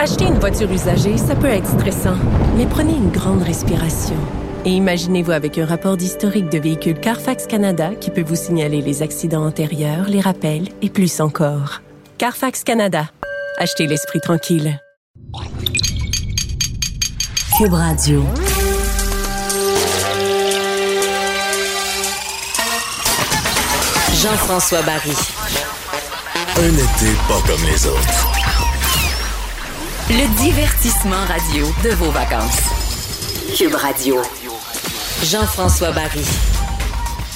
Acheter une voiture usagée, ça peut être stressant, mais prenez une grande respiration. Et imaginez-vous avec un rapport d'historique de véhicule Carfax Canada qui peut vous signaler les accidents antérieurs, les rappels et plus encore. Carfax Canada. Achetez l'esprit tranquille. Cube Radio. Jean-François Barry. Un été pas comme les autres. Le divertissement radio de vos vacances. Cube Radio. Jean-François Barry.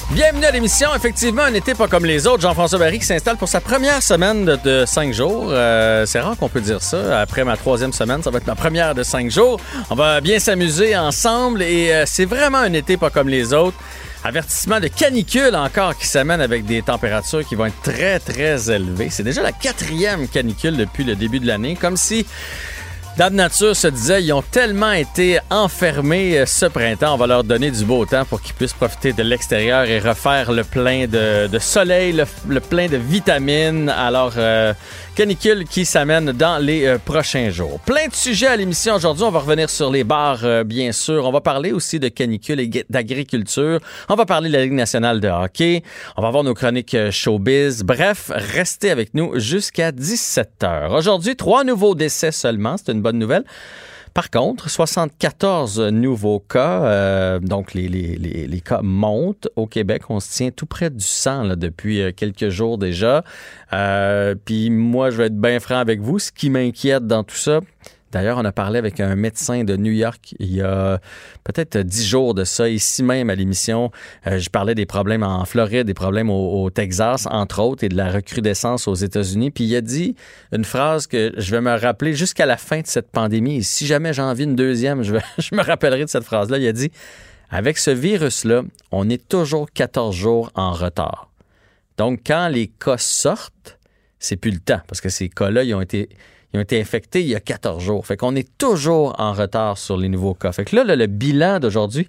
Bienvenue à l'émission. Effectivement, un été pas comme les autres. Jean-François Barry qui s'installe pour sa première semaine de, cinq jours. Euh, c'est rare qu'on peut dire ça. Après ma troisième semaine, ça va être ma première de cinq jours. On va bien s'amuser ensemble et euh, c'est vraiment un été pas comme les autres. Avertissement de canicule encore qui s'amène avec des températures qui vont être très, très élevées. C'est déjà la quatrième canicule depuis le début de l'année, comme si Dame Nature se disait, ils ont tellement été enfermés euh, ce printemps, on va leur donner du beau temps pour qu'ils puissent profiter de l'extérieur et refaire le plein de, soleil, le, le, plein de vitamines. Alors, euh, canicule qui s'amène dans les euh, prochains jours. Plein de sujets à l'émission aujourd'hui. On va revenir sur les bars, bien sûr. On va parler aussi de canicule et d'agriculture. On va parler de la Ligue nationale de hockey. On va avoir nos chroniques showbiz. Bref, restez avec nous jusqu'à 17 heures. Aujourd'hui, trois nouveaux décès seulement. C'est une bonne nouvelle. Par contre, 74 nouveaux cas, euh, donc les, les, cas montent au Québec. On se tient tout près du 100 là, depuis euh, quelques jours déjà. Euh, Puis moi, je vais être bien franc avec vous. Ce qui m'inquiète dans tout ça, D'ailleurs, on a parlé avec un médecin de New York il y a peut-être dix jours de ça, ici même à l'émission. Euh, je parlais des problèmes en Floride, des problèmes au, Texas, entre autres, et de la recrudescence aux États-Unis. Puis il a dit une phrase que je vais me rappeler jusqu'à la fin de cette pandémie. Si jamais j'en vis une deuxième, je, je me rappellerai de cette phrase-là. Il a dit, avec ce virus-là, on est toujours 14 jours en retard. Donc, quand les cas sortent, c'est plus le temps, parce que ces cas-là, ils ont été ils ont été infectés il y a 14 jours. Fait qu'on est toujours en retard sur les nouveaux cas. Fait que là, le bilan d'aujourd'hui,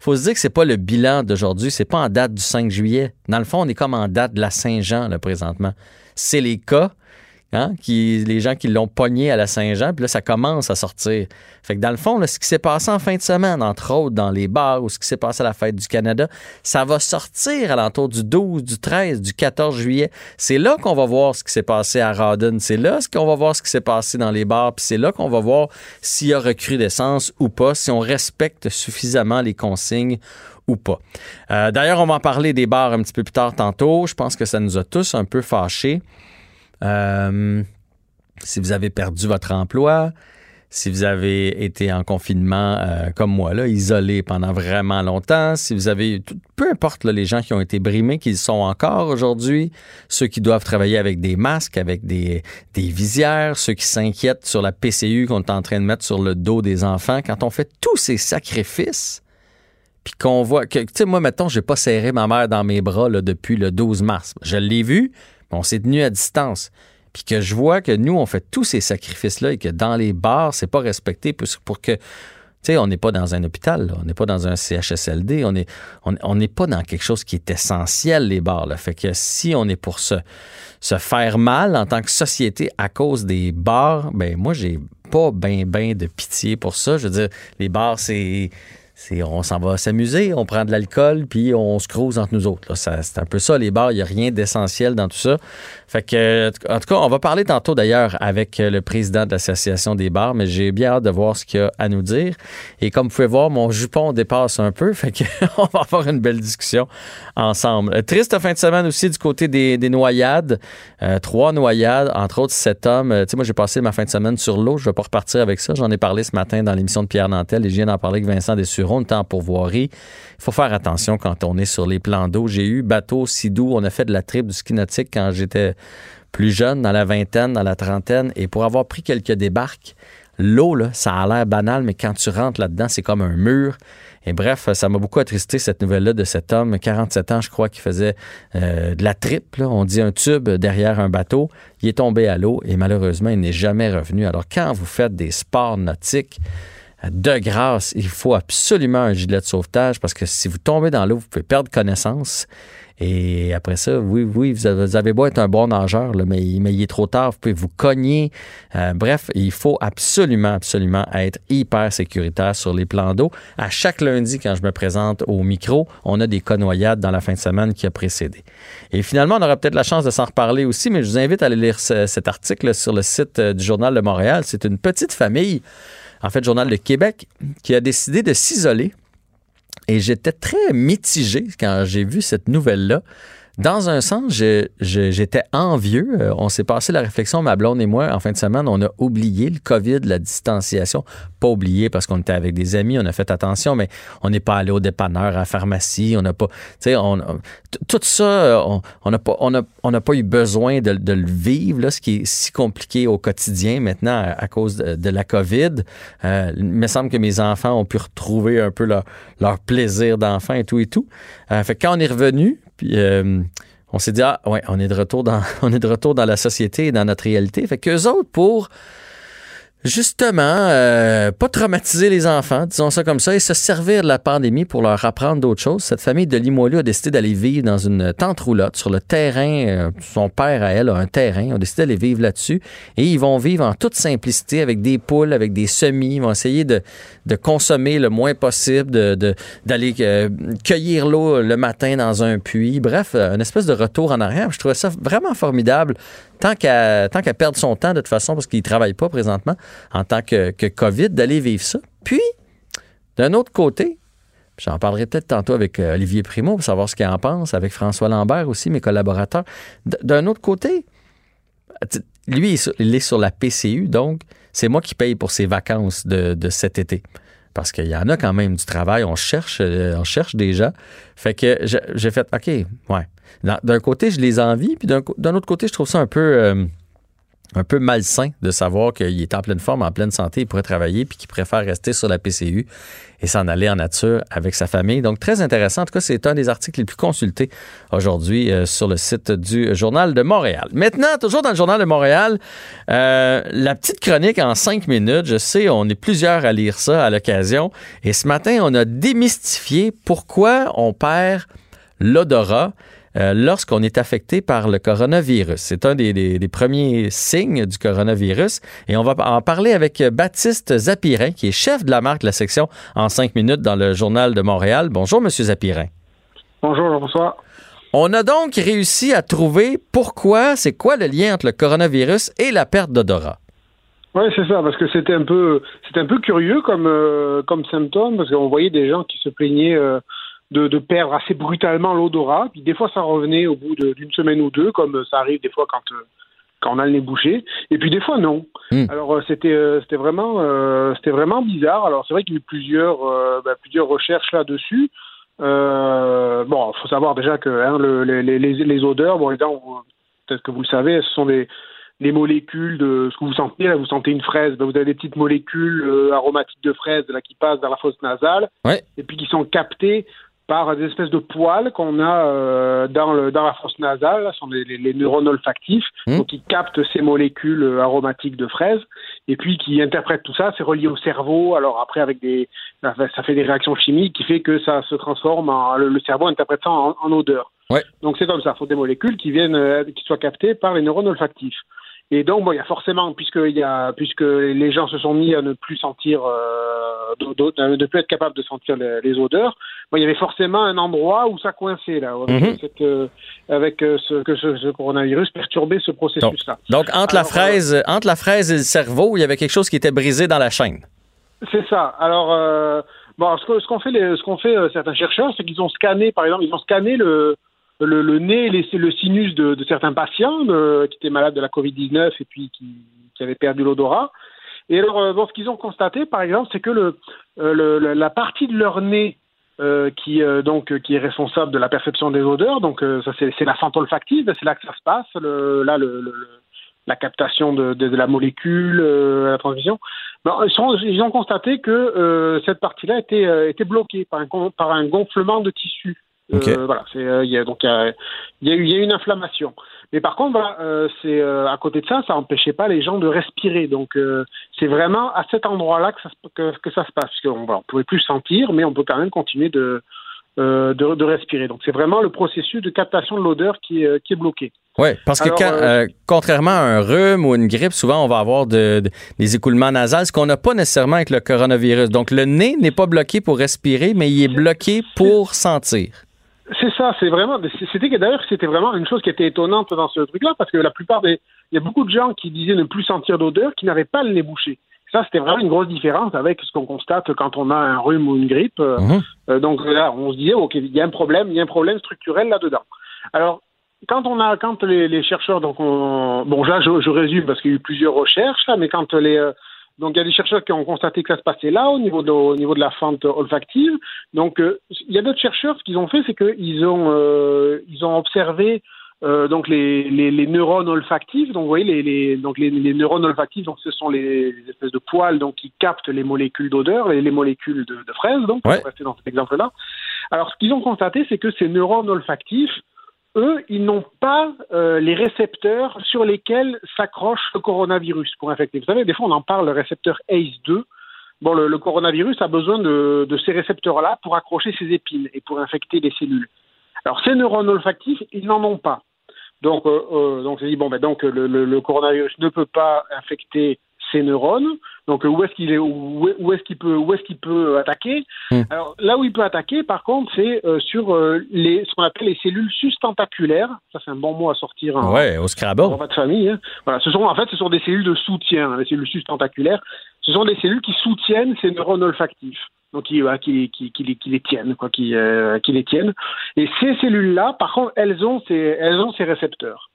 faut se dire que c'est pas le bilan d'aujourd'hui, c'est pas en date du 5 juillet. Dans le fond, on est comme en date de la Saint-Jean, là, présentement. C'est les cas Hein, les gens qui l'ont pogné à la Saint-Jean, puis là, ça commence à sortir. Fait que dans le fond, ce qui s'est passé en fin de semaine, entre autres dans les bars ou ce qui s'est passé à la fête du Canada, ça va sortir à l'entour du 12, du 13, du 14 juillet. C'est là qu'on va voir ce qui s'est passé à Rawdon. C'est là qu'on va voir ce qui s'est passé dans les bars, puis c'est là qu'on va voir s'il y a recrudescence ou pas, si on respecte suffisamment les consignes ou pas. Euh, D'ailleurs, on va en parler des bars un petit peu plus tard tantôt. Je pense que ça nous a tous un peu fâchés. Euh, si vous avez perdu votre emploi, si vous avez été en confinement euh, comme moi, là, isolé pendant vraiment longtemps, si vous avez, peu importe là, les gens qui ont été brimés, qu'ils sont encore aujourd'hui, ceux qui doivent travailler avec des masques, avec des, des visières, ceux qui s'inquiètent sur la PCU qu'on est en train de mettre sur le dos des enfants, quand on fait tous ces sacrifices, puis qu'on voit que, tu sais, moi, mettons, j'ai pas serré ma mère dans mes bras là, depuis le 12 mars. Je l'ai vu, on s'est tenu à distance. Puis que je vois que nous, on fait tous ces sacrifices-là et que dans les bars, c'est pas respecté pour que. Tu sais, on n'est pas dans un hôpital, on n'est pas dans un CHSLD, on n'est on, n'est pas dans quelque chose qui est essentiel, les bars. Là. Fait que si on est pour se, se faire mal en tant que société à cause des bars, ben moi, j'ai pas ben ben de pitié pour ça. Je veux dire, les bars, c'est on s'en va s'amuser, on prend de l'alcool, puis on se crouse entre nous autres. C'est un peu ça, les bars. Il n'y a rien d'essentiel dans tout ça. Fait que, en tout cas, on va parler tantôt d'ailleurs avec le président de l'Association des bars, mais j'ai bien hâte de voir ce qu'il a à nous dire. Et comme vous pouvez voir, mon jupon dépasse un peu. Fait qu'on va avoir une belle discussion ensemble. Triste fin de semaine aussi du côté des, des noyades. Euh, trois noyades, entre autres sept hommes. Tu sais, moi, j'ai passé ma fin de semaine sur l'eau. Je vais pas repartir avec ça. J'en ai parlé ce matin dans l'émission de Pierre Nantel et je viens d'en parler avec Vincent Dessureau. On est en pourvoirie. Il faut faire attention quand on est sur les plans d'eau. J'ai eu bateau Sidou. On a fait de la trip du ski nautique quand j'étais plus jeune, dans la vingtaine, dans la trentaine. Et pour avoir pris quelques débarques, l'eau, ça a l'air banal, mais quand tu rentres là-dedans, c'est comme un mur. Et bref, ça m'a beaucoup attristé cette nouvelle-là de cet homme, 47 ans, je crois, qui faisait euh, de la triple. On dit un tube derrière un bateau. Il est tombé à l'eau et malheureusement, il n'est jamais revenu. Alors, quand vous faites des sports nautiques, de grâce, il faut absolument un gilet de sauvetage parce que si vous tombez dans l'eau, vous pouvez perdre connaissance. Et après ça, oui, oui, vous avez, beau être un bon nageur, mais, il est trop tard, vous pouvez vous cogner. Euh, bref, il faut absolument, absolument être hyper sécuritaire sur les plans d'eau. À chaque lundi, quand je me présente au micro, on a des connoyades dans la fin de semaine qui a précédé. Et finalement, on aura peut-être la chance de s'en reparler aussi, mais je vous invite à aller lire cet article sur le site euh, du Journal de Montréal. C'est une petite famille, en fait, Journal de Québec, qui a décidé de s'isoler et j'étais très mitigé quand j'ai vu cette nouvelle-là. Dans un sens, j'étais envieux. Euh, on s'est passé la réflexion, ma blonde et moi, en fin de semaine, on a oublié le COVID, la distanciation. Pas oublié parce qu'on était avec des amis, on a fait attention, mais on n'est pas allé au dépanneur, à la pharmacie, on n'a pas, tu sais, tout ça, on n'a pas, on pas eu besoin de, le vivre, ce qui est si compliqué au quotidien maintenant à, cause de, la COVID. Euh, il me semble que mes enfants ont pu retrouver un peu leur, plaisir d'enfant et tout et tout. Euh, fait quand on est revenu, puis euh, on s'est dit, ah, ouais, on est de retour dans, on est de retour dans la société et dans notre réalité. Fait qu'eux autres, pour justement, euh, pas traumatiser les enfants, disons ça comme ça, et se servir de la pandémie pour leur apprendre d'autres choses. Cette famille de Limoilou a décidé d'aller vivre dans une tente roulotte sur le terrain. Euh, son père à elle a un terrain. Ils ont décidé d'aller vivre là-dessus. Et ils vont vivre en toute simplicité avec des poules, avec des semis. Ils vont essayer de, de consommer le moins possible, de, d'aller euh, cueillir l'eau le matin dans un puits. Bref, une espèce de retour en arrière. Je trouvais ça vraiment formidable tant qu'à qu'à perdre son temps de toute façon parce qu'il travaille pas présentement en tant que, que COVID, d'aller vivre ça. Puis, d'un autre côté, j'en parlerai peut-être tantôt avec euh, Olivier Primo pour savoir ce qu'il en pense, avec François Lambert aussi, mes collaborateurs. D'un autre côté, lui, il est sur la PCU, donc c'est moi qui paye pour ses vacances de, cet été. Parce qu'il y en a quand même du travail, on cherche, euh, on cherche déjà. Fait que j'ai fait, OK, ouais, d'un côté, je les envie, puis d'un autre côté, je trouve ça un peu, euh, un peu malsain de savoir qu'il est en pleine forme, en pleine santé, il pourrait travailler, puis qu'il préfère rester sur la PCU et s'en aller en nature avec sa famille. Donc, très intéressant. En tout cas, c'est un des articles les plus consultés aujourd'hui euh, sur le site du Journal de Montréal. Maintenant, toujours dans le Journal de Montréal, euh, la petite chronique en cinq minutes. Je sais, on est plusieurs à lire ça à l'occasion. Et ce matin, on a démystifié pourquoi on perd l'odorat. Euh, lorsqu'on est affecté par le coronavirus. C'est un des, premiers signes du coronavirus. Et on va en parler avec Baptiste Zapirin, qui est chef de la marque de la section en cinq minutes dans le Journal de Montréal. Bonjour, Monsieur Zapirin. Bonjour, Jean-François. On a donc réussi à trouver pourquoi, c'est quoi le lien entre le coronavirus et la perte d'odorat? Oui, c'est ça, parce que c'était un peu, c'était un peu curieux comme, euh, comme symptôme, parce qu'on voyait des gens qui se plaignaient euh, de, perdre assez brutalement l'odorat. Puis des fois, ça revenait au bout d'une semaine ou deux, comme ça arrive des fois quand, euh, quand on a le nez bouché. Et puis des fois, non. Hmm. Alors euh, c'était euh, c'était vraiment c'était vraiment bizarre. Alors c'est vrai qu'il y a eu plusieurs ben, plusieurs recherches là-dessus. bon, il faut savoir déjà que hein, les, les, les, odeurs, bon, peut-être que vous le savez, ce sont des les molécules de ce que vous sentez, là, vous sentez une fraise, ben, vous avez des petites molécules aromatiques de fraise là, qui passent dans la fosse nasale et puis qui sont captées par des espèces de poils qu'on a euh, dans, le, dans la fosse nasale, ce sont les, neurones olfactifs, mmh. qui captent ces molécules euh, aromatiques de fraises, et puis qui interprètent tout ça, c'est relié au cerveau, alors après avec des, ça fait des réactions chimiques qui fait que ça se transforme en, le, cerveau interprète ça en, odeur. Donc c'est comme ça, il faut des molécules qui viennent, euh, qui soient captées par les neurones olfactifs. Et donc, bon, il y a forcément, puisque, il y a, puisque les gens se sont mis à ne plus sentir, euh, de ne plus être capables de sentir les, odeurs, bon, il y avait forcément un endroit où ça coinçait, là, avec, mhm. euh, avec euh, ce, que ce, coronavirus perturbait ce processus-là. Donc, entre, la fraise, entre la fraise et le cerveau, il y avait quelque chose qui était brisé dans la chaîne. C'est ça. Alors, bon, ce qu'ont fait, ce qu'ont fait certains chercheurs, c'est qu'ils ont scanné, par exemple, ils ont scanné le, le, nez, le sinus de, certains patients euh, qui étaient malades de la Covid-19 et puis qui, avaient perdu l'odorat. Et alors, euh, ce qu'ils ont constaté, par exemple, c'est que euh, la partie de leur nez qui est responsable de la perception des odeurs, donc ça c'est la fente olfactive, c'est là que ça se passe, là la captation de, la molécule, la transmission. Ils, ont constaté que cette partie-là était, était bloquée par un, par un gonflement de tissu. Euh, voilà, c'est, euh, il y a, donc il y a, y y une inflammation. Mais par contre, voilà, euh, c'est euh, à côté de ça, ça n'empêchait pas les gens de respirer. Donc c'est vraiment à cet endroit-là que ça, se- que, que ça se passe. Parce qu'on ne pouvait plus sentir, mais on peut quand même continuer de, de, de respirer. Donc c'est vraiment le processus de captation de l'odeur qui, est, qui est bloqué. Oui, parce que Alors, quand, euh, contrairement à un rhume ou une grippe, souvent on va avoir de- de- des écoulements nasales, ce qu'on n'a pas nécessairement avec le coronavirus. Donc le nez n'est pas bloqué pour respirer, mais il est bloqué pour sentir. C'est ça, c'est vraiment. C'était d'ailleurs c'était vraiment une chose qui était étonnante dans ce truc-là, parce que la plupart des, il y a beaucoup de gens qui disaient ne plus sentir d'odeur, qui n'avaient pas le nez bouché. Ça, c'était vraiment une grosse différence avec ce qu'on constate quand on a un rhume ou une grippe. Euh, Mhm. euh, donc là, on se disait, ok, il y a un problème, il y a un problème structurel là-dedans. Alors, quand on a, quand les, les chercheurs, donc, on, bon, là, je, je résume parce qu'il y a eu plusieurs recherches, là, mais quand les, euh, donc il y a des chercheurs qui ont constaté que ça se passait là au niveau de, au niveau de la fente olfactive. Donc euh, il y a d'autres chercheurs, ce qu'ils ont fait, c'est qu'ils ont euh, ils ont observé euh, donc les, les, les neurones olfactifs. Donc vous voyez les, les donc les, les neurones olfactifs, donc ce sont les, espèces de poils donc qui captent les molécules d'odeur, les, les molécules de, de fraise. Donc Ouais. pour rester dans cet exemple-là. Alors ce qu'ils ont constaté, c'est que ces neurones olfactifs eux, ils n'ont pas euh, les récepteurs sur lesquels s'accroche le coronavirus pour infecter. Vous savez, des fois, on en parle, le récepteur ACE2. Bon, le, coronavirus a besoin de, ces récepteurs-là pour accrocher ses épines et pour infecter les cellules. Alors, ces neurones olfactifs, ils n'en ont pas. Donc, euh, euh, donc, dit, bon, ben, donc, le coronavirus ne peut pas infecter ces neurones. Donc, où est-ce qu'il est, où, est-ce qu'il peut, où est-ce qu'il peut attaquer Hmm. Alors, là où il peut attaquer, par contre, c'est euh, sur euh, les, ce qu'on appelle les cellules sustentaculaires. Ça, c'est un bon mot à sortir en, Ouais, au Scrabble. repas de famille. hein. Voilà, ce sont en fait, ce sont des cellules de soutien, hein, les cellules sustentaculaires. Ce sont des cellules qui soutiennent ces neurones olfactifs, donc qui, euh, qui, qui, qui les, qui les tiennent, quoi, qui, euh, qui les tiennent. Et ces cellules-là, par contre, elles ont ces, elles ont ces récepteurs,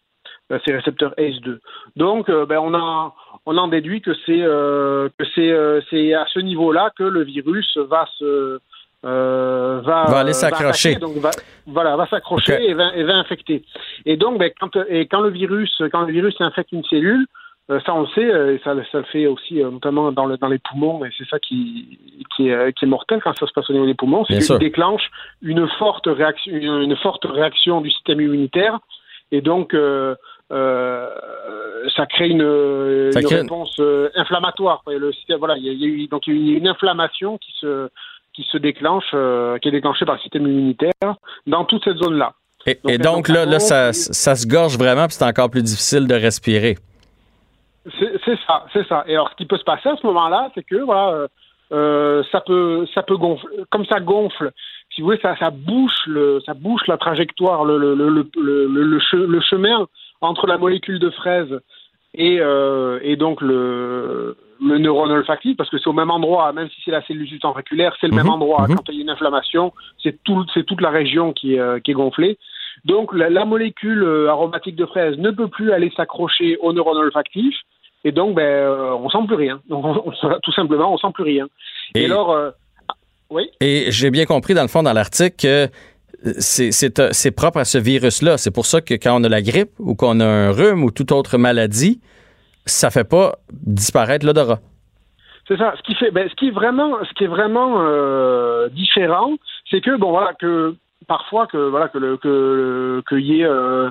ces récepteurs ACE2. Donc, euh, ben, on en, on en déduit que c'est, euh, c'est, euh, à ce niveau-là que le virus va se euh, va, Va aller euh, s'accrocher. donc va, voilà, va s'accrocher et, va, et va infecter. Et donc, ben, quand, et quand le virus, quand le virus infecte une cellule, euh, ça on le sait, euh, et ça, ça le fait aussi euh, notamment dans, le, dans les poumons, et c'est ça qui, qui, est, euh, qui est mortel quand ça se passe au niveau des poumons, c'est qu'il déclenche une forte réaction, une, une forte réaction du système immunitaire, et donc euh, euh, ça crée une, Ça une crée une- réponse euh, inflammatoire. quoi. Le système, voilà, il y, a, il y a eu donc il y a eu une inflammation qui se qui se déclenche, euh, qui est déclenchée par le système immunitaire dans toute cette zone-là. Et, Donc, et la donc, là, là ça, ça se gorge vraiment, puis c'est encore plus difficile de respirer. C'est ça, c'est ça. Et alors, ce qui peut se passer à ce moment-là, c'est que voilà, euh, euh, ça peut, ça peut gonfler. Comme ça gonfle, si vous voulez, ça, ça bouche le, ça bouche la trajectoire, le, le, le chemin entre la molécule de fraise et, euh, et donc le, le neurone olfactif, parce que c'est au même endroit, même si c'est la cellule sustentaculaire, c'est le Mhm, même endroit. mhm. Quand il y a une inflammation, c'est tout, c'est toute la région qui est, euh, qui est gonflée. Donc la, la molécule euh, aromatique de fraise ne peut plus aller s'accrocher au neurone olfactif, et donc ben on sent plus rien. Donc on- on- tout simplement, on sent plus rien. Et, Et- alors, euh, oui. Et j'ai bien compris, dans le fond, dans l'article, que euh, c'est propre à ce virus-là. C'est pour ça que quand on a la grippe ou qu'on a un rhume ou toute autre maladie, ça fait pas disparaître l'odorat. C'est ça. Ce qui fait, ben, ce qui est vraiment, ce qui est vraiment euh, différent, c'est que bon voilà que parfois que voilà que le que qu'il y ait euh,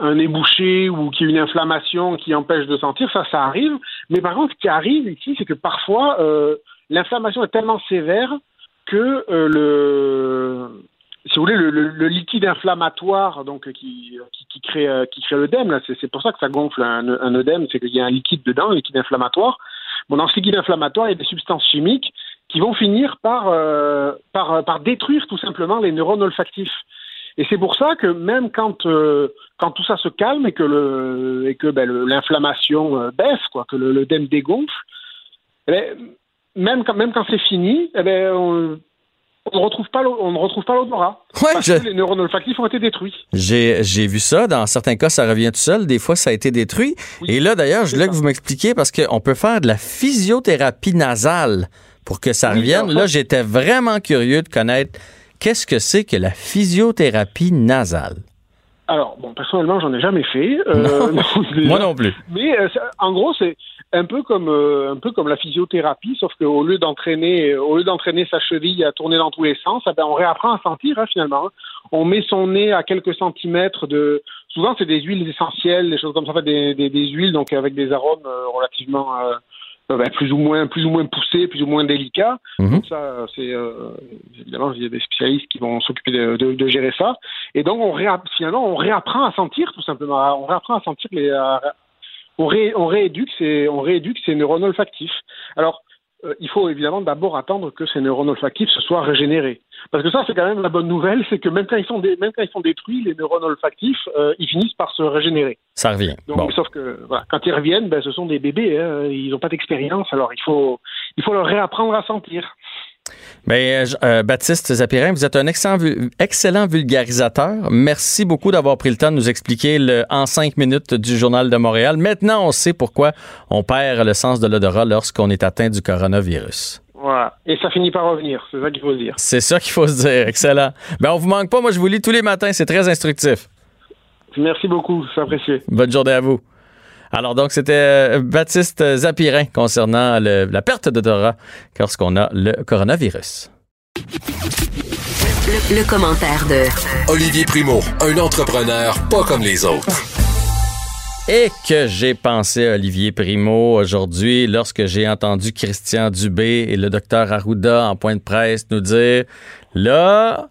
un nez bouché ou qu'il y ait une inflammation qui empêche de sentir, ça, ça arrive. Mais par contre, ce qui arrive ici, c'est que parfois l'inflammation est tellement sévère que le si vous voulez, le, liquide inflammatoire donc qui, qui, crée euh, qui crée l'œdème, c'est, pour ça que ça gonfle un, un œdème, c'est qu'il y a un liquide dedans, un liquide inflammatoire. Bon, dans ce liquide inflammatoire, il y a des substances chimiques qui vont finir par, euh, par, par détruire tout simplement les neurones olfactifs. Et c'est pour ça que même quand, euh, quand tout ça se calme et que, le, ben, l'inflammation euh, baisse, quoi, que l'œdème dégonfle, eh ben, même, quand, même quand c'est fini, eh ben, on, on ne retrouve pas on ne retrouve pas l'odorat. Ouais, parce je- que les neurones olfactifs ont été détruits. J'ai j'ai vu ça. Dans certains cas, ça revient tout seul. Des fois, ça a été détruit. Oui. Et là, d'ailleurs, je voulais ça. que vous m'expliquiez parce qu'on peut faire de la physiothérapie nasale pour que ça Oui, revienne. Là, j'étais vraiment curieux de connaître qu'est-ce que c'est que la physiothérapie nasale. Alors, bon, personnellement, j'en ai jamais fait. Euh, Moi non plus. Mais euh, en gros, c'est un peu comme euh, un peu comme la physiothérapie, sauf qu'au lieu d'entraîner au lieu d'entraîner sa cheville à tourner dans tous les sens, eh ben, on réapprend à sentir hein, finalement. On met son nez à quelques centimètres de. Souvent, c'est des huiles essentielles, des choses comme ça, des, des, des huiles donc avec des arômes relativement euh, ben, plus ou moins plus ou moins poussé, plus ou moins délicat. Mhm. Donc ça, c'est euh, évidemment il y a des spécialistes qui vont s'occuper de, de, de, gérer ça. Et donc on finalement on réapprend à sentir tout simplement. On réapprend à sentir les on, ré, on rééduque ces on rééduque ces neurones olfactifs. Alors euh, il faut évidemment d'abord attendre que ces neurones olfactifs se soient régénérés. Parce que ça, c'est quand même la bonne nouvelle, c'est que même quand ils sont, même quand ils sont détruits, les neurones olfactifs, euh, ils finissent par se régénérer. Ça revient. Donc, Sauf que voilà, quand ils reviennent, ben, ce sont des bébés, hein, ils n'ont pas d'expérience, alors il faut, il faut leur réapprendre à sentir. Bien, euh, Baptiste Zapirin, vous êtes un excellent, excellent, vulgarisateur. Merci beaucoup d'avoir pris le temps de nous expliquer le en cinq minutes du Journal de Montréal. Maintenant, on sait pourquoi on perd le sens de l'odorat lorsqu'on est atteint du coronavirus. Voilà. Et ça finit par revenir. C'est ça qu'il faut se dire. C'est ça qu'il faut se dire. Excellent. Ben, on vous manque pas. Moi, je vous lis tous les matins. C'est très instructif. Merci beaucoup. C'est apprécié. Bonne journée à vous. Alors donc, c'était euh, Baptiste Zapirin concernant la perte d'odorat lorsqu'on a le coronavirus. Le, commentaire de Olivier Primo, un entrepreneur pas comme les autres. Et que j'ai pensé à Olivier Primo aujourd'hui lorsque j'ai entendu Christian Dubé et le docteur Arruda en point de presse nous dire là,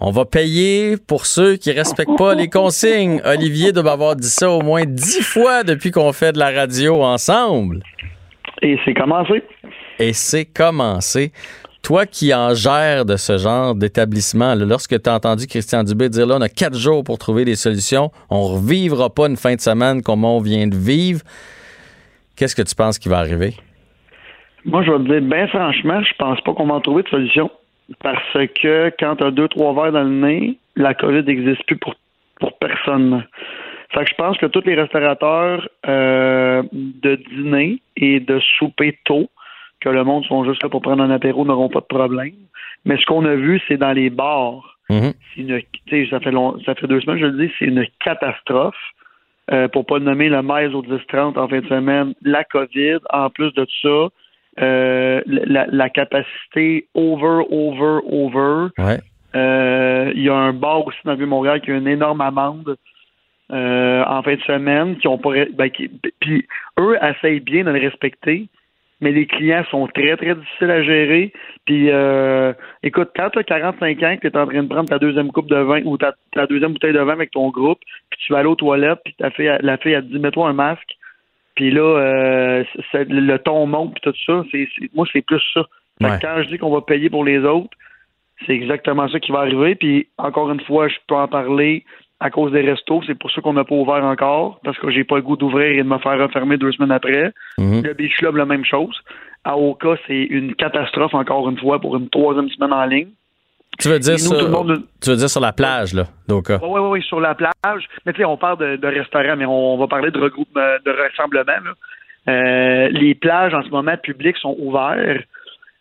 on va payer pour ceux qui respectent pas les consignes. Olivier doit m'avoir dit ça au moins dix fois depuis qu'on fait de la radio ensemble. Et c'est commencé. Et c'est commencé. Toi qui en gères de ce genre d'établissement, lorsque tu as entendu Christian Dubé dire là, on a quatre jours pour trouver des solutions, on ne revivra pas une fin de semaine comme on vient de vivre, qu'est-ce que tu penses qui va arriver? Moi, je vais te dire, bien franchement, je pense pas qu'on va en trouver de solution. Parce que quand tu as deux, trois verres dans le nez, la COVID n'existe plus pour, pour personne. Fait que je pense que tous les restaurateurs euh, de dîner et de souper tôt, que le monde sont juste là pour prendre un apéro, n'auront pas de problème. Mais ce qu'on a vu, c'est dans les bars. Mm ça, fait ça fait deux semaines, je le dis, c'est une catastrophe. Euh, pour pas nommer le maïs au 10-30 en fin de semaine, la COVID, en plus de tout ça, euh, la, capacité over, over, over. Euh, il y a un bar aussi dans le Vieux-Montréal qui a une énorme amende euh, en fin de semaine, qui ont pas. Ben, puis eux essayent bien de le respecter, mais les clients sont très, très difficiles à gérer. Puis écoute, quand tu as 45 ans, que tu es en train de prendre ta deuxième coupe de vin ou ta, deuxième bouteille de vin avec ton groupe, puis tu vas aller aux toilettes, puis ta fille, la fille a dit mets-toi un masque puis là, euh, le ton monte puis tout ça. C'est, moi, c'est plus ça. Quand je dis qu'on va payer pour les autres, c'est exactement ça qui va arriver. Puis encore une fois, je peux en parler à cause des restos. C'est pour ça qu'on n'a pas ouvert encore, parce que j'ai pas le goût d'ouvrir et de me faire refermer deux semaines après. Mhm. Le Beach Club, la même chose. À Oka, c'est une catastrophe encore une fois pour une troisième semaine en ligne. Tu veux dire, sur, tu veux dire sur la plage, là, donc. Oui, oui, oui, sur la plage. Mais tu sais, on parle de, de restaurants, mais on, va parler de regroupement, de rassemblement. Là. Euh, les plages en ce moment publiques sont ouvertes.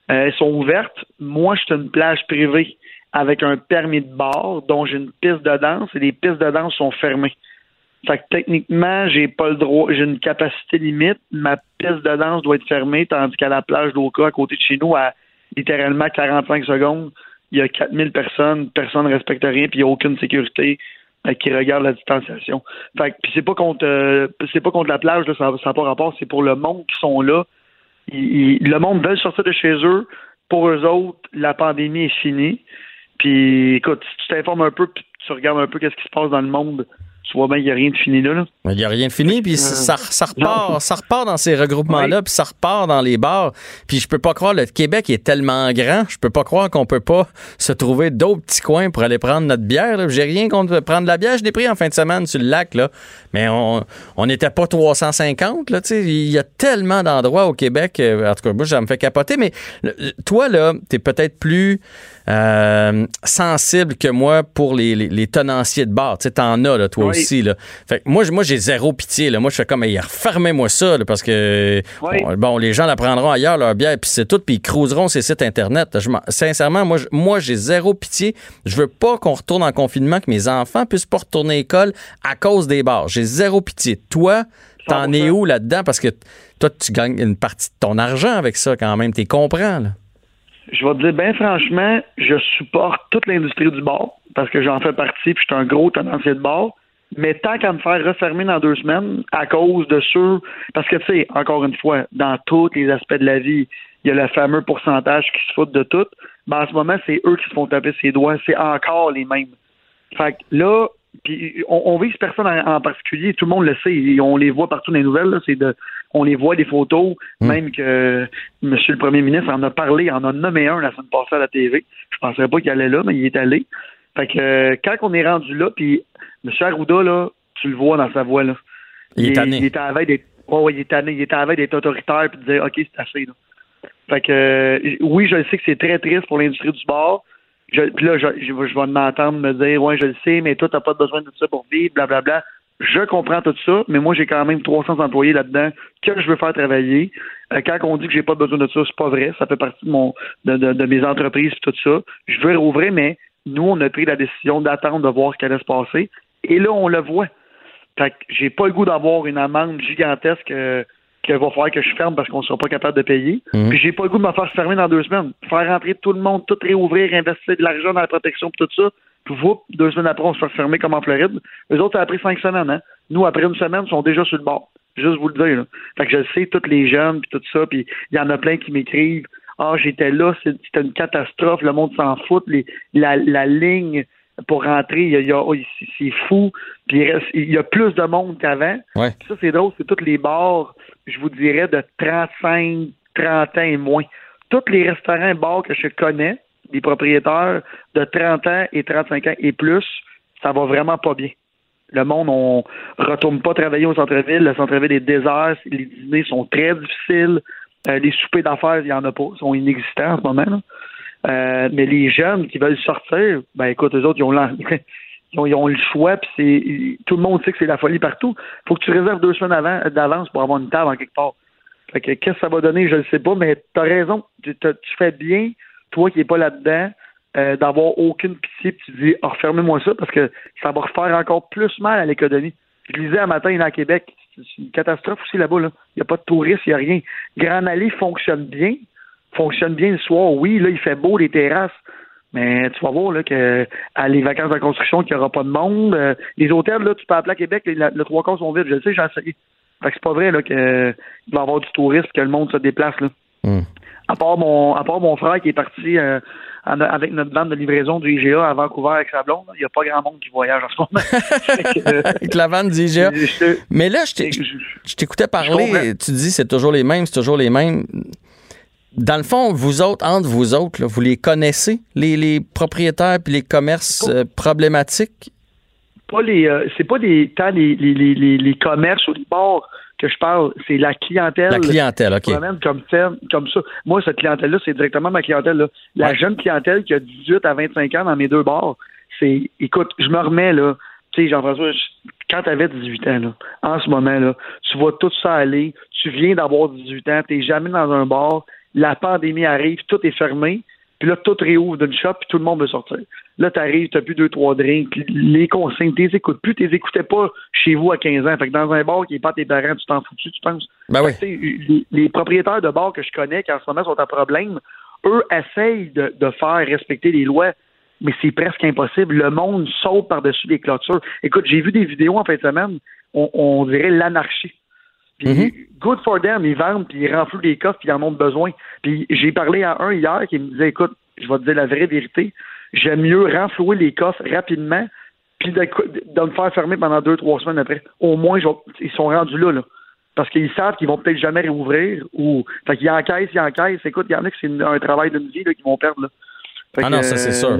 Euh, elles sont ouvertes. Moi, je suis une plage privée avec un permis de bord dont j'ai une piste de danse et les pistes de danse sont fermées. Fait que techniquement, j'ai pas le droit, j'ai une capacité limite. Ma piste de danse doit être fermée, tandis qu'à la plage d'Oka, à côté de chez nous, à littéralement 45 secondes, il y a 4000 personnes, personne ne respecte rien, puis il n'y a aucune sécurité euh, qui regarde la distanciation. Fait puis c'est pas contre euh, c'est pas contre la plage, ça n'a pas rapport, c'est pour le monde qui sont là. le monde veut sortir de chez eux. Pour eux autres, la pandémie est finie. Puis écoute, si tu t'informes un peu, puis tu regardes un peu qu'est-ce qui se passe dans le monde, tu vois bien qu'il n'y a rien de fini là. Il n'y a rien de fini, puis ça, repart, ça repart dans ces regroupements-là, puis ça repart dans les bars. Puis je peux pas croire, le Québec est tellement grand, je peux pas croire qu'on peut pas se trouver d'autres petits coins pour aller prendre notre bière. J'ai rien contre prendre de la bière, je l'ai pris en fin de semaine sur le lac, là. mais on n'était pas 350. Là, il y a tellement d'endroits au Québec, euh, en tout cas, moi, ça me fait capoter, mais toi, là, tu es peut-être plus euh, sensible que moi pour les, les, tenanciers de bar. Tu sais, t'en as, là, toi aussi aussi. Là. Fait que moi, j'ai zéro pitié. Là. Moi, je fais comme, hey, refermez-moi ça, là, parce que Oui. bon, bon, les gens la prendront ailleurs, leur bière, puis c'est tout, puis ils cruiseront ces sites Internet. Je sincèrement, moi, j'ai zéro pitié. Je veux pas qu'on retourne en confinement, que mes enfants puissent pas retourner à l'école à cause des bars. J'ai zéro pitié. Toi, t'en 100%. es où là-dedans? Parce que toi, tu gagnes une partie de ton argent avec ça quand même. T'es comprends, là. Je vais te dire, bien franchement, je supporte toute l'industrie du bar parce que j'en fais partie puis je suis un gros tenancier de bar. Mais tant qu'à me faire refermer dans deux semaines à cause de ceux. Parce que, tu sais, encore une fois, dans tous les aspects de la vie, il y a le fameux pourcentage qui se foutent de tout. Ben, en ce moment, c'est eux qui se font taper ses doigts. C'est encore les mêmes. Fait que là, puis on, on vise personne en, particulier, tout le monde le sait, on les voit partout dans les nouvelles, c'est de on les voit des photos, même que M. le Premier ministre en a parlé, en a nommé un la semaine passée à la TV. Je penserais pas qu'il allait là, mais il est allé. Fait que euh, quand on est rendu là, puis M. Arruda, là, tu le vois dans sa voix là. Il est tanné. Il est à d'être. ouais, il est tanné. Il est à d'être autoritaire puis de dire OK, c'est assez là. Fait que euh, oui, je le sais que c'est très triste pour l'industrie du sport. Je, puis là, je, je, je vais m'entendre me dire Ouais, je le sais, mais toi, t'as pas besoin de tout ça pour vivre, blablabla. Je comprends tout ça, mais moi, j'ai quand même 300 employés là-dedans que je veux faire travailler. Euh, quand on dit que j'ai pas besoin de ça, c'est pas vrai. Ça fait partie de mon de, de, de mes entreprises et tout ça. Je veux rouvrir, mais nous, on a pris la décision d'attendre de voir ce qui allait se passer. Et là, on le voit. Fait que j'ai pas le goût d'avoir une amende gigantesque euh, qu'il va falloir que je ferme parce qu'on sera pas capable de payer. Mhm. Puis j'ai pas le goût de me faire fermer dans deux semaines. Faire rentrer tout le monde, tout réouvrir, investir de l'argent dans la protection tout ça. Puis whoop, deux semaines après, on se fait fermer comme en Floride. Eux autres, ça a pris cinq semaines, hein. Nous, après une semaine, ils sont déjà sur le bord. Juste vous le dire, là. Fait que je le sais, tous les jeunes puis tout ça, puis il y en a plein qui m'écrivent Ah, j'étais là, c'était une catastrophe, le monde s'en fout, les, la, la ligne pour rentrer, il y a, il y a- oh, c'est- fou. Puis il, reste- il y a plus de monde qu'avant. Ouais. Ça, c'est drôle, c'est tous les bars, je vous dirais, de 35, 30 ans et moins. Tous les restaurants et bars que je connais, les propriétaires de 30 ans et 35 ans et plus, ça va vraiment pas bien. Le monde, on retourne pas travailler au centre-ville. Le centre-ville est désert. Les dîners sont très difficiles. Euh, les soupers d'affaires, il y en a pas. Ils sont inexistants en ce moment. Euh, mais les jeunes qui veulent sortir, ben écoute, eux autres, ils ont, le choix, puis tout le monde sait que c'est la folie partout. faut que tu réserves deux semaines d'avance pour avoir une table en quelque part. Qu'est-ce que ça va donner, je ne sais pas, mais tu as raison. Tu fais bien, toi qui n'es pas là-dedans, euh, d'avoir aucune pitié, puis tu dis oh, refermez-moi ça parce que ça va refaire encore plus mal à l'économie. Je lisais un matin là, à Québec, c'est une catastrophe aussi là-bas. Là. Il n'y a pas de touristes, il n'y a rien. Grand Allée fonctionne bien, fonctionne bien le soir, oui, là, il fait beau, les terrasses. Mais tu vas voir là, que à les vacances de construction, qu'il n'y aura pas de monde. Euh, les hôtels, là, tu peux appeler à Québec, le trois quarts sont vides, je le sais, j'ai essayé. Fait que c'est pas vrai là, que il va y avoir du tourisme, que le monde se déplace. Là. Hmm. À part mon à part mon frère qui est parti euh, en- avec notre bande de livraison du IGA à Vancouver avec sa blonde, il n'y a pas grand monde qui voyage en ce moment. Que, euh, Avec la d'IGA. je- je- Mais là, je t'ai- je- je t'écoutais parler, tu dis c'est toujours les mêmes, c'est toujours les mêmes. Dans le fond, vous autres, entre vous autres, là, vous les connaissez, les, les propriétaires puis les commerces euh, problématiques? pas les euh, c'est pas des tant les, les, les, les, les commerces ou les bars que je parle, c'est la clientèle. La clientèle, OK. comme ferme, comme ça. Moi, cette clientèle-là, c'est directement ma clientèle. Là. La Ouais. jeune clientèle qui a 18 à 25 ans dans mes deux bars, c'est, écoute, je me remets, là, tu sais, Jean-François, je- quand tu avais 18 ans, là, en ce moment, là, tu vois tout ça aller, tu viens d'avoir 18 ans, tu jamais dans un bar, la pandémie arrive, tout est fermé, puis là, tout réouvre d'une shop, puis tout le monde veut sortir. Là, t'arrives, t'as plus deux, trois drinks, les consignes, t'es écoutes plus, t'es écoutais pas chez vous à 15 ans. Fait que dans un bar qui est pas tes parents, tu t'en fous-tu, tu penses? Ben oui. Tu sais, les, les propriétaires de bars que je connais, qui en ce moment sont à problème, eux essayent de, de faire respecter les lois, mais c'est presque impossible. Le monde saute par-dessus les clôtures. Écoute, j'ai vu des vidéos en fin de semaine, on, on dirait l'anarchie. Puis, Mhm. good for them, ils vendent, puis ils renflouent les coffres, puis ils en ont besoin. Puis, j'ai parlé à un hier qui me disait, écoute, je vais te dire la vraie vérité, j'aime mieux renflouer les coffres rapidement, puis de, de me faire fermer pendant deux, trois semaines après. Au moins, je ils sont rendus là, là. Parce qu'ils savent qu'ils vont peut-être jamais réouvrir, ou, fait qu'ils encaissent, ils encaissent. Écoute, il y en a que c'est un travail d'une vie, qu'ils vont perdre, là. Fait Ah que, non, ça, c'est euh, sûr.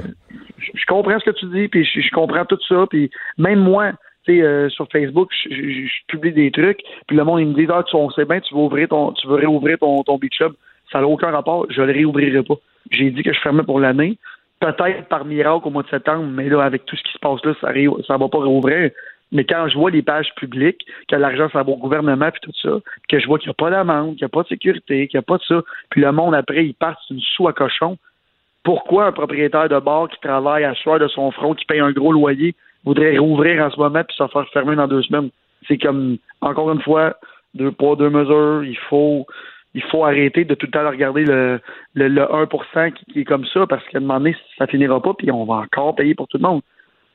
je, je comprends ce que tu dis, puis je, je comprends tout ça, puis même moi, euh, sur Facebook, je, publie des trucs, puis le monde, il me dit, ah, tu, on bien, tu veux ouvrir ton, tu veux réouvrir ton, ton beach club. Ça n'a aucun rapport, je le réouvrirai pas. J'ai dit que je fermais pour l'année. Peut-être par miracle au mois de septembre, mais là, avec tout ce qui se passe là, ça, ça va pas réouvrir. Mais quand je vois les pages publiques, que l'argent ça va au gouvernement puis tout ça, que je vois qu'il n'y a pas d'amende, qu'il n'y a pas de sécurité, qu'il n'y a pas de ça, puis le monde après, il part une sous à cochon. Pourquoi un propriétaire de bar qui travaille à soir de son front, qui paye un gros loyer, voudrait rouvrir en ce moment puis se faire fermer dans deux semaines? C'est comme, encore une fois, deux poids, deux mesures, il faut il faut arrêter de tout le temps regarder le, le, 1% qui, est comme ça, parce qu'à un moment donné, ça finira pas, puis on va encore payer pour tout le monde.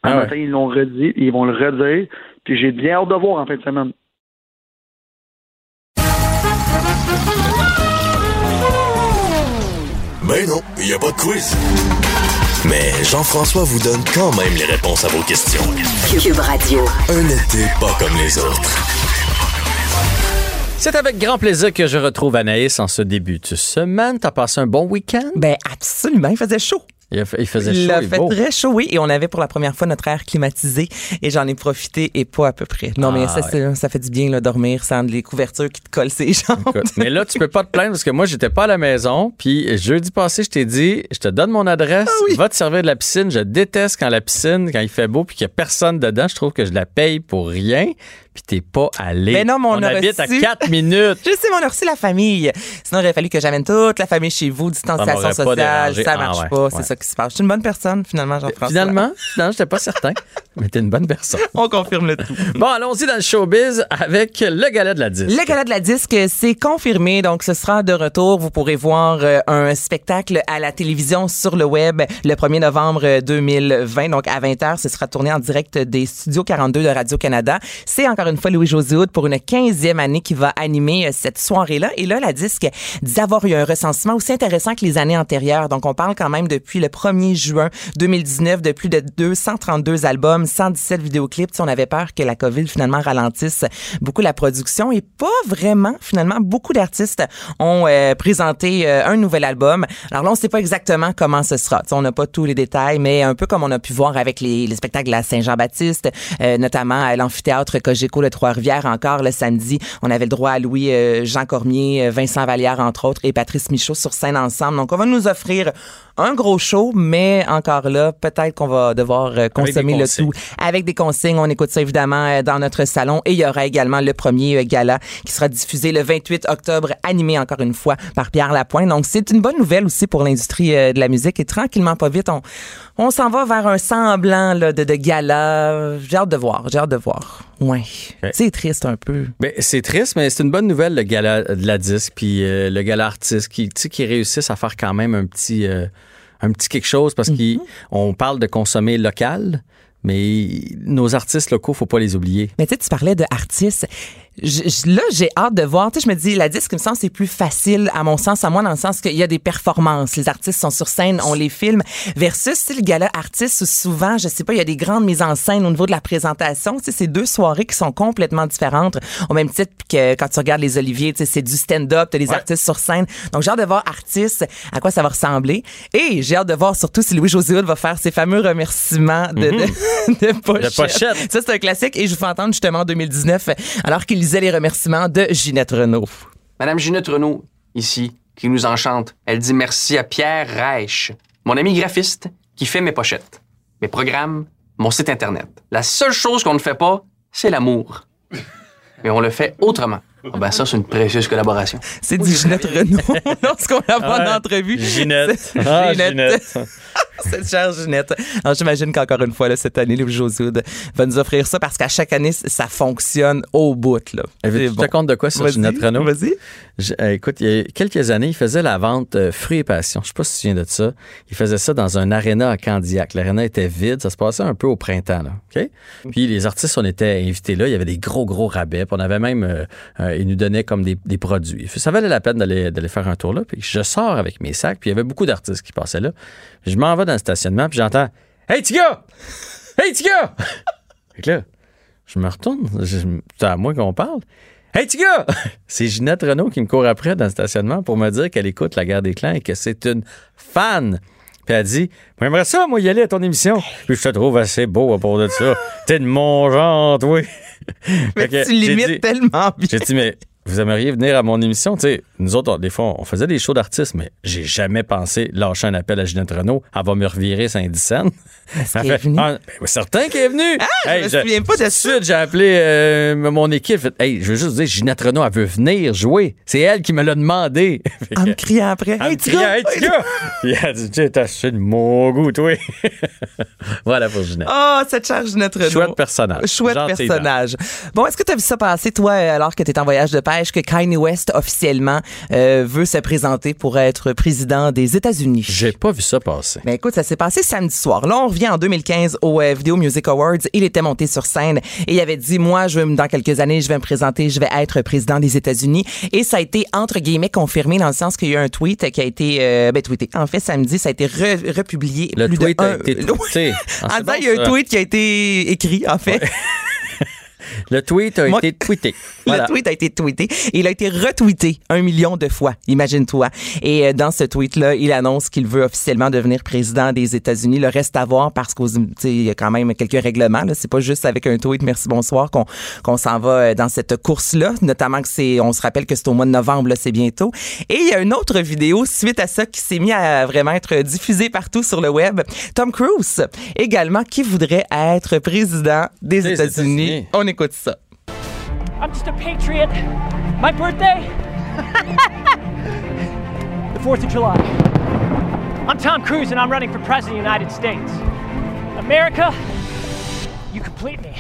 Un ah matin, ils l'ont redit, ils vont le redire, puis j'ai bien hâte de voir en fin de semaine. Ben non, il n'y a pas de quiz. Mais Jean-François vous donne quand même les réponses à vos questions. Cube Radio. Un été pas comme les autres. C'est avec grand plaisir que je retrouve Anaïs en ce début de semaine. T'as passé un bon week-end? Ben absolument, il faisait chaud. Il, faisait chaud. Il a fait très chaud, oui. Et on avait pour la première fois notre air climatisé et j'en ai profité et pas à peu près. Non, mais ah, ça, ça, fait du bien, là, dormir sans les couvertures qui te collent ses jambes. mais là, tu peux pas te plaindre parce que moi, j'étais pas à la maison. Puis jeudi passé, je t'ai dit, je te donne mon adresse, ah va te servir de la piscine. Je déteste quand la piscine, quand il fait beau puis qu'il y a personne dedans, je trouve que je la paye pour rien puis t'es pas allé. Mais non, mon on, habite à 4 minutes. Je sais, mais on a reçu la famille. Sinon, il aurait fallu que j'amène toute la famille chez vous, distanciation sociale. Ça marche ah, pas, c'est ça qui se. Je suis une bonne personne, finalement, Jean-François. Finalement, finalement, j'étais pas certain, mais t'es une bonne personne. on confirme le tout. Bon, allons-y dans le showbiz avec le gala de la disque. Le gala de la disque, c'est confirmé, donc ce sera de retour. Vous pourrez voir euh, un spectacle à la télévision sur le web le 1er novembre 2020, donc à 20h. Ce sera tourné en direct des studios 42 de Radio-Canada. C'est encore une fois Louis-José pour une 15e année qui va animer euh, cette soirée-là. Et là, la disque dit avoir eu un recensement aussi intéressant que les années antérieures. Donc, on parle quand même depuis le 1er juin 2019 de plus de 232 albums, 117 vidéoclips. on avait peur que la COVID finalement ralentisse beaucoup la production et pas vraiment. Finalement, beaucoup d'artistes ont euh, présenté euh, un nouvel album. Alors là, on sait pas exactement comment ce sera. on n'a pas tous les détails, mais un peu comme on a pu voir avec les, les spectacles de la Saint-Jean-Baptiste, notamment à l'amphithéâtre Cogeco le 3 rivière encore le samedi. On avait le droit à Louis euh, Jean Cormier, euh, Vincent Vallière entre autres et Patrice Michaud sur scène ensemble. Donc on va nous offrir un gros show, mais encore là, peut-être qu'on va devoir euh, consommer le tout avec des consignes. On écoute ça évidemment dans notre salon et il y aura également le premier gala qui sera diffusé le 28 octobre, animé encore une fois par Pierre Lapointe. Donc c'est une bonne nouvelle aussi pour l'industrie de la musique et tranquillement pas vite, on, on s'en va vers un semblant là, de, de gala. J'ai hâte de voir, j'ai hâte de voir. Ouais. C'est triste un peu. C'est triste, mais c'est une bonne nouvelle, le gala de la disque, puis euh, le gala artiste, qui, qui réussissent à faire quand même un petit, euh, un petit quelque chose parce mm-hmm. qu'on parle de consommer local. Mais nos artistes locaux, faut pas les oublier. Mais tu sais, tu parlais de artistes là, j'ai hâte de voir. Tu sais, je me dis, la disque, il me semble, c'est plus facile, à mon sens, à moi, dans le sens qu'il y a des performances. Les artistes sont sur scène, on les filme. Versus, si le gala artiste, souvent, je sais pas, il y a des grandes mises en scène au niveau de la présentation. Tu sais, c'est deux soirées qui sont complètement différentes. Au même titre que quand tu regardes les Oliviers, tu sais, c'est du stand-up, t'as des artistes sur scène. Donc, j'ai hâte de voir artistes, à quoi ça va ressembler. Et j'ai hâte de voir surtout si Louis-José va faire ses fameux remerciements de, de, mhm. de, pochette. Ça, c'est un classique. Et je vous fais entendre justement en 2019, alors qu'il lisait les remerciements de Ginette Renault. Madame Ginette Renault, ici, qui nous enchante, elle dit merci à Pierre Reich, mon ami graphiste, qui fait mes pochettes, mes programmes, mon site Internet. La seule chose qu'on ne fait pas, c'est l'amour. Mais on le fait autrement. Ah ben ça, c'est une précieuse collaboration. C'est du Ginette Renault lorsqu'on a pas d'entrevue. Ginette. Ah, Ginette. cette chère Ginette. Alors, j'imagine qu'encore une fois, là, cette année, Louis Josoud va nous offrir ça parce qu'à chaque année, ça fonctionne au bout. Là. Tu te compte de quoi sur Ginette Renault? Vas-y. Euh, écoute, il y a quelques années, il faisait la vente euh, Fruits et Passion. Je sais pas si tu te souviens de ça. Il faisait ça dans un aréna à Candiac. L'aréna était vide. Ça se passait un peu au printemps. Là? Puis les artistes, on était invités là. Il y avait des gros, gros rabais. Puis on avait même... Euh, ils nous donnaient comme des, des, produits. Ça valait la peine d'aller faire un tour là. Puis je sors avec mes sacs. Puis il y avait beaucoup d'artistes qui passaient là. Je m'en vais dans le stationnement. Puis j'entends « Hey, gars! Hey, gars! » Fait là, je me retourne. C'est à moi qu'on parle. Hey, petit gars! C'est Ginette Renault qui me court après dans le stationnement pour me dire qu'elle écoute La Guerre des Clans et que c'est une fan. Puis elle dit J'aimerais ça, moi, y aller à ton émission. Puis je te trouve assez beau à propos de ça. T'es de mon genre, oui. mais tu limites tellement bien. J'ai dit Mais vous aimeriez venir à mon émission? Tu sais, nous autres, on- des fois, on faisait des shows d'artistes, mais j'ai jamais pensé lâcher un appel à Ginette Renault. Elle va me revirer Saint-Dicenne. Est-ce Elle qu'elle est fait, venue? Ah, ben, certain qu'elle est venue. Ah, je me souviens pas de ça. suite, j'ai appelé euh, mon équipe. Fait, hey, je veux juste dire, Ginette Renault, elle veut venir jouer. C'est elle qui me l'a demandé. Fait En me criant après. elle Hey, criait, gars! Hey! Il a dit, tu t'as acheté de mon goût, toi. voilà pour Ginette. Oh, cette charge notre nom. Chouette personnage. Chouette personnage. Bon, est-ce que tu as vu ça passer, toi, euh, alors que tu en voyage de que Kanye West, officiellement, euh, veut se présenter pour être président des États-Unis? J'ai pas vu ça passer. Ben écoute, ça s'est passé samedi soir. Là, on revient en 2015 au euh, Video Music Awards. Il était monté sur scène et il avait dit, moi, je vais, me- dans quelques années, je vais me présenter, je vais être président des États-Unis. Et ça a été, entre guillemets, confirmé dans le sens qu'il y a eu un tweet qui a été, euh, ben, tweeté. En fait, samedi, ça a été re- republié. Le plus tweet de a un- été tweeté. Ah, En disant, bon, il y a un tweet qui a été écrit, en fait. Le tweet a Moi- été tweeté. Voilà. Le tweet a été tweeté. Et il a été retweeté un million de fois. Imagine-toi. Et euh, dans ce tweet-là, il annonce qu'il veut officiellement devenir président des États-Unis. Le reste à voir parce qu'il y a quand même quelques règlements. C'est pas juste avec un tweet merci bonsoir qu'on s'en va euh, dans cette course-là. Notamment que c'est, on se rappelle que c'est au mois de novembre, c'est bientôt. Et il y a une autre vidéo suite à ça qui s'est mis à vraiment être diffusée partout sur le web. Tom Cruise également qui voudrait être président des Des États-Unis. On écoute ça. I'm just a patriot. My birthday? the 4th of July. I'm Tom Cruise and I'm running for President of the United States. America, you complete me.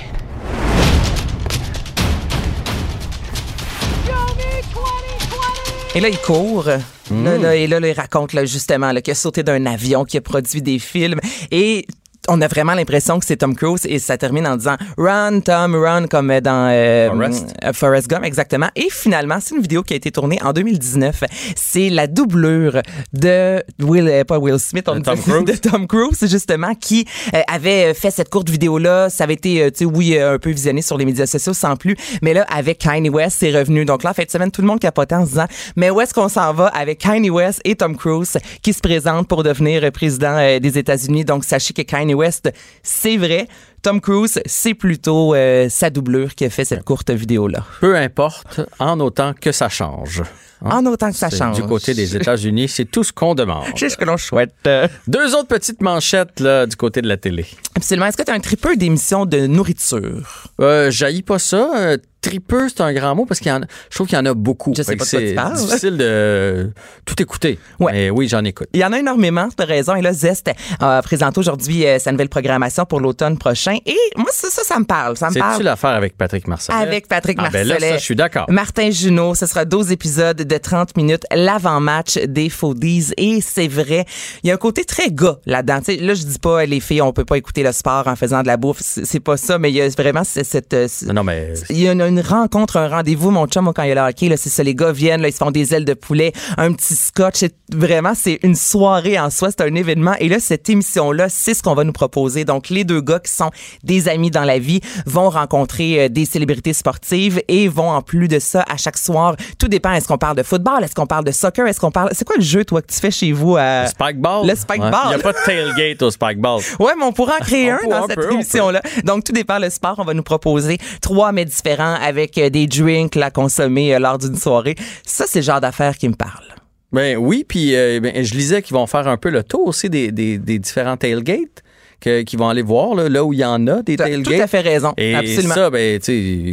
Show me 2020! Et là, il court. Là, là, et là, là, il raconte là, justement là, qu'il a sauté d'un avion, qu'il a produit des films. Et on a vraiment l'impression que c'est Tom Cruise et ça termine en disant Run, Tom, run, comme dans euh, Forrest. euh, Forrest Gump, exactement. Et finalement, c'est une vidéo qui a été tournée en 2019. C'est la doublure de Will, euh, pas Will Smith, on De dit- Tom Cruise. de Tom Cruise, justement, qui euh, avait fait cette courte vidéo-là. Ça avait été, tu sais, oui, un peu visionné sur les médias sociaux, sans plus. Mais là, avec Kanye West, c'est revenu. Donc là, en fin de semaine, tout le monde capotait en se disant, mais où est-ce qu'on s'en va avec Kanye West et Tom Cruise qui se présentent pour devenir président des États-Unis? Donc, sachez que Kanye West, c'est vrai. Tom Cruise, c'est plutôt euh, sa doublure qui a fait cette courte vidéo-là. Peu importe, en autant que ça change. Hein? En autant que ça change. Du côté des États-Unis, c'est tout ce qu'on demande. C'est ce que l'on souhaite. Euh, Deux autres petites manchettes là, du côté de la télé. Absolument. Est-ce que tu as un tripeux d'émissions de nourriture? Euh, J'haïs pas ça. Euh, tripeux, c'est un grand mot parce qu'il y en a, je trouve qu'il y en a beaucoup. Je sais pas C'est difficile de tout écouter. Ouais. Mais oui, j'en écoute. Il y en a énormément, tu as raison. Et là, Zest a présenté aujourd'hui euh, sa nouvelle programmation pour l'automne prochain. Et moi, ça, ça, ça me parle. Ça me parle. C'est-tu l'affaire avec Patrick Marcellet? Avec Patrick ah, Ben là, ça, je suis d'accord. Martin Junot, ce sera 12 épisodes de 30 minutes, l'avant-match des Foodies. Et c'est vrai, il y a un côté très gars là-dedans. Là, je dis pas, les filles, on peut pas écouter le sport en faisant de la bouffe. C'est pas ça, mais il y a vraiment cette... cette- euh, Non, non, mais il y a une, une rencontre, un rendez-vous, mon chum, quand il y a le hockey, là, c'est ça, les gars viennent, là, ils se font des ailes de poulet, un petit scotch. C'est- Vraiment, c'est une soirée en soi, c'est un événement. Et là, cette émission-là, c'est ce qu'on va nous proposer. Donc, les deux gars qui sont des amis dans la vie vont rencontrer euh, des célébrités sportives et vont, en plus de ça, à chaque soir, tout dépend. Est-ce qu'on parle de football? Est-ce qu'on parle de soccer? Est-ce qu'on parle... C'est quoi le jeu, toi, que tu fais chez vous à... le Spikeball? Le Spikeball. Ouais. Il n'y a pas de tailgate au Spikeball. Ouais, mais on pourra en créer un dans cette émission-là. Donc, tout dépend le sport. On va nous proposer trois mets différents avec euh, des drinks à consommer euh, lors d'une soirée. Ça, c'est le genre d'affaires qui me parle. Ben oui, puis euh, ben, je lisais qu'ils vont faire un peu le tour aussi des, des, des différents tailgates. Qu'ils vont aller voir là, là où il y en a des Tu as tailgates. tout à fait raison. Et Absolument. ça, ben,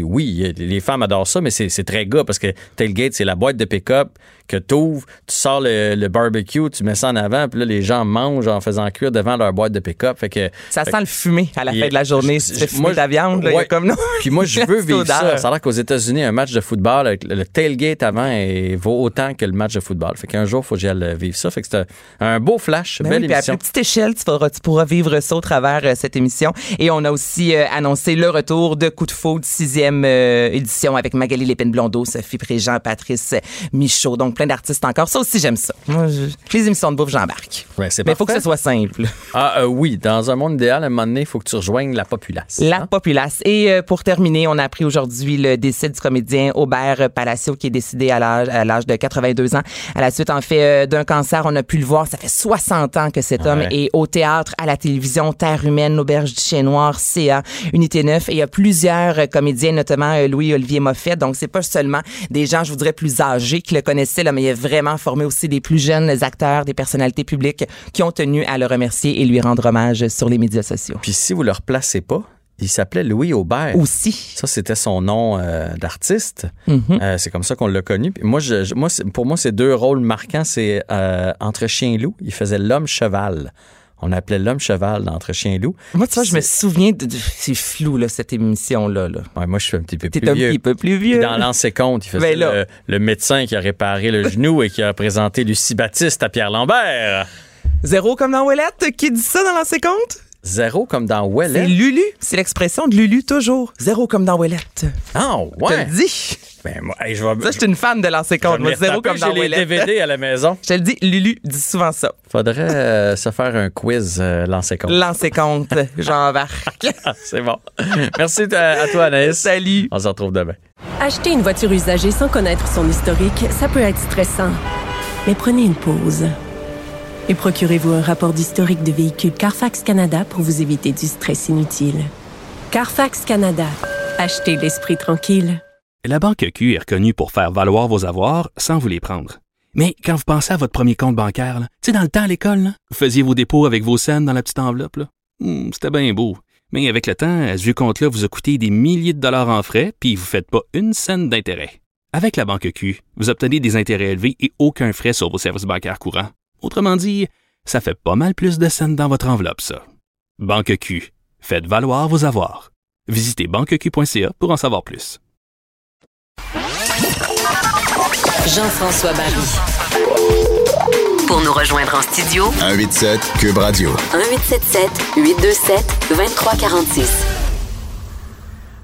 oui, les femmes adorent ça, mais c'est c'est très gars parce que tailgate, c'est la boîte de pick-up que tu ouvres, tu sors le, le barbecue, tu mets ça en avant, puis là, les gens mangent en faisant cuire devant leur boîte de pick-up. Fait que, Ça fait sent le fumé à la fin de la journée. je- Si tu moi, ta viande, là, il y a ouais. comme non. Puis moi, je La veux vivre ça. Ça a l'air qu'aux États-Unis, un match de football, le le tailgate avant vaut autant que le match de football. Fait qu'un jour, il faut que j'aille vivre ça. Fait que c'est un, beau flash, Ben belle oui, puis à émission. petite échelle, tu pourras, tu pourras vivre ça au travers euh, cette émission. Et on a aussi euh, annoncé le retour de Coup de Foudre, sixième euh, édition avec Magali Lépine-Blondeau, Sophie Préjean, Patrice Michaud. Donc plein d'artistes encore. Ça aussi, j'aime ça. Moi, je- les émissions de bouffe, j'embarque. Ouais, Mais il faut que ce soit simple. Ah euh, oui, dans un monde idéal, à un moment donné, il faut que tu rejoignes la populace. La populace. Et euh, pour terminer, on a appris aujourd'hui le décès du comédien Aubert Palacio qui est décédé à l'âge, de 82 ans. À la suite, en fait, euh, d'un cancer, on a pu le voir. Ça fait 60 ans que cet homme est au théâtre, à la télévision, Terre humaine, l'Auberge du Chien Noir, CA, Unité 9. Et il y a plusieurs comédiens, notamment Louis-Olivier Moffett. Donc, c'est pas seulement des gens, je vous dirais, plus âgés qui le connaissaient, là, mais il a vraiment formé aussi des plus jeunes acteurs, des personnalités publiques qui ont tenu à le remercier et lui rendre hommage sur les médias sociaux. Puis si vous le replacez pas, il s'appelait Louis Aubert. Aussi. Ça, c'était son nom euh, d'artiste. Mhm. Euh, c'est comme ça qu'on l'a connu. Puis moi, je, pour moi, c'est deux rôles marquants. C'est euh, entre chien et loup. Il faisait l'homme cheval. On appelait l'homme cheval dans entre chien et loup. Moi, tu vois, je me souviens de, de- c'est flou, là, cette émission-là, là. Ouais, moi, je suis un petit peu T'es plus un vieux. petit peu plus Puis vieux. dans l'ancien compte, il faisait Ben le médecin qui a réparé le genou et qui a présenté Lucie Baptiste à Pierre Lambert. Zéro comme dans Ouellette. Qui dit ça dans l'ancien compte? Zéro comme dans C'est Ouellet. Lulu. C'est l'expression de Lulu, toujours. Zéro comme dans Ouellette. Ah, Je te ouais. le dis. Ben, moi, hey, je vais, Ça, je suis une fan de vais compte. Moi, zéro comme dans J'ai les Ouellette. DVD à la maison. Je te le dis, Lulu dit souvent ça. Faudrait euh, se faire un quiz euh, l'ancien compte. L'ancien compte, Jean-Marc. C'est bon. Merci à, à toi, Anaïs. Salut. On se retrouve demain. Acheter une voiture usagée sans connaître son historique, ça peut être stressant. Mais prenez une pause. Et procurez-vous un rapport d'historique de véhicule Carfax Canada pour vous éviter du stress inutile. Carfax Canada. Achetez l'esprit tranquille. La Banque Q est reconnue pour faire valoir vos avoirs sans vous les prendre. Mais quand vous pensez à votre premier compte bancaire, tu sais, dans le temps à l'école, vous faisiez vos dépôts avec vos scènes dans la petite enveloppe. Hmm, C'était bien beau. Mais avec le temps, à ce compte-là vous a coûté des milliers de dollars en frais, puis vous ne faites pas une scène d'intérêt. Avec la Banque Q, vous obtenez des intérêts élevés et aucun frais sur vos services bancaires courants. Autrement dit, ça fait pas mal plus de scènes dans votre enveloppe, ça. Banque Q. Faites valoir vos avoirs. Visitez banqueq.ca pour en savoir plus. Jean-François Barry. Pour nous rejoindre en studio, 187 Cube Radio. 1877 827 2346.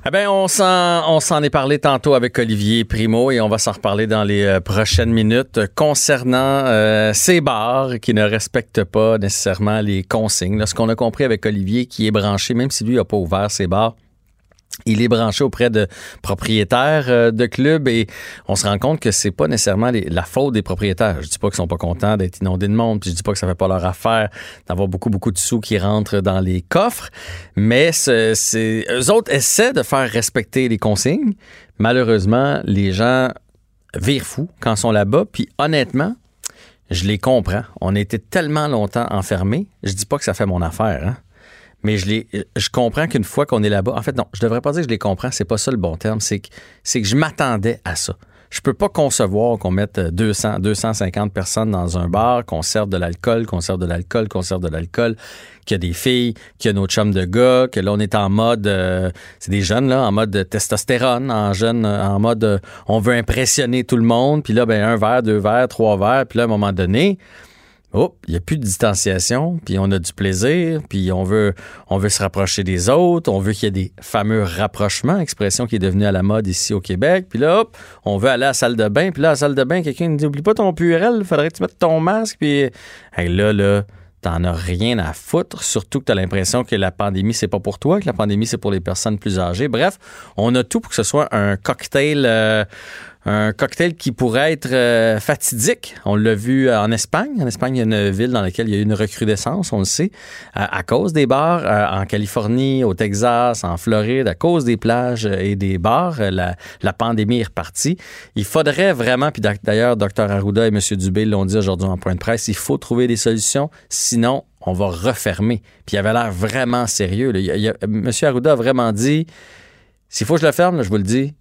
Eh bien, on s'en, est parlé tantôt avec Olivier Primo et on va s'en reparler dans les euh, prochaines minutes concernant euh, ces bars qui ne respectent pas nécessairement les consignes. Là, ce qu'on a compris avec Olivier qui est branché, même si lui n'a pas ouvert ses bars, il est branché auprès de propriétaires euh, de clubs et on se rend compte que c'est pas nécessairement la faute des propriétaires. Je dis pas qu'ils sont pas contents d'être inondés de monde, puis je dis pas que ça fait pas leur affaire d'avoir beaucoup beaucoup de sous qui rentrent dans les coffres, mais ce- c'est eux autres essaient de faire respecter les consignes. Malheureusement, les gens virent fous quand sont là-bas, puis honnêtement, je les comprends. On a été tellement longtemps enfermés. Je dis pas que ça fait mon affaire, hein. Mais je, les, je comprends qu'une fois qu'on est là-bas, en fait, non, je devrais pas dire que je les comprends, c'est pas ça le bon terme, c'est que, c'est que je m'attendais à ça. Je peux pas concevoir qu'on mette 200, 250 personnes dans un bar, qu'on serve de l'alcool, qu'on serve de l'alcool, qu'on serve de l'alcool, qu'il y a des filles, qu'il y a nos chums de gars, que là, on est en mode, euh, c'est des jeunes, là, en mode de testostérone, en jeune, euh, en mode, euh, on veut impressionner tout le monde, puis là, ben, un verre, deux verres, trois verres, puis là, à un moment donné, Oh, il n'y a plus de distanciation, puis on a du plaisir, puis on veut, on veut se rapprocher des autres, on veut qu'il y ait des fameux rapprochements, expression qui est devenue à la mode ici au Québec. Puis là, hop, on veut aller à la salle de bain, puis là, à la salle de bain, quelqu'un nous dit Oublie pas ton purel, faudrait que tu mettes ton masque, puis là, là, t'en as rien à foutre, surtout que tu as l'impression que la pandémie, c'est pas pour toi, que la pandémie, c'est pour les personnes plus âgées. Bref, on a tout pour que ce soit un cocktail. euh, un cocktail qui pourrait être euh, fatidique. On l'a vu euh, en Espagne. En Espagne, il y a une ville dans laquelle il y a eu une recrudescence, on le sait, à, cause des bars. Euh, en Californie, au Texas, en Floride, à cause des plages et des bars, la, pandémie est repartie. Il faudrait vraiment, puis d'ailleurs, Dr Arruda et M. Dubé l'ont dit aujourd'hui en point de presse, il faut trouver des solutions, sinon on va refermer. Puis il avait l'air vraiment sérieux. M. Arruda a vraiment dit, s'il faut que je le ferme, je vous le dis,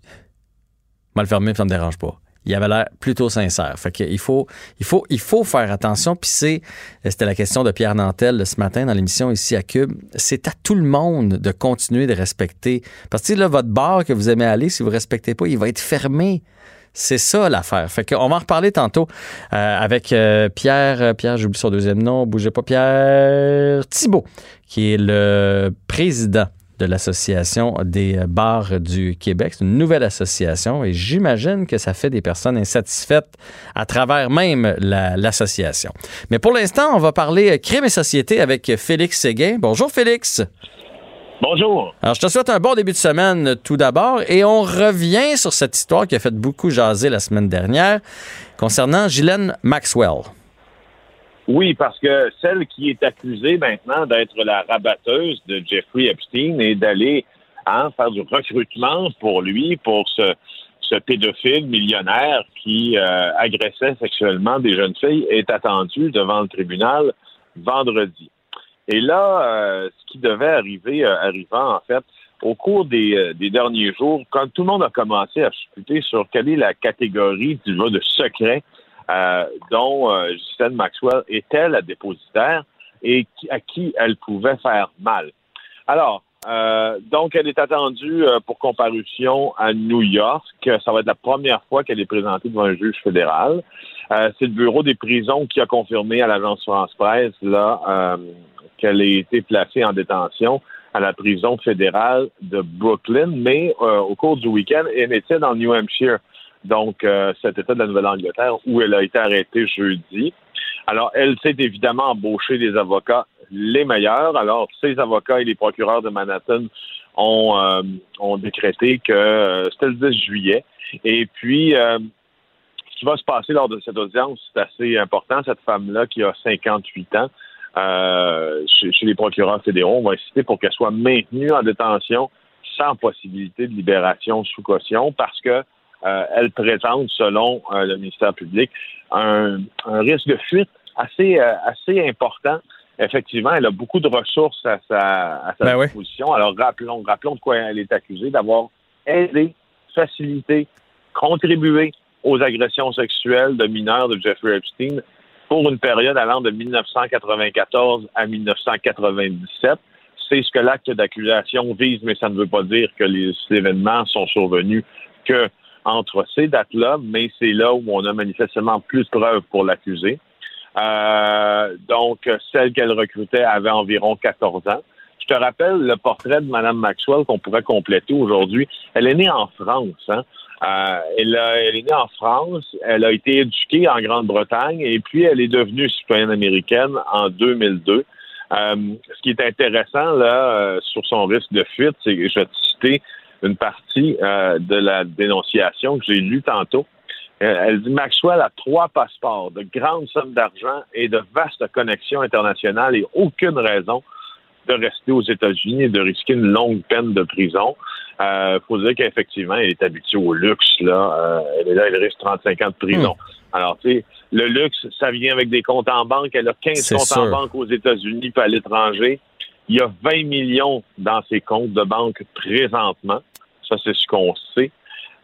fermer, puis ça me dérange pas. Il avait l'air plutôt sincère. Fait qu'il faut, il faut, il faut faire attention. Puis c'est, c'était la question de Pierre Nantel ce matin dans l'émission ici à Cube. C'est à tout le monde de continuer de respecter. Parce que là, votre bar que vous aimez aller, si vous respectez pas, il va être fermé. C'est ça l'affaire. Fait qu'on va en reparler tantôt euh, avec euh, Pierre, euh, Pierre, j'oublie son deuxième nom, bougez pas, Pierre Thibault, qui est le président de l'Association des bars du Québec. C'est une nouvelle association et j'imagine que ça fait des personnes insatisfaites à travers même la- l'association. Mais pour l'instant, on va parler crime et société avec Félix Séguin. Bonjour Félix. Bonjour. Alors, je te souhaite un bon début de semaine tout d'abord et on revient sur cette histoire qui a fait beaucoup jaser la semaine dernière concernant Ghislaine Maxwell. Oui, parce que celle qui est accusée maintenant d'être la rabatteuse de Jeffrey Epstein et d'aller hein, faire du recrutement pour lui, pour ce, ce pédophile millionnaire qui euh, agressait sexuellement des jeunes filles, est attendue devant le tribunal vendredi. Et là, euh, ce qui devait arriver, euh, arrivant en fait, au cours des, euh, des derniers jours, quand tout le monde a commencé à discuter sur quelle est la catégorie du de secret euh, dont euh, Ghislaine Maxwell était la dépositaire et qui- à qui elle pouvait faire mal. Alors, euh, donc, elle est attendue euh, pour comparution à New York. Ça va être la première fois qu'elle est présentée devant un juge fédéral. Euh, c'est le bureau des prisons qui a confirmé à l'agence France-Presse là qu'elle a été placée en détention à la prison fédérale de Brooklyn, mais au cours du week-end, elle était dans New Hampshire, donc euh, cet État de la Nouvelle-Angleterre, où elle a été arrêtée jeudi. Alors, elle s'est évidemment embauchée des avocats les meilleurs. Alors, ces avocats et les procureurs de Manhattan ont, euh, décrété que euh, c'était le 10 juillet. Et puis, ce qui va se passer lors de cette audience, c'est assez important. Cette femme-là, qui a 58 ans, chez, chez les procureurs fédéraux, on va insister pour qu'elle soit maintenue en détention sans possibilité de libération sous caution parce que elle présente, selon euh, le ministère public, un, un risque de fuite assez, euh, assez important. Effectivement, elle a beaucoup de ressources à sa, à sa Ben oui. disposition. Alors, rappelons, rappelons de quoi elle est accusée, d'avoir aidé, facilité, contribué aux agressions sexuelles de mineurs de Jeffrey Epstein pour une période allant de 1994 à 1997. C'est ce que l'acte d'accusation vise, mais ça ne veut pas dire que les événements sont survenus que entre ces dates-là, mais c'est là où on a manifestement plus de preuves pour l'accuser. Euh, donc, celle qu'elle recrutait avait environ 14 ans. Je te rappelle le portrait de Mme Maxwell qu'on pourrait compléter aujourd'hui. Elle est née en France. Hein? Euh, elle, a- elle est née en France. Elle a été éduquée en Grande-Bretagne et puis elle est devenue citoyenne américaine en 2002. Euh, ce qui est intéressant là euh, sur son risque de fuite, c'est que je vais te citer une partie euh, de la dénonciation que j'ai lue tantôt. Euh, Elle dit Maxwell a trois passeports, de grandes sommes d'argent et de vastes connexions internationales et aucune raison de rester aux États-Unis et de risquer une longue peine de prison. Il faut dire qu'effectivement, elle est habituée au luxe. Là. Euh, elle est là, elle risque 35 ans de prison. Alors, tu sais, le luxe, ça vient avec des comptes en banque. Elle a 15 C'est comptes en banque aux États-Unis puis à l'étranger. Il y a 20 millions dans ses comptes de banque présentement. Ça, c'est ce qu'on sait.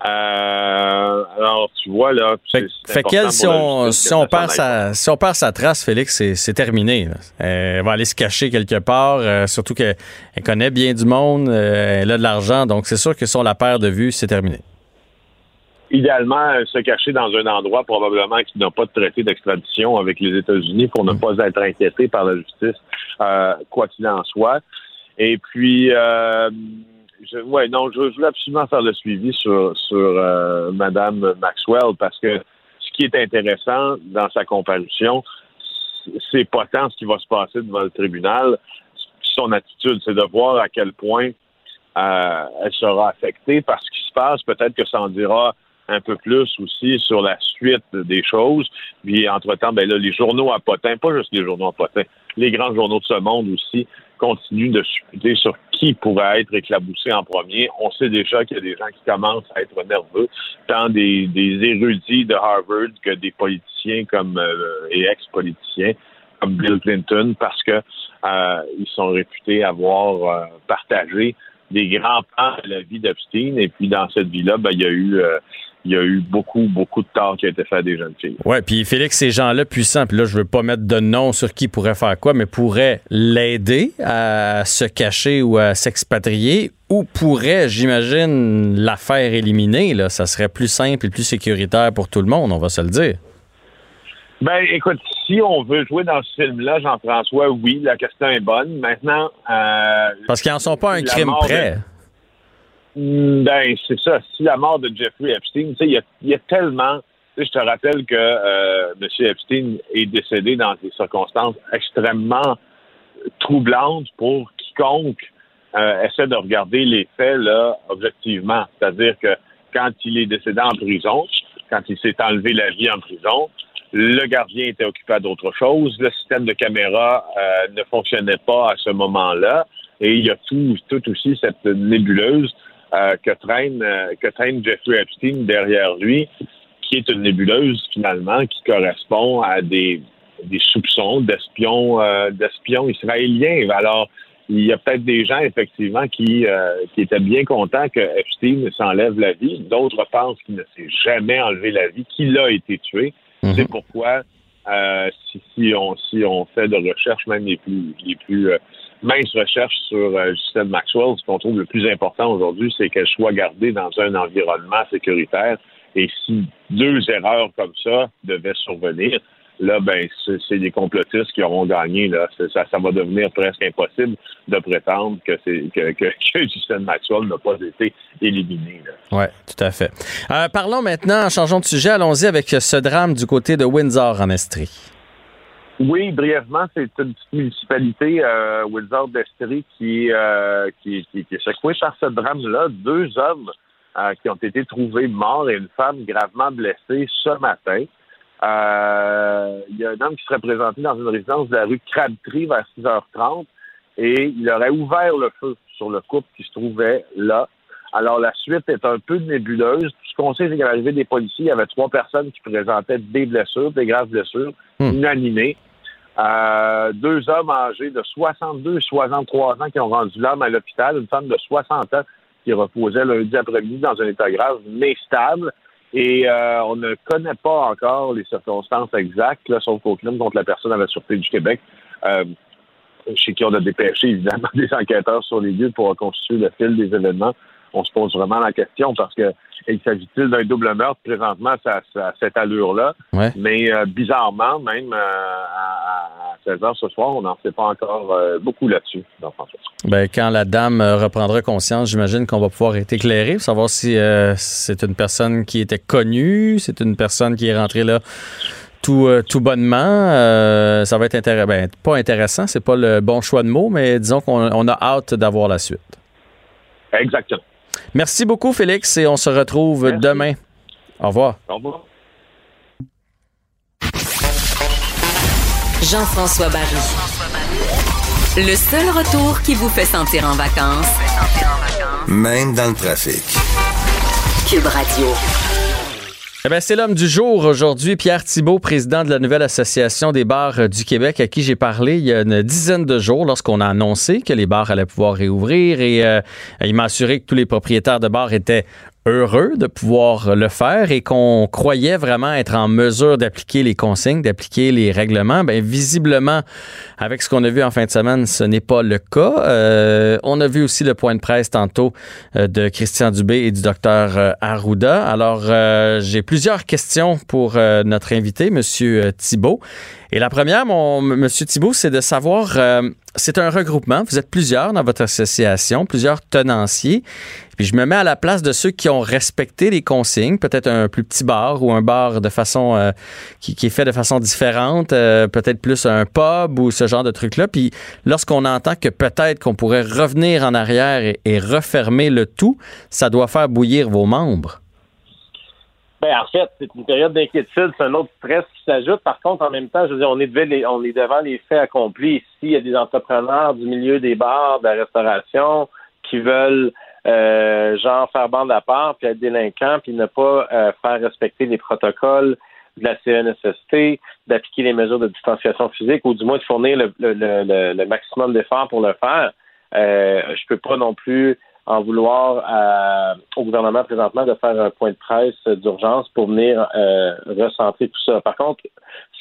Euh, alors, tu vois, là. Fait, fait qu'elle, si on, si, on perd sa, si on perd sa trace, Félix, c'est, c'est terminé. là. Elle va aller se cacher quelque part, euh, surtout qu'elle elle connaît bien du monde, euh, elle a de l'argent, donc c'est sûr que si on la perd de vue, c'est terminé. Idéalement euh, se cacher dans un endroit probablement qui n'a pas de traité d'extradition avec les États-Unis pour ne pas être inquiété par la justice, euh, quoi qu'il en soit. Et puis, euh, je, ouais, non, je, je voulais absolument faire le suivi sur, sur euh, Madame Maxwell parce que ce qui est intéressant dans sa comparution, c'est pas tant ce qui va se passer devant le tribunal, son attitude, c'est de voir à quel point euh, elle sera affectée par ce qui se passe. Peut-être que ça en dira un peu plus aussi sur la suite des choses. Puis, entre-temps, ben là, les journaux à potins, pas juste les journaux à potins, les grands journaux de ce monde aussi continuent de discuter sur qui pourrait être éclaboussé en premier. On sait déjà qu'il y a des gens qui commencent à être nerveux, tant des, érudits de Harvard que des politiciens comme euh, et ex-politiciens comme Bill Clinton, parce que euh, ils sont réputés avoir euh, partagé des grands plans de la vie d'Epstein. Et puis dans cette vie-là, ben, il y a eu euh, il y a eu beaucoup, beaucoup de tort qui a été fait à des jeunes filles. Ouais, puis Félix, ces gens-là puissants, puis là, je veux pas mettre de nom sur qui pourrait faire quoi, mais pourraient l'aider à se cacher ou à s'expatrier, ou pourrait, j'imagine, la faire éliminer. Là. Ça serait plus simple et plus sécuritaire pour tout le monde, on va se le dire. Ben, écoute, si on veut jouer dans ce film-là, Jean-François, oui, la question est bonne. Maintenant, euh, Parce qu'ils n'en sont pas un crime. Mm, Ben, c'est ça. Si la mort de Jeffrey Epstein, il y a, tellement. Je te rappelle que euh, M. Epstein est décédé dans des circonstances extrêmement troublantes pour quiconque euh, essaie de regarder les faits là objectivement. C'est-à-dire que quand il est décédé en prison, quand il s'est enlevé la vie en prison, le gardien était occupé à d'autres choses. Le système de caméra euh, ne fonctionnait pas à ce moment-là. Et il y a tout, tout aussi cette nébuleuse euh, que traîne euh, que traîne Jeffrey Epstein derrière lui, qui est une nébuleuse finalement qui correspond à des, des soupçons d'espions euh, d'espions israéliens. Alors il y a peut-être des gens effectivement qui qui étaient bien contents que Epstein s'enlève la vie. D'autres pensent qu'il ne s'est jamais enlevé la vie, qu'il a été tué. C'est pourquoi si, si on si on fait de recherches même les plus les plus minces recherches sur euh, Ghislaine Maxwell, ce qu'on trouve le plus important aujourd'hui, c'est qu'elle soit gardée dans un environnement sécuritaire. Et si deux erreurs comme ça devaient survenir, là, ben, c'est les complotistes qui auront gagné. Là. Ça, ça va devenir presque impossible de prétendre que que, que, Maxwell n'a pas été éliminée. là. Oui, tout à fait. Euh, parlons maintenant, changeons de sujet, allons-y avec ce drame du côté de Windsor en Estrie. Oui, brièvement, c'est une petite municipalité, euh, Windsor d'Estrie, qui, euh, qui, qui, qui est secouée par ce drame-là. Deux hommes euh, qui ont été trouvés morts et une femme gravement blessée ce matin. Euh, il y a un homme qui serait présenté dans une résidence de la rue Crabtree vers 6h30 et il aurait ouvert le feu sur le couple qui se trouvait là. Alors, la suite est un peu nébuleuse. Tout ce qu'on sait, c'est qu'à l'arrivée des policiers, il y avait trois personnes qui présentaient des blessures, des graves blessures, inanimées. Deux hommes âgés de 62 et 63 ans qui ont rendu l'homme à l'hôpital, une femme de 60 ans qui reposait lundi après-midi dans un état grave mais stable. Et euh, on ne connaît pas encore les circonstances exactes, là, sauf qu'au crime contre la personne à la Sûreté du Québec, euh, chez qui on a dépêché évidemment des enquêteurs sur les lieux pour reconstituer le fil des événements. On se pose vraiment la question parce que il s'agit-il d'un double meurtre présentement à, cette allure-là? Ouais. Mais euh, bizarrement, même euh, à, à 16 h ce soir, on n'en sait pas encore euh, beaucoup là-dessus, Jean-François. Ben, quand la dame reprendra conscience, j'imagine qu'on va pouvoir être éclairé pour savoir si c'est une personne qui était connue, c'est une personne qui est rentrée là tout, tout bonnement. Ça va être intéressant. Ben, pas intéressant, c'est pas le bon choix de mots, mais disons qu'on on a hâte d'avoir la suite. Exactement. Merci beaucoup, Félix, et on se retrouve demain. Au revoir. Au revoir. Jean-François Barry. Le seul retour qui vous fait sentir en vacances, Même dans le trafic. Cube Radio. Eh c'est l'homme du jour aujourd'hui, Pierre Thibault, président de la nouvelle Association des bars euh, du Québec, à qui j'ai parlé il y a une dizaine de jours lorsqu'on a annoncé que les bars allaient pouvoir réouvrir. Et euh, il m'a assuré que tous les propriétaires de bars étaient heureux de pouvoir le faire et qu'on croyait vraiment être en mesure d'appliquer les consignes, d'appliquer les règlements. Ben visiblement, avec ce qu'on a vu en fin de semaine, ce n'est pas le cas. Euh, on a vu aussi le point de presse tantôt euh, de Christian Dubé et du docteur euh, Arruda. Alors, j'ai plusieurs questions pour notre invité, Monsieur Thibault. Et la première, mon Monsieur Thibault, c'est de savoir, c'est un regroupement. Vous êtes plusieurs dans votre association, plusieurs tenanciers. Puis je me mets à la place de ceux qui ont respecté les consignes, peut-être un plus petit bar ou un bar de façon euh, qui, qui est fait de façon différente, euh, peut-être plus un pub ou ce genre de truc-là. Puis lorsqu'on entend que peut-être qu'on pourrait revenir en arrière et, et refermer le tout, ça doit faire bouillir vos membres. Ben, en fait, c'est une période d'inquiétude, c'est un autre stress qui s'ajoute. Par contre, en même temps, je veux dire, on est, devant les, on est devant les faits accomplis. Ici, il y a des entrepreneurs du milieu des bars, de la restauration, qui veulent, euh, genre, faire bande à part, puis être délinquants, puis ne pas euh, faire respecter les protocoles de la CNSST, d'appliquer les mesures de distanciation physique, ou du moins de fournir le, le, le, le maximum d'efforts pour le faire. Euh, je peux pas non plus en vouloir à- au gouvernement présentement de faire un point de presse d'urgence pour venir euh, recentrer tout ça. Par contre,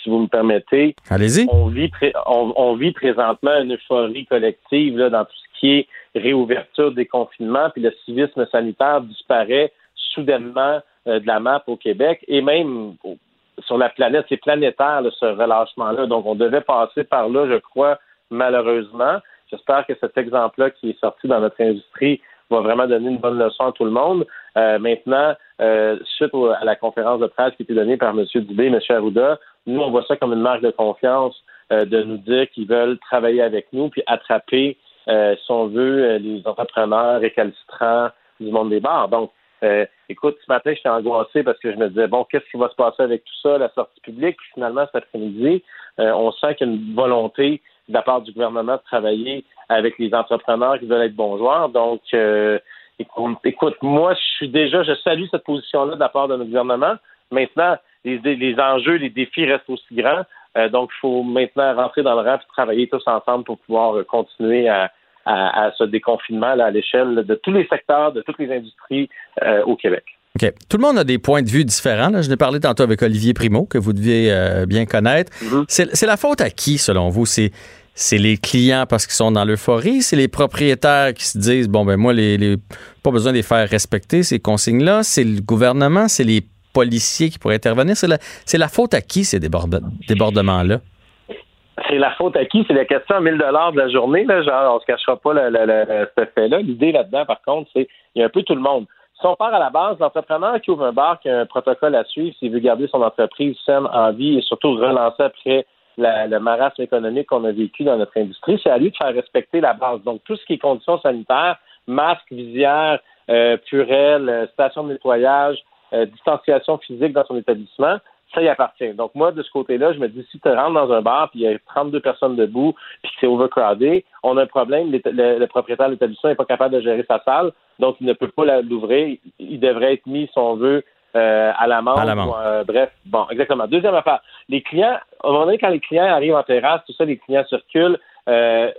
si vous me permettez, Allez-y. on vit, pré- on, on vit présentement une euphorie collective là, dans tout ce qui est réouverture des confinements, puis le civisme sanitaire disparaît soudainement euh, de la map au Québec et même au- sur la planète. C'est planétaire, ce relâchement-là. Donc, on devait passer par là, je crois, malheureusement. J'espère que cet exemple-là qui est sorti dans notre industrie va vraiment donner une bonne leçon à tout le monde. Euh, maintenant, euh, suite à la conférence de presse qui a été donnée par M. Dubé, M. Arruda, nous, on voit ça comme une marque de confiance euh, de nous dire qu'ils veulent travailler avec nous puis attraper, si on veut, les entrepreneurs récalcitrants du monde des bars. Donc, écoute, ce matin, j'étais angoissé parce que je me disais, bon, qu'est-ce qui va se passer avec tout ça, la sortie publique? Finalement, cet après-midi, on sent qu'il y a une volonté de la part du gouvernement de travailler avec les entrepreneurs qui veulent être bons joueurs. Donc, euh, écoute, moi, je suis déjà, je salue cette position-là de la part de notre gouvernement. Maintenant, les, enjeux, les défis restent aussi grands. Euh, donc, il faut maintenant rentrer dans le rang et travailler tous ensemble pour pouvoir euh, continuer à, ce déconfinement à l'échelle de tous les secteurs, de toutes les industries au Québec. OK. Tout le monde a des points de vue différents. Je n'ai parlé tantôt avec Olivier Primo, que vous deviez bien connaître. Mm-hmm. C'est la faute à qui, selon vous? C'est c'est les clients parce qu'ils sont dans l'euphorie, c'est les propriétaires qui se disent bon ben moi les, pas besoin de les faire respecter ces consignes là, c'est le gouvernement, c'est les policiers qui pourraient intervenir, c'est la, c'est la faute à qui ces débordements là c'est la faute à qui? C'est la question à 1000 dollars de la journée. Là, genre, on se cachera pas le, le, cet fait-là. L'idée là-dedans, par contre, c'est il y a un peu tout le monde. Si on part à la base, l'entrepreneur qui ouvre un bar, qui a un protocole à suivre, s'il veut garder son entreprise saine en vie et surtout relancer après le marasme économique qu'on a vécu dans notre industrie, c'est à lui de faire respecter la base. Donc, tout ce qui est conditions sanitaires, masque, visière, euh, purelle, euh, station de nettoyage, euh, distanciation physique dans son établissement, ça y appartient. Donc, moi, de ce côté-là, je me dis, si tu rentres dans un bar, puis il y a 32 personnes debout, puis c'est overcrowded, on a un problème, le, propriétaire de l'établissement n'est pas capable de gérer sa salle, donc il ne peut pas l'ouvrir. Il devrait être mis, si on veut, euh, à la main. Euh, bref, bon, exactement. Deuxième affaire. Les clients, à un moment donné, quand les clients arrivent en terrasse, tout ça, les clients circulent. Euh,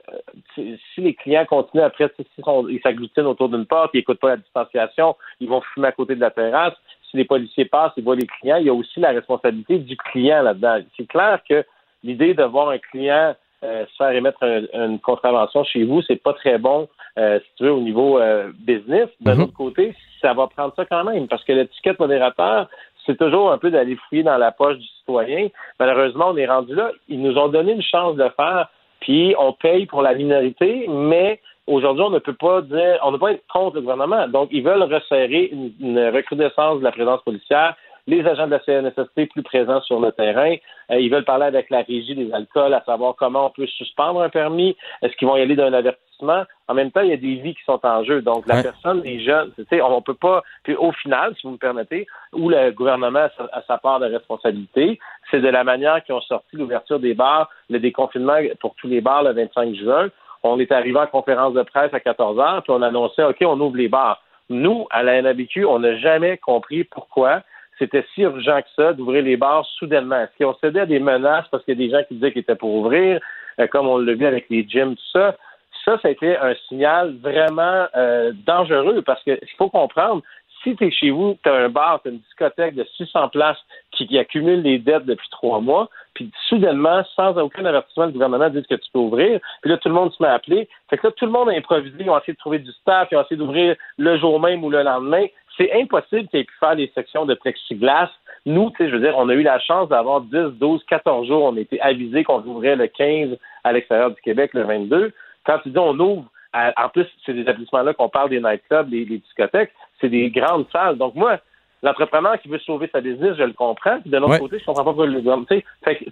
si les clients continuent après, ils s'agglutinent autour d'une porte, ils n'écoutent pas la distanciation, ils vont fumer à côté de la terrasse. Si les policiers passent, ils voient les clients. Il y a aussi la responsabilité du client là-dedans. C'est clair que l'idée de voir un client se faire émettre une contravention chez vous, c'est pas très bon, si tu veux, au niveau business. D'un mm-hmm. autre côté, ça va prendre ça quand même, parce que l'étiquette modérateur, c'est toujours un peu d'aller fouiller dans la poche du citoyen. Malheureusement, on est rendu là. Ils nous ont donné une chance de le faire, puis on paye pour la minorité, mais aujourd'hui, on ne peut pas dire, on ne peut pas être contre le gouvernement. Donc, ils veulent resserrer une recrudescence de la présence policière les agents de la CNSST plus présents sur le terrain. Euh, ils veulent parler avec la régie des alcools, à savoir comment on peut suspendre un permis. Est-ce qu'ils vont y aller d'un avertissement? En même temps, il y a des vies qui sont en jeu. Donc, la personne, les jeunes, tu sais, on peut pas. Puis au final, si vous me permettez, où le gouvernement a sa part de responsabilité, c'est de la manière qu'ils ont sorti l'ouverture des bars, le déconfinement pour tous les bars le 25 juin. On est arrivé en conférence de presse à 14 heures, puis on annonçait, OK, on ouvre les bars. Nous, à la NABQ, on n'a jamais compris pourquoi c'était si urgent que ça d'ouvrir les bars soudainement. Est-ce qu'on cédait à des menaces parce qu'il y a des gens qui disaient qu'ils étaient pour ouvrir, euh, comme on l'a vu avec les gyms, tout ça? Ça, ça a été un signal vraiment euh, dangereux parce qu'il faut comprendre, si tu es chez vous, tu as un bar, tu as une discothèque de 600 places qui, qui, accumule les dettes depuis trois mois, puis soudainement, sans aucun avertissement, le gouvernement dit que tu peux ouvrir, puis là, tout le monde se met à appeler. Fait que là, tout le monde a improvisé, ils ont essayé de trouver du staff, ils ont essayé d'ouvrir le jour même ou le lendemain. C'est impossible qu'ils aient pu faire des sections de plexiglas. Nous, tu sais, je veux dire, on a eu la chance d'avoir 10, 12, 14 jours. On a été avisés qu'on ouvrait le 15 à l'extérieur du Québec le 22. Quand tu dis on ouvre, en plus, c'est des établissements-là qu'on parle des nightclubs, des, discothèques, c'est des grandes salles. Donc moi, l'entrepreneur qui veut sauver sa business, je le comprends. Puis de l'autre côté, je comprends pas pourquoi le gouvernement.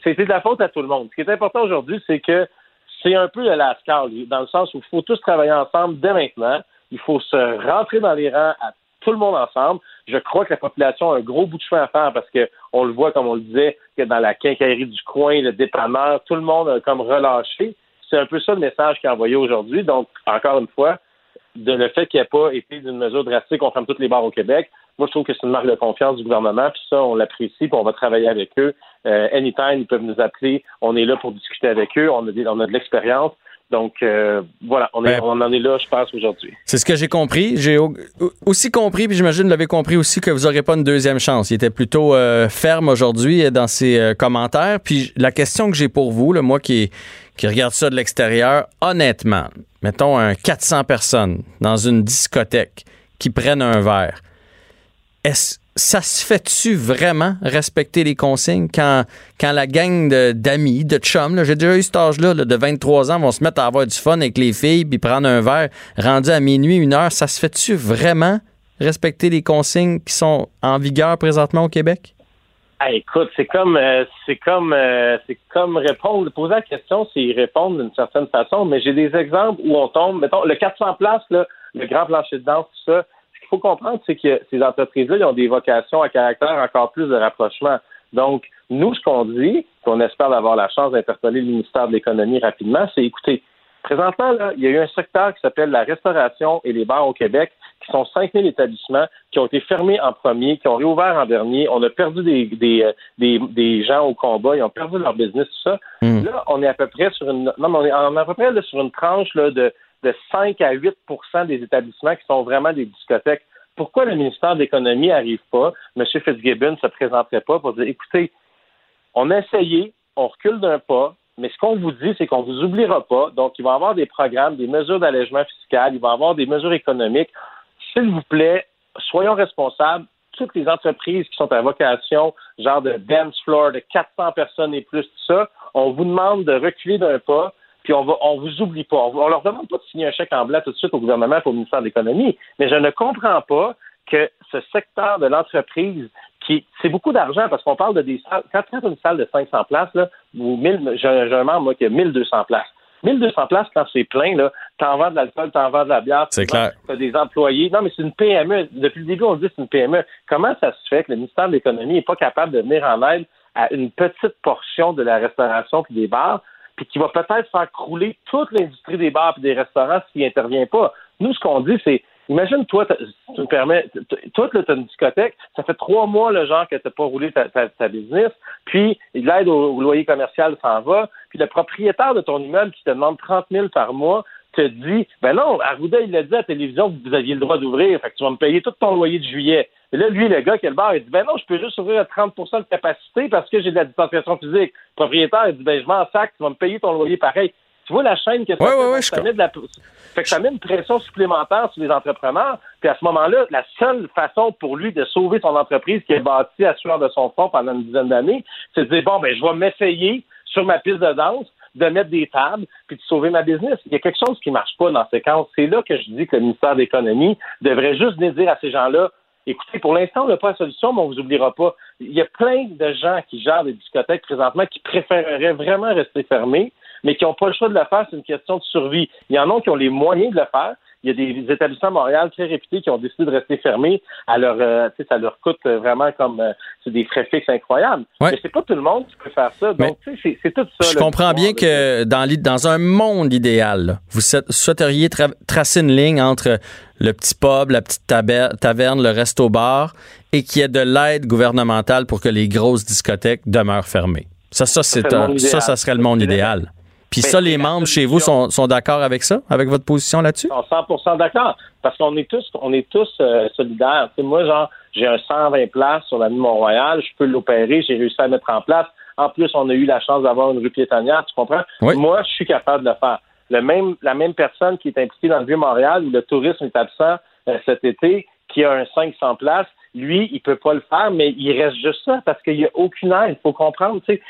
C'était de la faute à tout le monde. Ce qui est important aujourd'hui, c'est que c'est un peu le lascar, dans le sens où il faut tous travailler ensemble dès maintenant. Il faut se rentrer dans les rangs à tout le monde ensemble. Je crois que la population a un gros bout de chemin à faire parce que on le voit, comme on le disait, que dans la quincaillerie du coin, le dépanneur, tout le monde a comme relâché. C'est un peu ça le message qui est envoyé aujourd'hui. Donc, encore une fois, de le fait qu'il n'y ait pas été d'une mesure drastique, on ferme toutes les bars au Québec. Moi, je trouve que c'est une marque de confiance du gouvernement, puis ça, on l'apprécie, puis on va travailler avec eux. Euh, anytime, ils peuvent nous appeler. On est là pour discuter avec eux. On a, on a de l'expérience. Donc euh, voilà, on, est, ben, on en est là, je pense, aujourd'hui. C'est ce que j'ai compris. J'ai aussi compris, puis j'imagine vous l'avez compris aussi, que vous n'aurez pas une deuxième chance. Il était plutôt euh, ferme aujourd'hui dans ses commentaires. Puis la question que j'ai pour vous, là, moi qui, qui regarde ça de l'extérieur, honnêtement, mettons un 400 personnes dans une discothèque qui prennent un verre. Est-ce ça se fait-tu vraiment respecter les consignes quand, quand la gang d'amis, de, chums, j'ai déjà eu cet âge-là, là, de 23 ans, vont se mettre à avoir du fun avec les filles puis prendre un verre rendu à minuit, une heure, ça se fait-tu vraiment respecter les consignes qui sont en vigueur présentement au Québec? Ah, écoute, c'est comme euh, c'est comme euh, c'est comme répondre, poser la question, c'est y répondre d'une certaine façon, mais j'ai des exemples où on tombe, mettons, le 400 places, là, le grand plancher de danse, tout ça, ce qu'il faut comprendre, c'est que ces entreprises-là, ils ont des vocations à caractère encore plus de rapprochement. Donc, nous, ce qu'on dit, qu'on espère avoir la chance d'interpeller le ministère de l'Économie rapidement, c'est écoutez, présentement, là, il y a eu un secteur qui s'appelle la restauration et les bars au Québec, qui sont 5000 établissements qui ont été fermés en premier, qui ont réouvert en dernier. On a perdu des, des, euh, des, des gens au combat, ils ont perdu leur business, tout ça. Là, on est à peu près sur une non, mais on est, on est à peu près là, sur une tranche là, de, de 5 à 8% des établissements qui sont vraiment des discothèques. Pourquoi le ministère de l'Économie n'arrive pas? M. Fitzgibbon ne se présenterait pas pour dire écoutez, on a essayé, on recule d'un pas, mais ce qu'on vous dit, c'est qu'on vous oubliera pas. Donc, il va y avoir des programmes, des mesures d'allègement fiscal, il va y avoir des mesures économiques. S'il vous plaît, soyons responsables. Toutes les entreprises qui sont à vocation, genre de dance floor, de 400 personnes et plus, tout ça, on vous demande de reculer d'un pas, puis on va, on vous oublie pas. On, leur demande pas de signer un chèque en blanc tout de suite au gouvernement et au ministère de l'Économie, mais je ne comprends pas que ce secteur de l'entreprise qui c'est beaucoup d'argent parce qu'on parle de des salles quand tu as une salle de 500 places là ou 1000 j'ai j'ai un membre moi qui a 1200 places 1200 places quand c'est plein là t'en vends de l'alcool t'en vends de la bière C'est clair. t'as des employés non mais c'est une PME depuis le début on dit que c'est une PME comment ça se fait que le ministère de l'économie n'est pas capable de venir en aide à une petite portion de la restauration puis des bars puis qui va peut-être faire crouler toute l'industrie des bars et des restaurants s'il intervient pas? Nous, ce qu'on dit, c'est Imagine, toi, tu me permets, toi, tu as une discothèque, ça fait trois mois, le genre, que tu n'as pas roulé ta, ta, ta business, puis l'aide au, au loyer commercial s'en va, puis le propriétaire de ton immeuble qui te demande 30 000 par mois te dit, ben non, Arruda, il l'a dit à la télévision que vous aviez le droit d'ouvrir, fait que tu vas me payer tout ton loyer de juillet. Et là, lui, le gars qui est le bar, il dit, ben non, je peux juste ouvrir à 30% de capacité parce que j'ai de la distanciation physique. Le propriétaire, il dit, ben je m'en sac, tu vas me payer ton loyer pareil. Tu vois la chaîne que ça Ouais, fait, ouais, ouais, ça met de la- fait que ça met une pression supplémentaire sur les entrepreneurs. Puis à ce moment-là, la seule façon pour lui de sauver son entreprise qui est bâtie à sueur de son fond pendant une dizaine d'années, c'est de dire bon ben je vais m'essayer sur ma piste de danse de mettre des tables puis de sauver ma business. Il y a quelque chose qui marche pas dans ces cas. C'est là que je dis que le ministère de l'Économie devrait juste venir dire à ces gens-là Écoutez, pour l'instant, on n'a pas la solution, mais on vous oubliera pas. Il y a plein de gens qui gèrent des discothèques présentement qui préféreraient vraiment rester fermés, mais qui n'ont pas le choix de le faire. C'est une question de survie. Il y en a qui ont les moyens de le faire. Il y a des établissements à Montréal très réputés qui ont décidé de rester fermés. À leur, euh, ça leur coûte euh, vraiment comme euh, c'est des frais fixes incroyables. Ouais. Mais c'est pas tout le monde qui peut faire ça. Donc, tu sais, c'est- tout ça. Je là, comprends bien que dans, un monde idéal, là, vous souhaiteriez tra- tracer une ligne entre le petit pub, la petite taverne, le resto-bar et qu'il y ait de l'aide gouvernementale pour que les grosses discothèques demeurent fermées. Ça, ça, c'est ça, ça serait le monde idéal. Puis Mais ça, les membres chez vous sont, sont d'accord avec ça, avec votre position là-dessus? sont 100% d'accord. Parce qu'on est tous, on est tous euh, solidaires. Moi, genre, j'ai un 120 places sur la Mont-Royal, je peux l'opérer, j'ai réussi à le mettre en place. En plus, on a eu la chance d'avoir une rue piétonnière, tu comprends? Oui. Moi, je suis capable de le faire. Le même, la même personne qui est impliquée dans le Vieux-Montréal où le tourisme est absent euh, cet été, qui a un 500 places, lui, il peut pas le faire, mais il reste juste ça parce qu'il n'y a aucune aide. Il faut comprendre. tu sais.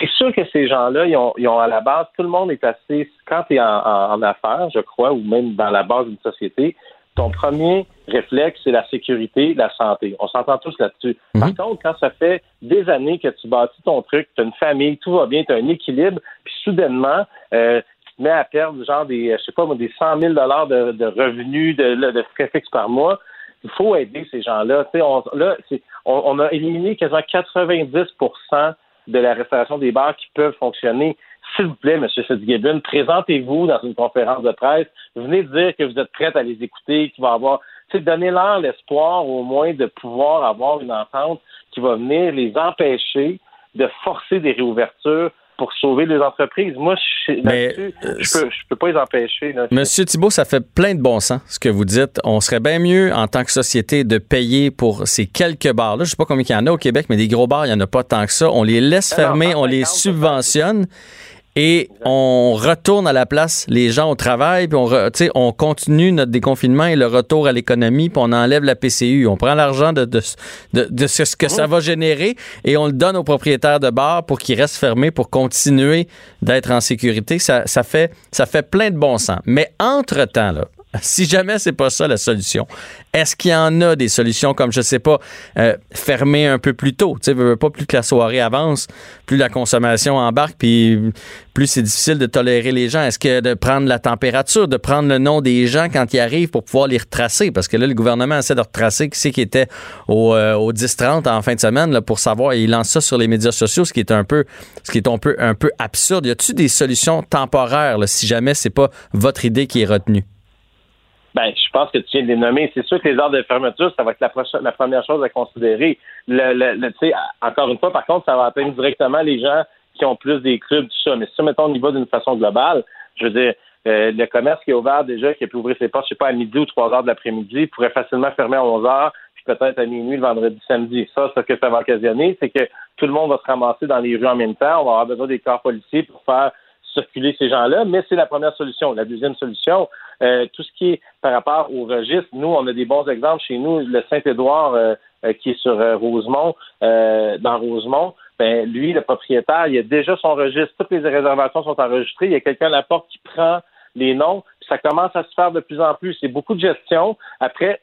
C'est sûr que ces gens-là, ils ont, ils ont à la base, tout le monde est assez. Quand tu es en, en- en affaires, je crois, ou même dans la base d'une société, ton premier réflexe, c'est la sécurité, la santé. On s'entend tous là-dessus. Par contre, quand ça fait des années que tu bâtis ton truc, tu as une famille, tout va bien, tu as un équilibre, puis soudainement, euh, tu te mets à perdre genre des, je sais pas moi, des 100 000 de, de revenus, de, de frais fixes par mois. Il faut aider ces gens-là. On, là, on, on a éliminé quasiment 90% de la restauration des bars qui peuvent fonctionner. S'il vous plaît, M. Fitzgibbon, présentez-vous dans une conférence de presse. Venez dire que vous êtes prête à les écouter, qu'il va avoir. Donnez-leur l'espoir au moins de pouvoir avoir une entente qui va venir les empêcher de forcer des réouvertures pour sauver les entreprises. Moi, je, Mais, euh, je peux, je peux pas les empêcher. là. Monsieur Thibault, ça fait plein de bon sens ce que vous dites. On serait bien mieux en tant que société de payer pour ces quelques bars-là. Je sais pas combien il y en a au Québec, mais des gros bars, il n'y en a pas tant que ça. On les laisse fermer, on les 150, subventionne. Et on retourne à la place les gens au travail, puis on, re- continue notre déconfinement et le retour à l'économie, puis on enlève la PCU. On prend l'argent de, de, de, de ce ce que ça va générer et on le donne aux propriétaires de bars pour qu'ils restent fermés pour continuer d'être en sécurité. Ça, ça, fait, ça fait plein de bon sens. Mais entre-temps, là, si jamais c'est pas ça la solution, est-ce qu'il y en a des solutions comme, je sais pas, euh, fermer un peu plus tôt? Tu sais, pas plus que la soirée avance, plus la consommation embarque, puis plus c'est difficile de tolérer les gens. Est-ce que de prendre la température, de prendre le nom des gens quand ils arrivent pour pouvoir les retracer? Parce que là, le gouvernement essaie de retracer qui c'est qui était au, euh, au 10-30 en fin de semaine pour savoir, et il lance ça sur les médias sociaux, ce qui est un peu, ce qui un peu, absurde. Y a-t-il des solutions temporaires si jamais c'est pas votre idée qui est retenue? Ben, je pense que tu viens de les nommer. C'est sûr que les heures de fermeture, ça va être la, prochaine- la première chose à considérer. Le, le, le- tu sais, encore une fois, par contre, ça va atteindre directement les gens qui ont plus des clubs, tout ça. Mais si, mettons, on y va d'une façon globale, je veux dire, euh, le commerce qui est ouvert déjà, qui a pu ouvrir ses portes, je sais pas, à midi ou trois heures de l'après-midi, pourrait facilement fermer à 11 heures, puis peut-être à minuit le vendredi, samedi. Ça, ce que ça va occasionner, c'est que tout le monde va se ramasser dans les rues en même temps. On va avoir besoin des corps policiers pour faire circuler ces gens-là, mais c'est la première solution. La deuxième solution, euh, tout ce qui est par rapport au registre, nous, on a des bons exemples chez nous. Le Saint-Édouard, euh, euh, qui est sur euh, Rosemont, euh, dans Rosemont, ben, lui, le propriétaire, il a déjà son registre. Toutes les réservations sont enregistrées. Il y a quelqu'un à la porte qui prend les noms. Puis ça commence à se faire de plus en plus. C'est beaucoup de gestion. Après,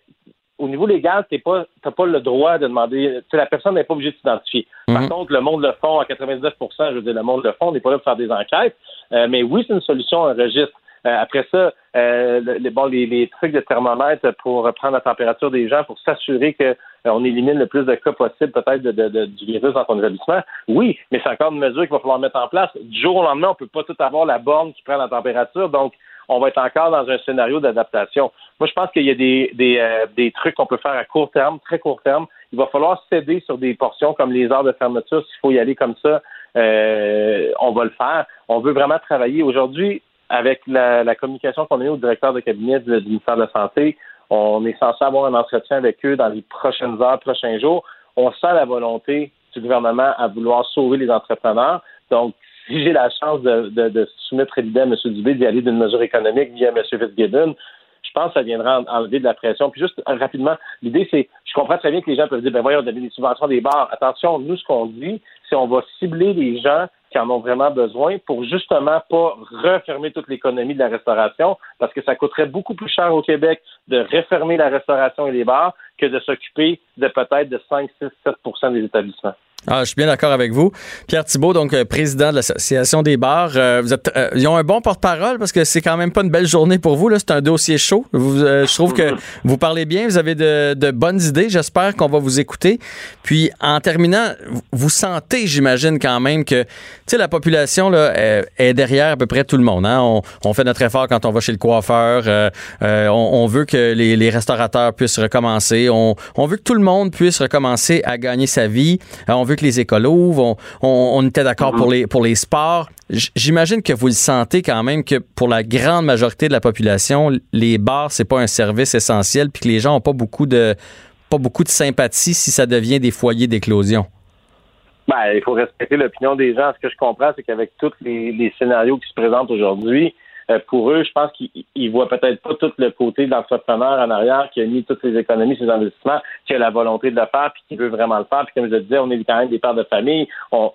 au niveau légal, tu pas, t'as pas le droit de demander. La personne n'est pas obligée de s'identifier. Par contre, le monde le font à 99% je veux dire, le monde le font, on n'est pas là pour faire des enquêtes. Euh, mais oui, c'est une solution, un registre. Euh, après ça, euh, le- les, bon, les, les trucs de thermomètre pour prendre la température des gens, pour s'assurer que euh, on élimine le plus de cas possible peut-être de, de- du virus dans ton établissement. Oui, mais c'est encore une mesure qu'il va falloir mettre en place. Du jour au lendemain, on peut pas tout avoir la borne qui prend la température, donc on va être encore dans un scénario d'adaptation. Moi, je pense qu'il y a des, des, euh, des trucs qu'on peut faire à court terme, très court terme. Il va falloir céder sur des portions comme les heures de fermeture. S'il faut y aller comme ça, euh, on va le faire. On veut vraiment travailler. Aujourd'hui, avec la, la communication qu'on a eue au directeur de cabinet du, ministère de la Santé, on est censé avoir un entretien avec eux dans les prochaines heures, prochains jours. On sent la volonté du gouvernement à vouloir sauver les entrepreneurs. Donc, si j'ai la chance de, de, de soumettre l'idée à M. Dubé d'y aller d'une mesure économique via M. Fitzgibbon, je pense que ça viendra en- enlever de la pression. Puis juste euh, rapidement, l'idée, c'est, je comprends très bien que les gens peuvent dire, ben voyons, donner des subventions des bars. Attention, nous, ce qu'on dit, c'est on va cibler les gens qui en ont vraiment besoin pour justement pas refermer toute l'économie de la restauration, parce que ça coûterait beaucoup plus cher au Québec de refermer la restauration et les bars que de s'occuper de peut-être de 5, 6, 7% des établissements. Ah, je suis bien d'accord avec vous. Pierre Thibault, donc euh, président de l'Association des bars. Euh, vous êtes, euh, ils ont un bon porte-parole parce que c'est quand même pas une belle journée pour vous. C'est un dossier chaud. Je trouve que vous parlez bien, vous avez de, de bonnes idées. J'espère qu'on va vous écouter. Puis, en terminant, vous- sentez, j'imagine, quand même que la population là, est derrière à peu près tout le monde. Hein? On, fait notre effort quand on va chez le coiffeur. on, veut que les, restaurateurs puissent recommencer. On, on veut que tout le monde puisse recommencer à gagner sa vie. On veut que les écoles ouvrent. On, on- on était d'accord pour, les, pour les sports. J'imagine que vous le sentez quand même que pour la grande majorité de la population, les bars, c'est pas un service essentiel puis que les gens ont pas beaucoup de pas beaucoup de sympathie si ça devient des foyers d'éclosion. Ben, il faut respecter l'opinion des gens. Ce que je comprends, c'est qu'avec tous les, les scénarios qui se présentent aujourd'hui, pour eux, je pense qu'ils ils voient peut-être pas tout le côté de l'entrepreneur en arrière qui a mis toutes ses économies, ses investissements, qui a la volonté de le faire, puis qui veut vraiment le faire. Puis comme je le disais, on est quand même des pères de famille. On,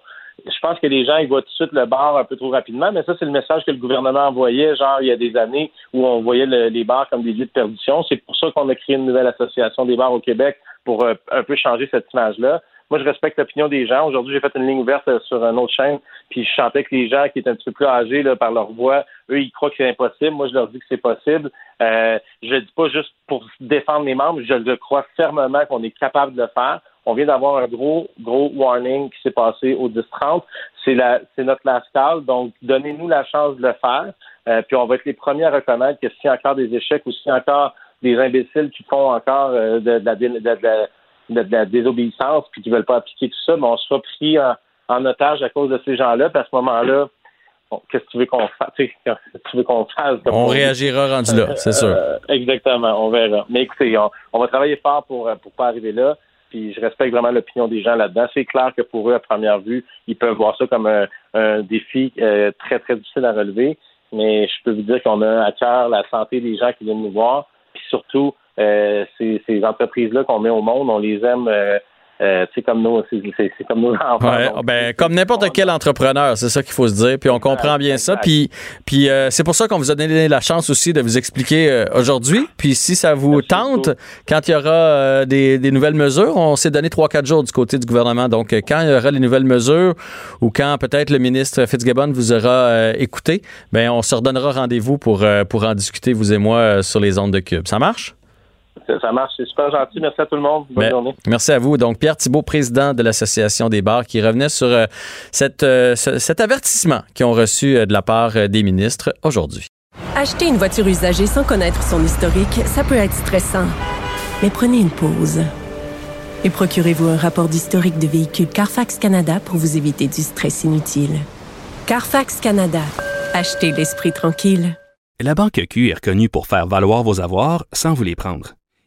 je pense que les gens, ils voient tout de suite le bar un peu trop rapidement, mais ça, c'est le message que le gouvernement envoyait, genre, il y a des années où on voyait le- les bars comme des lieux de perdition. C'est pour ça qu'on a créé une nouvelle association des bars au Québec pour euh, un peu changer cette image-là. Moi, je respecte l'opinion des gens. Aujourd'hui, j'ai fait une ligne ouverte euh, sur une autre chaîne, puis je chantais que les gens qui étaient un petit peu plus âgés là, par leur voix, eux, ils croient que c'est impossible. Moi, je leur dis que c'est possible. Euh, je le dis pas juste pour défendre mes membres, je le crois fermement qu'on est capable de le faire. On vient d'avoir un gros, gros warning qui s'est passé au 10-30. C'est la, c'est notre last call. Donc, donnez-nous la chance de le faire. Euh, puis on va être les premiers à reconnaître que s'il y a encore des échecs ou s'il y a encore des imbéciles qui font encore euh, de, la, désobéissance puis qui veulent pas appliquer tout ça, mais on sera pris en, en otage à cause de ces gens-là. Puis à ce moment-là, bon, qu'est-ce que tu veux qu'on fasse? Qu'est-ce que tu veux qu'on fasse? On réagira rendu là, c'est sûr. Euh, exactement, on verra. Mais écoutez, on, on va travailler fort pour pour pas arriver là. puis je respecte vraiment l'opinion des gens là-dedans. C'est clair que pour eux, à première vue, ils peuvent voir ça comme un, défi euh, très, très difficile à relever. Mais je peux vous dire qu'on a à cœur la santé des gens qui viennent nous voir, puis surtout euh, ces, ces entreprises-là qu'on met au monde, on les aime euh, euh, c'est comme nous, c'est comme nos enfants. Ouais, ben, comme n'importe quel entrepreneur, c'est ça qu'il faut se dire. Puis on comprend bien ça. Puis, puis euh, c'est pour ça qu'on vous a donné la chance aussi de vous expliquer euh, aujourd'hui. Puis si ça vous tente, quand il y aura des, des, nouvelles mesures, on s'est donné 3-4 jours du côté du gouvernement. Donc, quand il y aura les nouvelles mesures ou quand peut-être le ministre Fitzgibbon vous aura écouté, ben on se redonnera rendez-vous pour, pour en discuter, vous et moi, sur les ondes de Cube. Ça marche? Ça marche, c'est super gentil. Merci à tout le monde. Bonne ben, journée. Merci à vous. Donc, Pierre Thibault, président de l'Association des bars, qui revenait sur euh, cette, euh, cet avertissement qu'ils ont reçu euh, de la part des ministres aujourd'hui. Acheter une voiture usagée sans connaître son historique, ça peut être stressant. Mais prenez une pause. Et procurez-vous un rapport d'historique de véhicule Carfax Canada pour vous éviter du stress inutile. Carfax Canada. Achetez l'esprit tranquille. La Banque Q est reconnue pour faire valoir vos avoirs sans vous les prendre.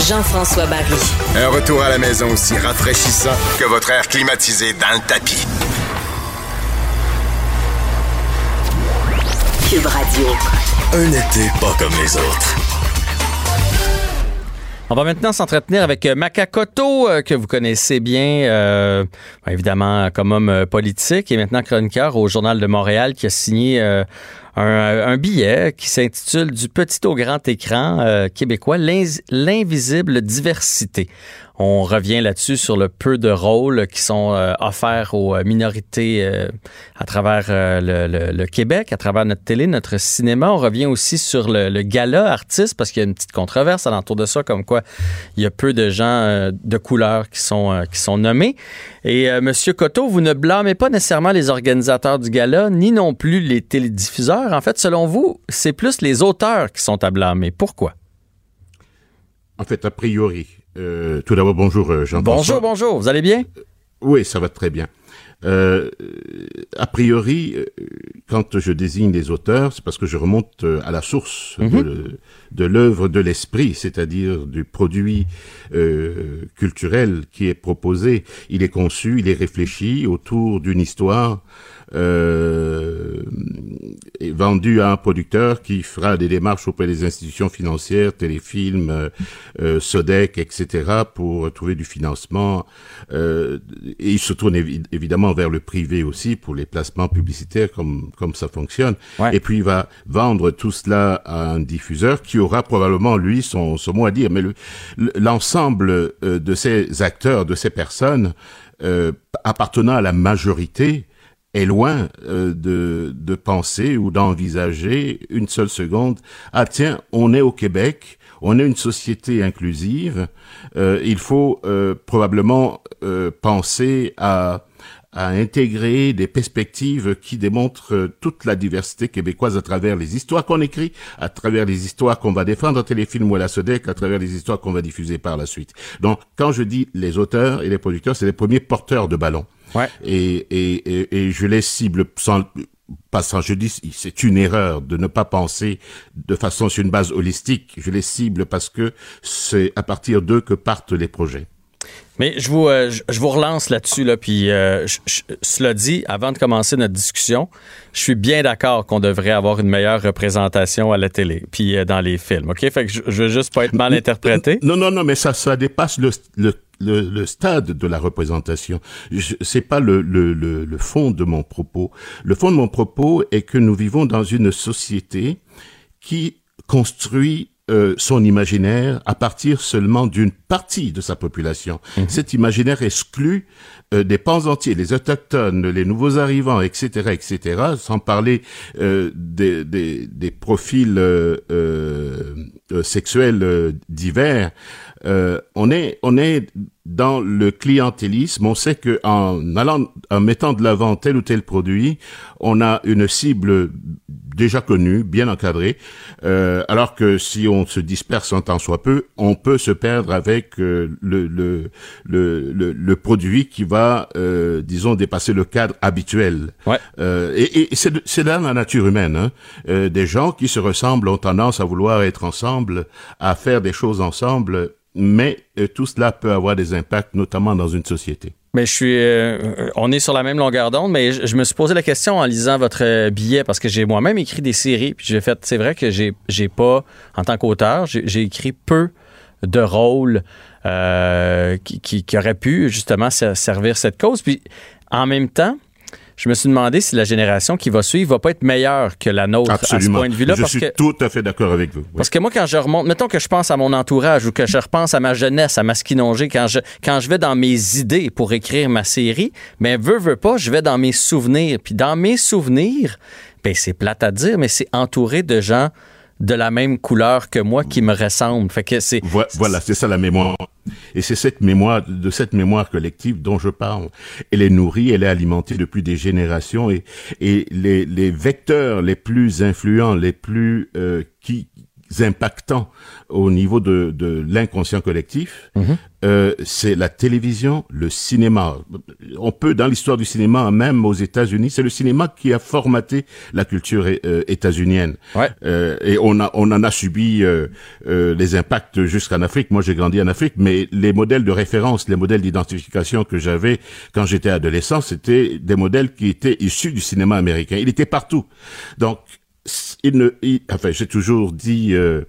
Jean-François Barry. Un retour à la maison aussi rafraîchissant que votre air climatisé dans le tapis. Cube Radio. Un été pas comme les autres. On va maintenant s'entretenir avec euh, Makakoto, euh, que vous connaissez bien, euh, évidemment comme homme politique et maintenant chroniqueur au Journal de Montréal, qui a signé un, billet qui s'intitule Du petit au grand écran euh, québécois, l'invisible diversité. On revient là-dessus sur le peu de rôles qui sont euh, offerts aux euh, minorités euh, à travers le, Québec, à travers notre télé, notre cinéma. On revient aussi sur le, gala artiste parce qu'il y a une petite controverse alentour de ça, comme quoi il y a peu de gens de couleur qui sont, nommés. Et Monsieur Coteau, vous ne blâmez pas nécessairement les organisateurs du gala, ni non plus les télédiffuseurs. En fait, selon vous, c'est plus les auteurs qui sont à blâmer. Pourquoi? En fait, a priori, euh, tout d'abord, bonjour euh, Bonjour, Jean-François. bonjour, vous allez bien? Euh, Oui, ça va très bien. a priori, quand je désigne les auteurs, c'est parce que je remonte à la source de, mhm. De l'œuvre de l'esprit, c'est-à-dire du produit culturel qui est proposé. Il est conçu, il est réfléchi autour d'une histoire euh, est vendu à un producteur qui fera des démarches auprès des institutions financières, téléfilms, euh, euh Sodec, etc., pour trouver du financement. Euh, et il se tourne évidemment vers le privé aussi pour les placements publicitaires, comme comme ça fonctionne. Et puis il va vendre tout cela à un diffuseur qui aura probablement lui son, mot à dire. Mais l'ensemble euh, de ces acteurs, de ces personnes appartenant à la majorité, est loin euh, de, de penser ou d'envisager une seule seconde, ah tiens, on est au Québec, on est une société inclusive, euh, il faut euh, probablement penser à, à intégrer des perspectives qui démontrent toute la diversité québécoise à travers les histoires qu'on écrit, à travers les histoires qu'on va défendre en téléfilm ou à la SODEC, à travers les histoires qu'on va diffuser par la suite. Donc, quand je dis les auteurs et les producteurs, c'est les premiers porteurs de ballon. Et, et, et, je les cible sans, pas sans, je dis, c'est une erreur de ne pas penser de façon sur une base holistique. Je les cible parce que c'est à partir d'eux que partent les projets. Mais je vous, euh, je, vous relance là-dessus, là, puis euh, cela dit, avant de commencer notre discussion, je suis bien d'accord qu'on devrait avoir une meilleure représentation à la télé, puis euh, dans les films, OK? Fait que je, je veux juste pas être mal interprété. Non, non, non, mais ça, ça dépasse le, le le, stade de la représentation. C'est pas le, le, le, fond de mon propos. Le fond de mon propos est que nous vivons dans une société qui construit euh, son imaginaire à partir seulement d'une partie de sa population. Mhm. Cet imaginaire exclut euh, des pans entiers, les autochtones, les nouveaux arrivants, etc., etc., sans parler euh, des, des, des, profils sexuels divers. on est on est dans le clientélisme, on sait que en allant, en mettant de l'avant tel ou tel produit, on a une cible déjà connue, bien encadrée, euh, alors que si on se disperse un temps soit peu, on peut se perdre avec euh, le, le, le, le, produit qui va, euh, disons, dépasser le cadre habituel. Ouais. Euh, et, et c'est dans la nature humaine. Hein. Euh, des gens qui se ressemblent ont tendance à vouloir être ensemble, à faire des choses ensemble mais euh, tout cela peut avoir des impacts, notamment dans une société. Mais je suis, euh, on est sur la même longueur d'onde, mais je, me suis posé la question en lisant votre euh, billet parce que j'ai moi-même écrit des séries, puis j'ai fait, c'est vrai que j'ai, j'ai pas, en tant qu'auteur, j'ai, écrit peu de rôles qui, qui, qui, auraient pu justement servir cette cause. Puis en même temps, je me suis demandé si la génération qui va suivre va pas être meilleure que la nôtre à ce point de vue-là. Je suis tout à fait d'accord avec vous. Parce que moi, quand je remonte, mettons que je pense à mon entourage ou que je repense à ma jeunesse, à ma skinongée, quand je, quand je vais dans mes idées pour écrire ma série, mais veux, veux pas, je vais dans mes souvenirs. Puis dans mes souvenirs, ben c'est plate à dire, mais c'est entouré de gens de la même couleur que moi qui me ressemblent. Fait que c'est voilà, c'est ça la mémoire. Et c'est cette mémoire de cette mémoire collective dont je parle. Elle est nourrie, elle est alimentée depuis des générations et et les les vecteurs les plus influents, les plus euh, qui impactants au niveau de, de l'inconscient collectif, mhm. euh, c'est la télévision, le cinéma. On peut, dans l'histoire du cinéma, même aux États-Unis, c'est le cinéma qui a formaté la culture euh, états-unienne. Ouais. Euh, et on, a, on en a subi euh, euh, les impacts jusqu'en Afrique. Moi, j'ai grandi en Afrique, mais les modèles de référence, les modèles d'identification que j'avais quand j'étais adolescent, c'était des modèles qui étaient issus du cinéma américain. Il était partout. Donc, il ne, enfin, j'ai toujours dit euh,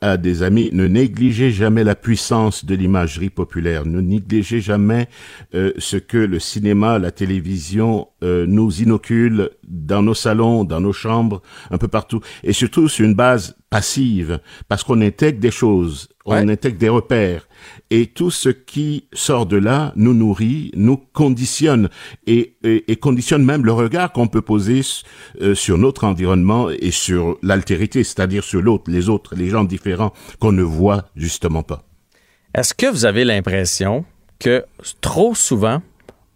à, des amis, ne négligez jamais la puissance de l'imagerie populaire, ne négligez jamais euh, ce que le cinéma, la télévision euh, nous inocule dans nos salons, dans nos chambres, un peu partout, et surtout sur une base passive, parce qu'on intègre des choses, on intègre des repères, et tout ce qui sort de là nous nourrit, nous conditionne, et, conditionne même le regard qu'on peut poser euh, sur notre environnement et sur l'altérité, c'est-à-dire sur l'autre, les autres, les gens différents qu'on ne voit justement pas. Est-ce que vous avez l'impression que trop souvent,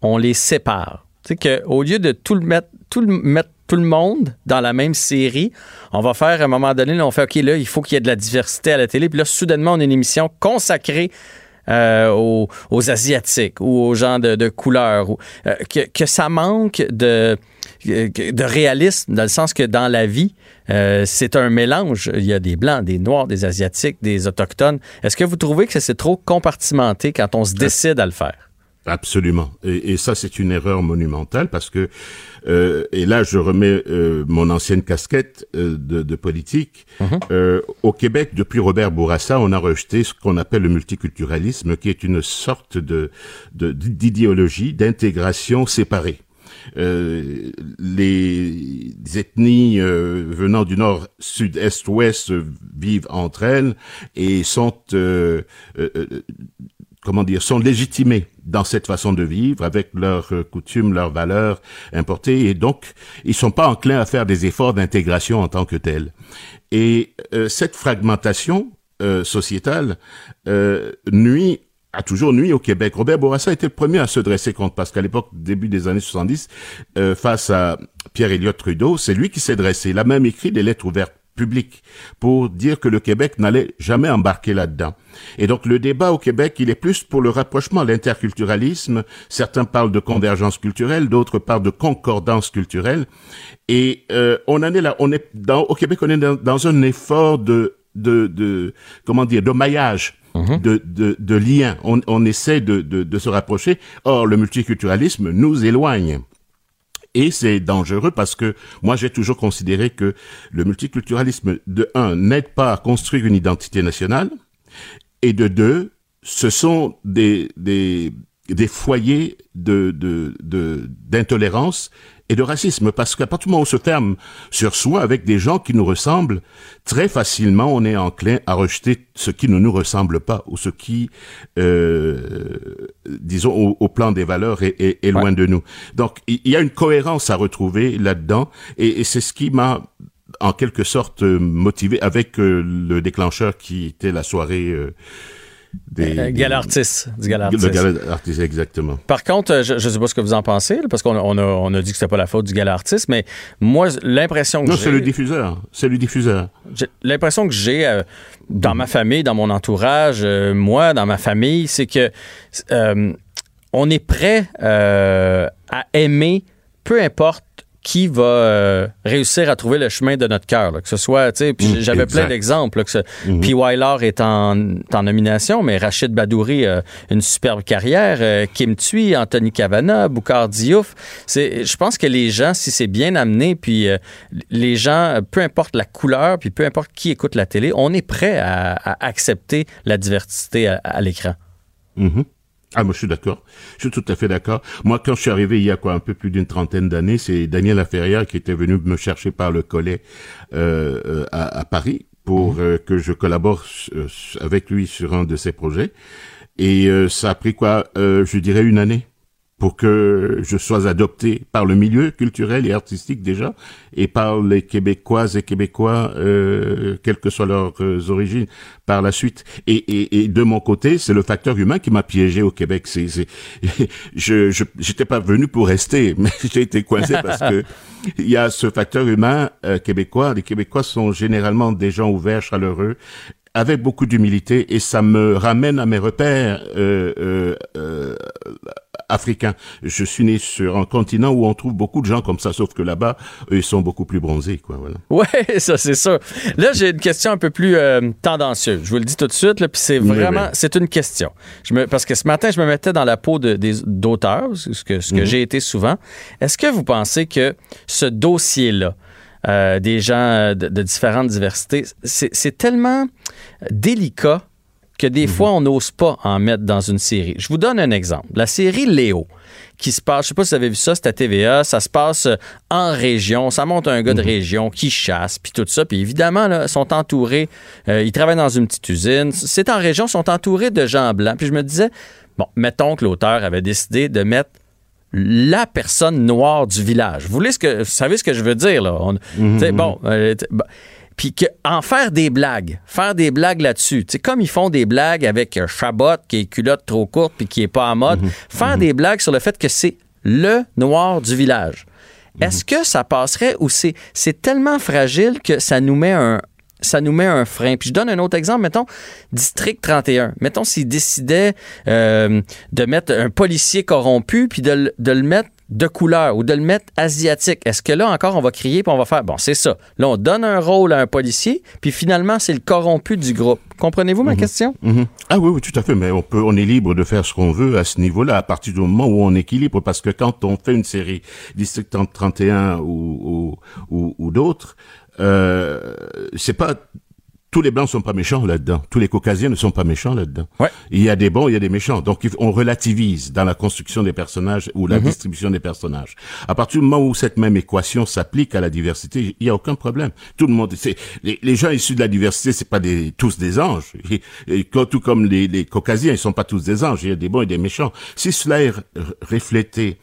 on les sépare? Sais, qu'au lieu de tout mettre, tout le mettre tout le monde dans la même série. On va faire, à un moment donné, on fait, OK, là, il faut qu'il y ait de la diversité à la télé. Puis là, soudainement, on a une émission consacrée euh, aux, Asiatiques ou aux gens de, couleur. Euh, que, ça manque de, de réalisme, dans le sens que dans la vie, euh, c'est un mélange. Il y a des Blancs, des Noirs, des Asiatiques, des Autochtones. Est-ce que vous trouvez que c'est trop compartimenté quand on se décide à le faire? Absolument. Et, et ça, c'est une erreur monumentale parce que, euh, et là, je remets euh, mon ancienne casquette euh, de, de, politique. Mhm. Euh, au Québec, depuis Robert Bourassa, on a rejeté ce qu'on appelle le multiculturalisme, qui est une sorte de d'idéologie d'intégration séparée. Euh, les ethnies euh, venant du nord, sud, est, ouest vivent entre elles et sont euh, comment dire, sont légitimés dans cette façon de vivre avec leurs euh, coutumes, leurs valeurs importées et donc ils sont pas enclins à faire des efforts d'intégration en tant que tels. Et euh, cette fragmentation euh, sociétale nuit a toujours nuit au Québec. Robert Bourassa était le premier à se dresser contre, parce qu'à l'époque, début des années 70, face à Pierre Elliott Trudeau, c'est lui qui s'est dressé. Il a même écrit des lettres ouvertes public pour dire que le Québec n'allait jamais embarquer là-dedans. Et donc le débat au Québec, il est plus pour le rapprochement, l'interculturalisme. Certains parlent de convergence culturelle, d'autres parlent de concordance culturelle. Et euh, on en est là, on est dans, au Québec, on est dans, un effort de, de, de, comment dire, de maillage. Mhm. De, de, de lien. On, on essaie de, de, de se rapprocher. Or, le multiculturalisme nous éloigne. Et c'est dangereux parce que moi j'ai toujours considéré que le multiculturalisme de un n'aide pas à construire une identité nationale et de deux ce sont des des des foyers de d'intolérance de, et de racisme parce qu'à partir du moment où on se ferme sur soi avec des gens qui nous ressemblent, très facilement on est enclin à rejeter ce qui ne nous ressemble pas ou ce qui, euh, disons, au, plan des valeurs est, est, loin de nous. Donc il y a une cohérence à retrouver là-dedans et, et c'est ce qui m'a en quelque sorte motivé avec euh, le déclencheur qui était la soirée. Euh, des, Euh, des- du Le exactement. Par contre, euh, je ne sais pas ce que vous en pensez, là, parce qu'on a, on a, on a dit que c'était pas la faute du gala artiste, mais moi, l'impression que Non, j'ai... c'est le diffuseur. C'est le diffuseur. L'impression que j'ai euh, dans ma famille, dans mon entourage, euh, moi, dans ma famille, c'est que euh, on est prêt à aimer, peu importe qui va euh, réussir à trouver le chemin de notre cœur. Que ce soit, tu sais, Mm, j'avais plein d'exemples. là, que ce- Mhm. P. Wyler est en, en nomination, mais Rachid Badouri a une superbe carrière. euh, Kim Thuy, Anthony Cavana, Boukhar Diouf. C'est, je pense que les gens, si c'est bien amené, puis euh, les gens, euh, peu importe la couleur, puis peu importe qui écoute la télé, on est prêt à, à accepter la diversité à, à l'écran. Mhm. Ah, moi, je suis d'accord. Je suis tout à fait d'accord. Moi, quand je suis arrivé il y a quoi, un peu plus d'une trentaine d'années, c'est Daniel Laferrière qui était venu me chercher par le collet euh, euh, à, à Paris pour euh, que je collabore euh, avec lui sur un de ses projets. Et euh, ça a pris quoi, euh, je dirais une année pour que je sois adopté par le milieu culturel et artistique déjà, et par les Québécoises et Québécois, euh, quelles que soient leurs euh, origines, par la suite. Et, et, et de mon côté, c'est le facteur humain qui m'a piégé au Québec. C'est, c'est, je, je, j'étais pas venu pour rester, mais j'ai été coincé parce que il y a ce facteur humain euh, québécois. Les Québécois sont généralement des gens ouverts, chaleureux, avec beaucoup d'humilité, et ça me ramène à mes repères euh, euh, euh, africains. Je suis né sur un continent où on trouve beaucoup de gens comme ça, sauf que là-bas, eux, ils sont beaucoup plus bronzés, quoi. Voilà. Ouais, ça c'est sûr. Là, j'ai une question un peu plus euh, tendancieuse. Je vous le dis tout de suite, là, puis c'est vraiment, oui. c'est une question. Je me, parce que ce matin, je me mettais dans la peau de- des d'auteurs, ce que, ce que Mhm. j'ai été souvent. Est-ce que vous pensez que ce dossier-là, euh, des gens euh, de, de différentes diversités, c'est tellement délicat que des fois, on n'ose pas en mettre dans une série. Je vous donne un exemple. La série Léo, qui se passe, je sais pas si vous avez vu ça, c'est à TVA, ça se passe euh, en région, ça monte un gars de région qui chasse, puis tout ça, puis évidemment, là, ils sont entourés, euh, ils travaillent dans une petite usine, c'est en région, ils sont entourés de gens blancs, puis je me disais, bon, mettons que l'auteur avait décidé de mettre la personne noire du village. Vous, voulez ce que, vous savez ce que je veux dire, là? On- sais, Bon, euh, bon. Puis que, en faire des blagues, faire des blagues là-dessus. Tu comme ils font des blagues avec euh, Chabot, qui est culotte trop courte puis qui est pas en mode, faire des blagues sur le fait que c'est le noir du village. Est-ce que ça passerait ou c'est, c'est tellement fragile que ça nous met un, ça nous met un frein? Puis je donne un autre exemple, mettons, District 31. Mettons s'ils décidaient euh, de mettre un policier corrompu puis de, de le mettre de couleur ou de le mettre asiatique. Est-ce que là encore on va crier puis on va faire bon c'est ça. Là on donne un rôle à un policier puis finalement c'est le corrompu du groupe. Comprenez-vous ma question? Mhm. Ah oui, oui, tout à fait. Mais on peut, on est libre de faire ce qu'on veut à ce niveau-là, à partir du moment où on équilibre. Parce que quand on fait une série District 31 ou, ou, ou, ou d'autres, euh, c'est pas tous les blancs sont pas méchants là-dedans. Tous les caucasiens ne sont pas méchants là-dedans. Il y a des bons, il y a des méchants. Donc on relativise dans la construction des personnages ou la Mhm. distribution des personnages. À partir du moment où cette même équation s'applique à la diversité, il y a aucun problème. Tout le monde, c'est les, les gens issus de la diversité, c'est pas des tous des anges. Et, tout comme les, les caucasiens, ils sont pas tous des anges. Il y a des bons et des méchants. Si cela est reflété,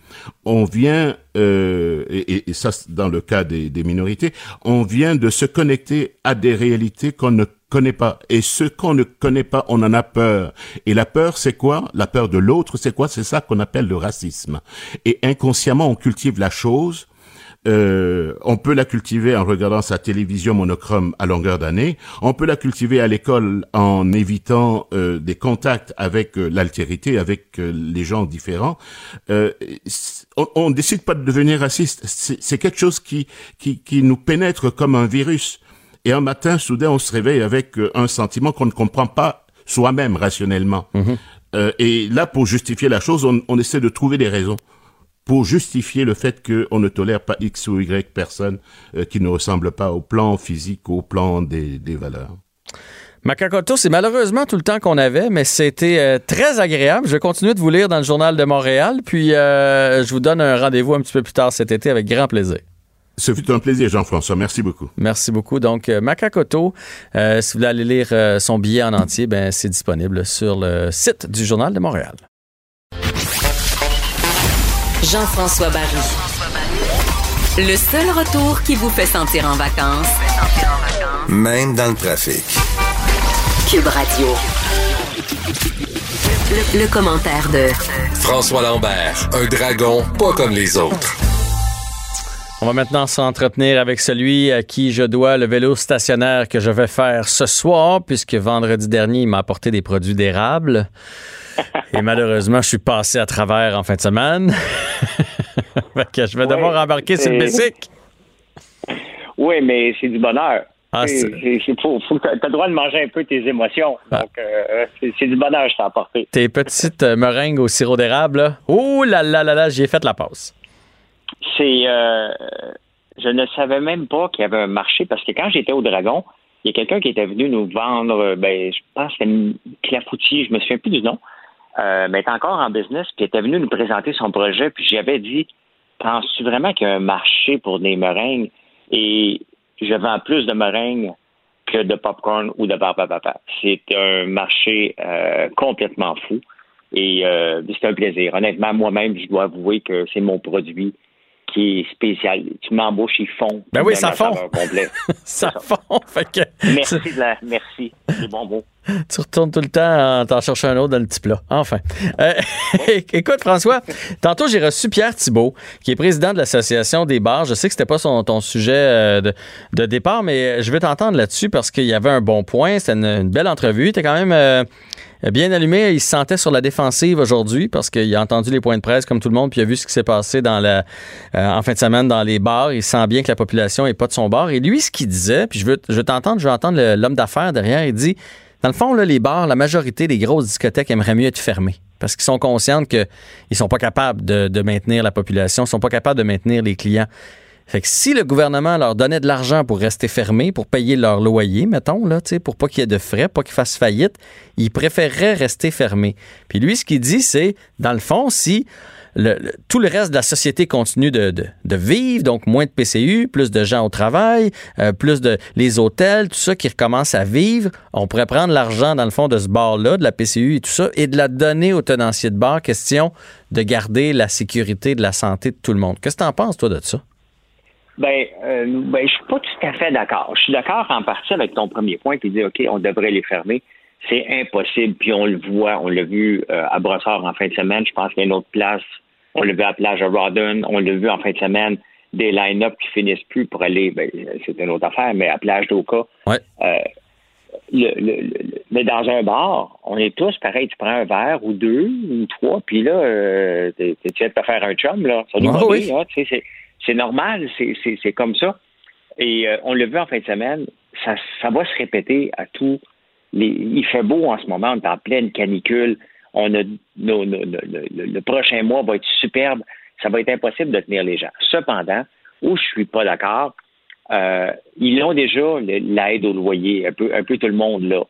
on vient euh, et, et- ça dans le cas des, des minorités, on vient de se connecter à des réalités qu'on ne connaît pas. Et ce qu'on ne connaît pas, on en a peur. Et la peur, c'est quoi? La peur de l'autre, c'est quoi? C'est ça qu'on appelle le racisme. Et inconsciemment, on cultive la chose. Euh, on peut la cultiver en regardant sa télévision monochrome à longueur d'année. On peut la cultiver à l'école en évitant euh, des contacts avec euh, l'altérité, avec euh, les gens différents. Euh, on, on décide pas de devenir raciste. C'est quelque chose qui, qui, qui nous pénètre comme un virus. Et un matin, soudain, on se réveille avec un sentiment qu'on ne comprend pas soi-même rationnellement. Euh, et là, pour justifier la chose, on, on essaie de trouver des raisons pour justifier le fait qu'on ne tolère pas X ou Y personne euh, qui ne ressemble pas au plan physique, au plan des, des valeurs. Macacoto, c'est malheureusement tout le temps qu'on avait, mais c'était euh, très agréable. Je vais continuer de vous lire dans le Journal de Montréal, puis euh, je vous donne un rendez-vous un petit peu plus tard cet été avec grand plaisir. Ce fut un plaisir, Jean-François. Merci beaucoup. Merci beaucoup. Donc, Macacoto, si vous voulez aller lire son billet en entier, ben, c'est disponible sur le site du Journal de Montréal. Jean-François Barry. Le seul retour qui vous fait sentir en vacances, Même dans le trafic. Cube Radio. Le, le commentaire de François Lambert, un dragon pas comme les autres. On va maintenant s'entretenir avec celui à qui je dois le vélo stationnaire que je vais faire ce soir, puisque vendredi dernier, il m'a apporté des produits d'érable. Et malheureusement, je suis passé à travers en fin de semaine. Que je vais devoir embarquer sur le bicycle. Oui, mais c'est du bonheur. Ah, C'est- t'as le droit de manger un peu tes émotions. Ah. Donc, euh, c'est du bonheur, je t'ai apporté. Tes petites euh, meringues au sirop d'érable, là. Ouh là là là là, j'y ai fait la passe. C'est, euh, je ne savais même pas qu'il y avait un marché parce que quand j'étais au Dragon, il y a quelqu'un qui était venu nous vendre, ben, je pense que c'était Clafoutis, je me souviens plus du nom, euh, mais était encore en business, puis était venu nous présenter son projet, puis j'avais dit, penses-tu vraiment qu'il y a un marché pour des meringues? Et je vends plus de meringues que de popcorn ou de à papa. C'est un marché euh, complètement fou. Et euh, c'est un plaisir. Honnêtement, moi-même, je dois avouer que c'est mon produit qui est spécial. Tu m'embauches, ils font. Ben oui, ça fond. Complet. ça fond. Fait que Merci de la, merci. C'est bon mot. Tu retournes tout le temps en t'en chercher un autre dans le petit plat. Enfin. Euh, écoute, François, tantôt j'ai reçu Pierre Thibault, qui est président de l'Association des bars. Je sais que c'était pas son, ton sujet euh, de, départ, mais je vais t'entendre là-dessus parce qu'il y avait un bon point. C'était une, belle entrevue. T'es quand même euh, bien allumé. Il se sentait sur la défensive aujourd'hui parce qu'il a entendu les points de presse comme tout le monde, puis il a vu ce qui s'est passé euh, en fin de semaine dans les bars. Il sent bien que la population est pas de son bord. Et lui, ce qu'il disait, puis je veux, je veux t'entendre, je veux entendre l'homme d'affaires derrière, il dit, dans le fond, les bars, la majorité des grosses discothèques aimeraient mieux être fermées parce qu'ils sont conscients qu'ils sont pas capables de, maintenir la population, ils sont pas capables de maintenir les clients. Fait que si le gouvernement leur donnait de l'argent pour rester fermés, pour payer leur loyer, mettons, là, pour pas qu'il y ait de frais, pas qu'ils fassent faillite, ils préféreraient rester fermés. Puis lui, ce qu'il dit, c'est, dans le fond, si tout le reste de la société continue de vivre, donc moins de PCU, plus de gens au travail, euh, plus de les hôtels, tout ça qui recommence à vivre, on pourrait prendre l'argent, dans le fond, de ce bar-là, de la PCU et tout ça, et de la donner aux tenanciers de bar, question de garder la sécurité de la santé de tout le monde. Qu'est-ce que tu en penses, toi, de ça? Ben, euh, ben, je suis pas tout à fait d'accord. Je suis d'accord en partie avec ton premier point qui dit, OK, on devrait les fermer. C'est impossible, puis on le voit, on l'a vu euh, à Brossard en fin de semaine. Je pense qu'il y a une autre place. On l'a vu à la plage à Rawdon. On l'a vu en fin de semaine, des line-up qui finissent plus pour aller, ben, c'est une autre affaire, mais à plage d'Oka. Ouais. Euh, le- le- le- mais dans un bar, on est tous pareil. Tu prends un verre ou deux ou trois, puis là, euh, tu viens de te faire un chum, là. Ça nous va oui. hein, tu sais, c'est- c'est normal, c'est- c'est c'est comme ça. Et euh, on l'a vu en fin de semaine, ça, ça va se répéter à tous Il fait beau en ce moment, on est en pleine canicule. On a le, prochain mois va être superbe. Ça va être impossible de tenir les gens. Cependant, où je suis pas d'accord, euh, ils ont déjà l'aide au loyer, un peu, tout le monde là.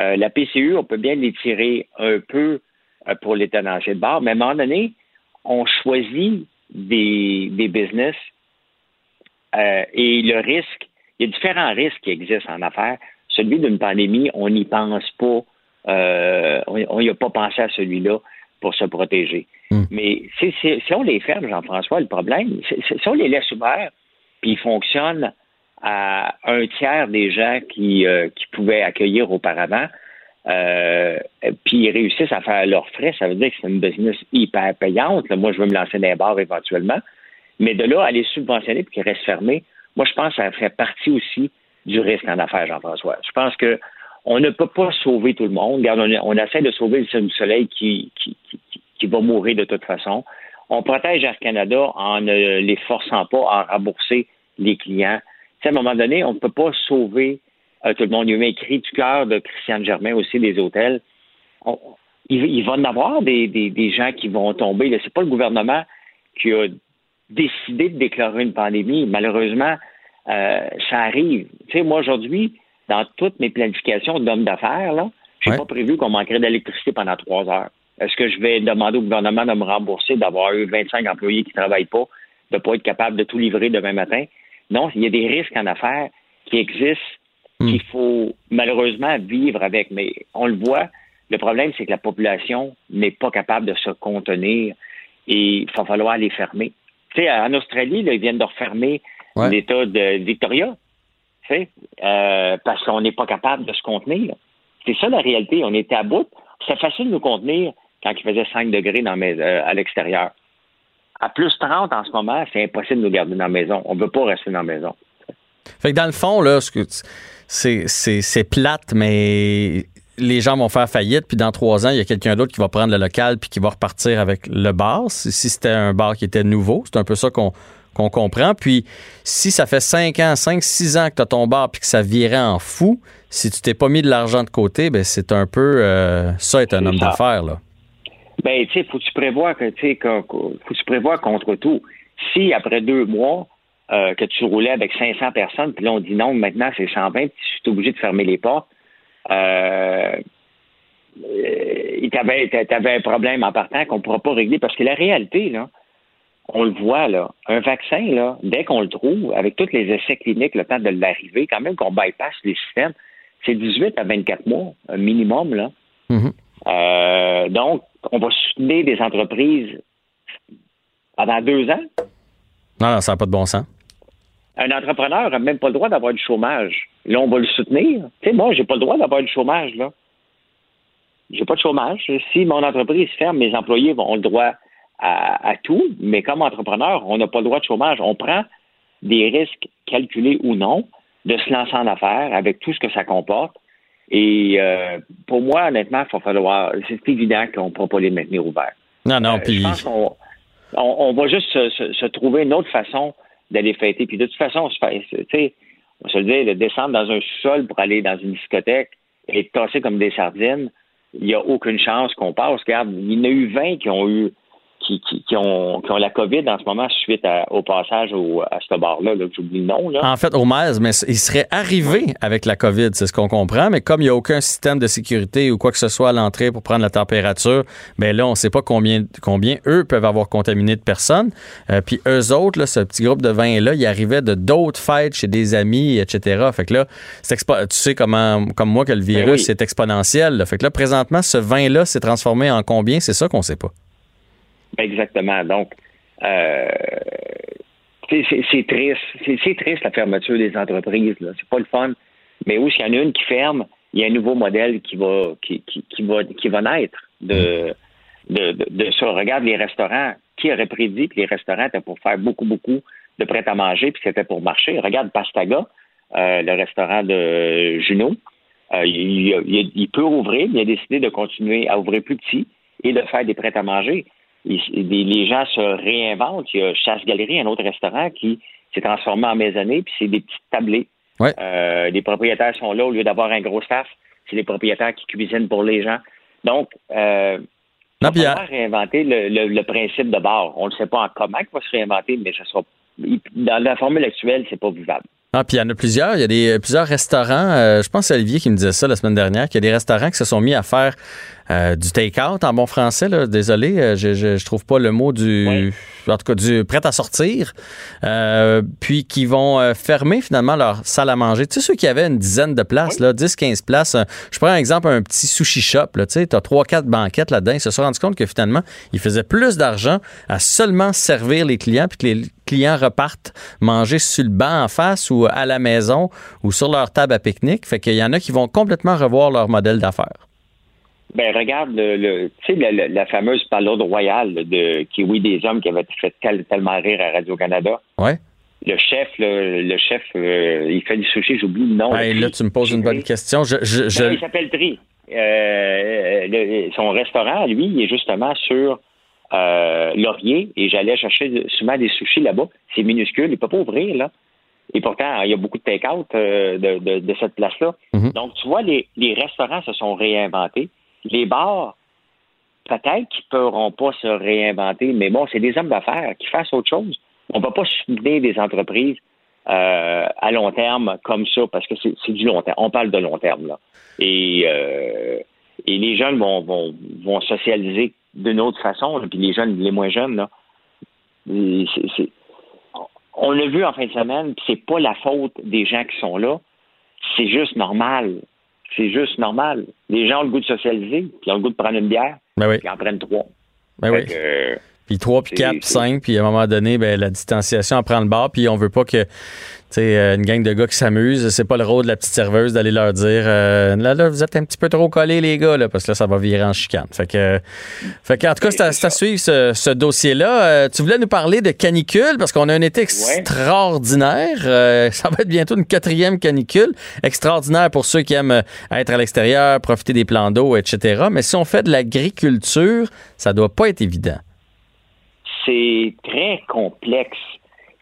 Euh, la PCU, on peut bien l'étirer un peu euh, pour les tenanciers de bar, mais à un moment donné, on choisit des, business et le risque, il y a différents risques qui existent en affaires. Celui d'une pandémie, on n'y pense pas, euh, on n'y a pas pensé à celui-là pour se protéger. Mais si, on les ferme, Jean-François, le problème, si on les laisse ouverts, puis ils fonctionnent à un tiers des gens qui, euh, qui pouvaient accueillir auparavant, euh, puis ils réussissent à faire leurs frais, ça veut dire que c'est une business hyper payante. Là, moi, je veux me lancer dans les bars éventuellement. Mais de là, à les subventionner puis qu'ils restent fermés, moi, je pense que ça fait partie aussi du risque en affaires, Jean-François. Je pense que on ne peut pas sauver tout le monde. On, essaie de sauver le soleil qui, qui, qui, va mourir de toute façon. On protège Air Canada en ne les forçant pas à rembourser les clients. À un moment donné, on ne peut pas sauver euh, tout le monde. Il y a eu un cri du cœur de Christiane Germain aussi des hôtels. Il va en avoir des, des, des gens qui vont tomber. Ce n'est pas le gouvernement qui a décidé de déclarer une pandémie. Malheureusement, euh, ça arrive. Tu sais, moi, aujourd'hui, dans toutes mes planifications d'hommes d'affaires, là, j'ai Ouais. pas prévu qu'on manquerait d'électricité pendant trois heures. Est-ce que je vais demander au gouvernement de me rembourser d'avoir eu 25 employés qui ne travaillent pas, de ne pas être capable de tout livrer demain matin? Non, il y a des risques en affaires qui existent, qu'il faut malheureusement vivre avec. Mais on le voit, le problème, c'est que la population n'est pas capable de se contenir et il va falloir les fermer. Tu sais, en Australie, là, ils viennent de refermer Ouais. l'État de Victoria, euh, parce qu'on n'est pas capable de se contenir. C'est ça la réalité. On était à bout. C'était facile de nous contenir quand il faisait 5 degrés dans mes- euh, à l'extérieur. À plus 30 en ce moment, c'est impossible de nous garder dans la maison. On ne veut pas rester dans la maison. Fait que dans le fond, là, c'est, c'est, c'est plate, mais les gens vont faire faillite, puis dans trois ans, il y a quelqu'un d'autre qui va prendre le local puis qui va repartir avec le bar. Si, si c'était un bar qui était nouveau, c'est un peu ça qu'on, qu'on comprend. Puis si ça fait cinq ans, cinq, six ans que tu as ton bar puis que ça virait en fou, si tu t'es pas mis de l'argent de côté, ben c'est un peu euh, ça être un homme d'affaires, là. Ben, tu sais, faut que tu prévois que, tu sais, que- que- faut que tu prévois contre tout. Si après deux mois euh, que tu roulais avec 500 personnes, puis là on dit non, maintenant c'est 120, puis tu es obligé de fermer les portes. Euh, euh, t'avais, t'avais un problème en partant qu'on ne pourra pas régler parce que la réalité, là, on le voit, là, un vaccin, là, dès qu'on le trouve, avec tous les essais cliniques, le temps de l'arriver, quand même qu'on bypasse les systèmes, c'est 18 à 24 mois, un minimum, là. Euh, donc, on va soutenir des entreprises pendant deux ans. Non, non, ça n'a pas de bon sens. Un entrepreneur n'a même pas le droit d'avoir du chômage. Là, on va le soutenir. Tu sais, moi, j'ai pas le droit d'avoir du chômage, là. J'ai pas de chômage. Si mon entreprise ferme, mes employés ont le droit à, à tout, mais comme entrepreneur, on n'a pas le droit de chômage. On prend des risques calculés ou non de se lancer en affaires avec tout ce que ça comporte. Et euh, pour moi, honnêtement, il va falloir. C'est évident qu'on ne pourra pas les maintenir ouverts. Non, non, Euh, puis. Je pense qu'on on, on va juste se, se- se trouver une autre façon d'aller fêter. Puis de toute façon, on se fait- tu sais, on se le dit, de descendre dans un sous-sol pour aller dans une discothèque et être tassé comme des sardines, il n'y a aucune chance qu'on passe. Regarde, il y en a eu 20 qui ont eu qui, qui, qui ont, qui ont la COVID en ce moment suite à- au passage au- à ce bar-là, là, que j'oublie le nom. Là. En fait, au MES, mais il serait arrivé avec la COVID, c'est ce qu'on comprend, mais comme il n'y a aucun système de sécurité ou quoi que ce soit à l'entrée pour prendre la température, ben là, on ne sait pas combien, combien eux peuvent avoir contaminé de personnes. Euh, puis eux autres, là, ce petit groupe de 20-là, ils arrivaient de d'autres fêtes chez des amis, etc. Fait que là, tu sais comment, comme moi que le virus, Ben oui. c'est exponentiel. là. Fait que là, présentement, ce vin-là s'est transformé en combien? C'est ça qu'on sait pas. Exactement. Donc, euh, c'est- triste. C'est triste la fermeture des entreprises. C'est pas le fun. Mais où s'il y en a une qui ferme, il y a un nouveau modèle qui va qui, qui, va qui va naître de, de, de, ça. Regarde les restaurants. Qui aurait prédit que les restaurants étaient pour faire beaucoup, beaucoup de prêt à manger, puis c'était pour marcher? Regarde Pastaga, euh, le restaurant de Juno. Euh, il, il- peut rouvrir, mais il a décidé de continuer à ouvrir plus petit et de faire des prêts à manger. Les gens se réinventent. Il y a Chasse Galerie, un autre restaurant qui s'est transformé en maisonnée, puis c'est des petites tablées. Euh, les propriétaires sont là au lieu d'avoir un gros staff. C'est les propriétaires qui cuisinent pour les gens. Donc, euh, Non, puis, va réinventer le, le- le principe de bar. On ne sait pas en comment il va se réinventer, mais ça sera, dans la formule actuelle, c'est pas vivable. Ah, puis il y en a plusieurs. Il y a des, plusieurs restaurants. euh, je pense que c'est Olivier qui me disait ça la semaine dernière, qu'il y a des restaurants qui se sont mis à faire euh, du take-out en bon français. Là. Désolé, euh, je, je, je trouve pas le mot du. En tout cas, du prêt à sortir. Euh, puis qui vont euh, fermer finalement leur salle à manger. Tu sais, ceux qui avaient une dizaine de places, là, 10, 15 places. euh, je prends un exemple, un petit sushi shop. Tu sais, as 3, 4 banquettes là-dedans. Ils se sont rendus compte que finalement, ils faisaient plus d'argent à seulement servir les clients puis que les clients repartent manger sur le banc en face ou à la maison ou sur leur table à pique-nique. Fait qu'il y en a qui vont complètement revoir leur modèle d'affaires. Ben regarde le, le- tu sais la, la- la fameuse palade royale de Kiwi des hommes qui avait fait tel- tellement rire à Radio Canada. Ouais. Le chef, le, le chef, euh, il fait du sushi, j'oublie le nom. Hey, le là, tu me poses une bonne question. Je, je, je- Non, il s'appelle Tri. Euh, le- son restaurant, lui, il est justement sur euh, Laurier et j'allais chercher souvent des sushis là-bas. C'est minuscule, il ne peut pas ouvrir, là. Et pourtant, il y a beaucoup de take-out euh, de, de- de cette place-là. Donc, tu vois, les, les restaurants se sont réinventés. Les bars, peut-être qu'ils ne pourront pas se réinventer, mais bon, c'est des hommes d'affaires qui fassent autre chose. On ne va pas soutenir des entreprises euh, à long terme comme ça, parce que c'est du long terme. On parle de long terme, là. Et, euh, et les jeunes vont, vont, vont socialiser d'une autre façon, là, puis les jeunes, les moins jeunes, là. On l'a vu en fin de semaine, c'est pas la faute des gens qui sont là. C'est juste normal. C'est juste normal. Les gens ont le goût de socialiser, puis ils ont le goût de prendre une bière, Ben oui. puis ils en prennent trois. Ben Fait oui. que, Puis 3, puis C'est- 4, puis c'est- 5, puis à un moment donné, ben, la distanciation en prend le bord, puis on veut pas que, tu sais, euh, une gang de gars qui s'amusent, c'est pas le rôle de la petite serveuse d'aller leur dire, euh, là, là, vous êtes un petit peu trop collés, les gars, là, parce que là, ça va virer en chicane. Fait que, fait que en tout cas, c'est à, c'est à suivre ce, ce dossier-là. Euh, tu voulais nous parler de canicule, parce qu'on a un été extraordinaire. Euh, ça va être bientôt une quatrième canicule. Extraordinaire pour ceux qui aiment euh, être à l'extérieur, profiter des plans d'eau, etc. Mais si on fait de l'agriculture, ça doit pas être évident. C'est très complexe.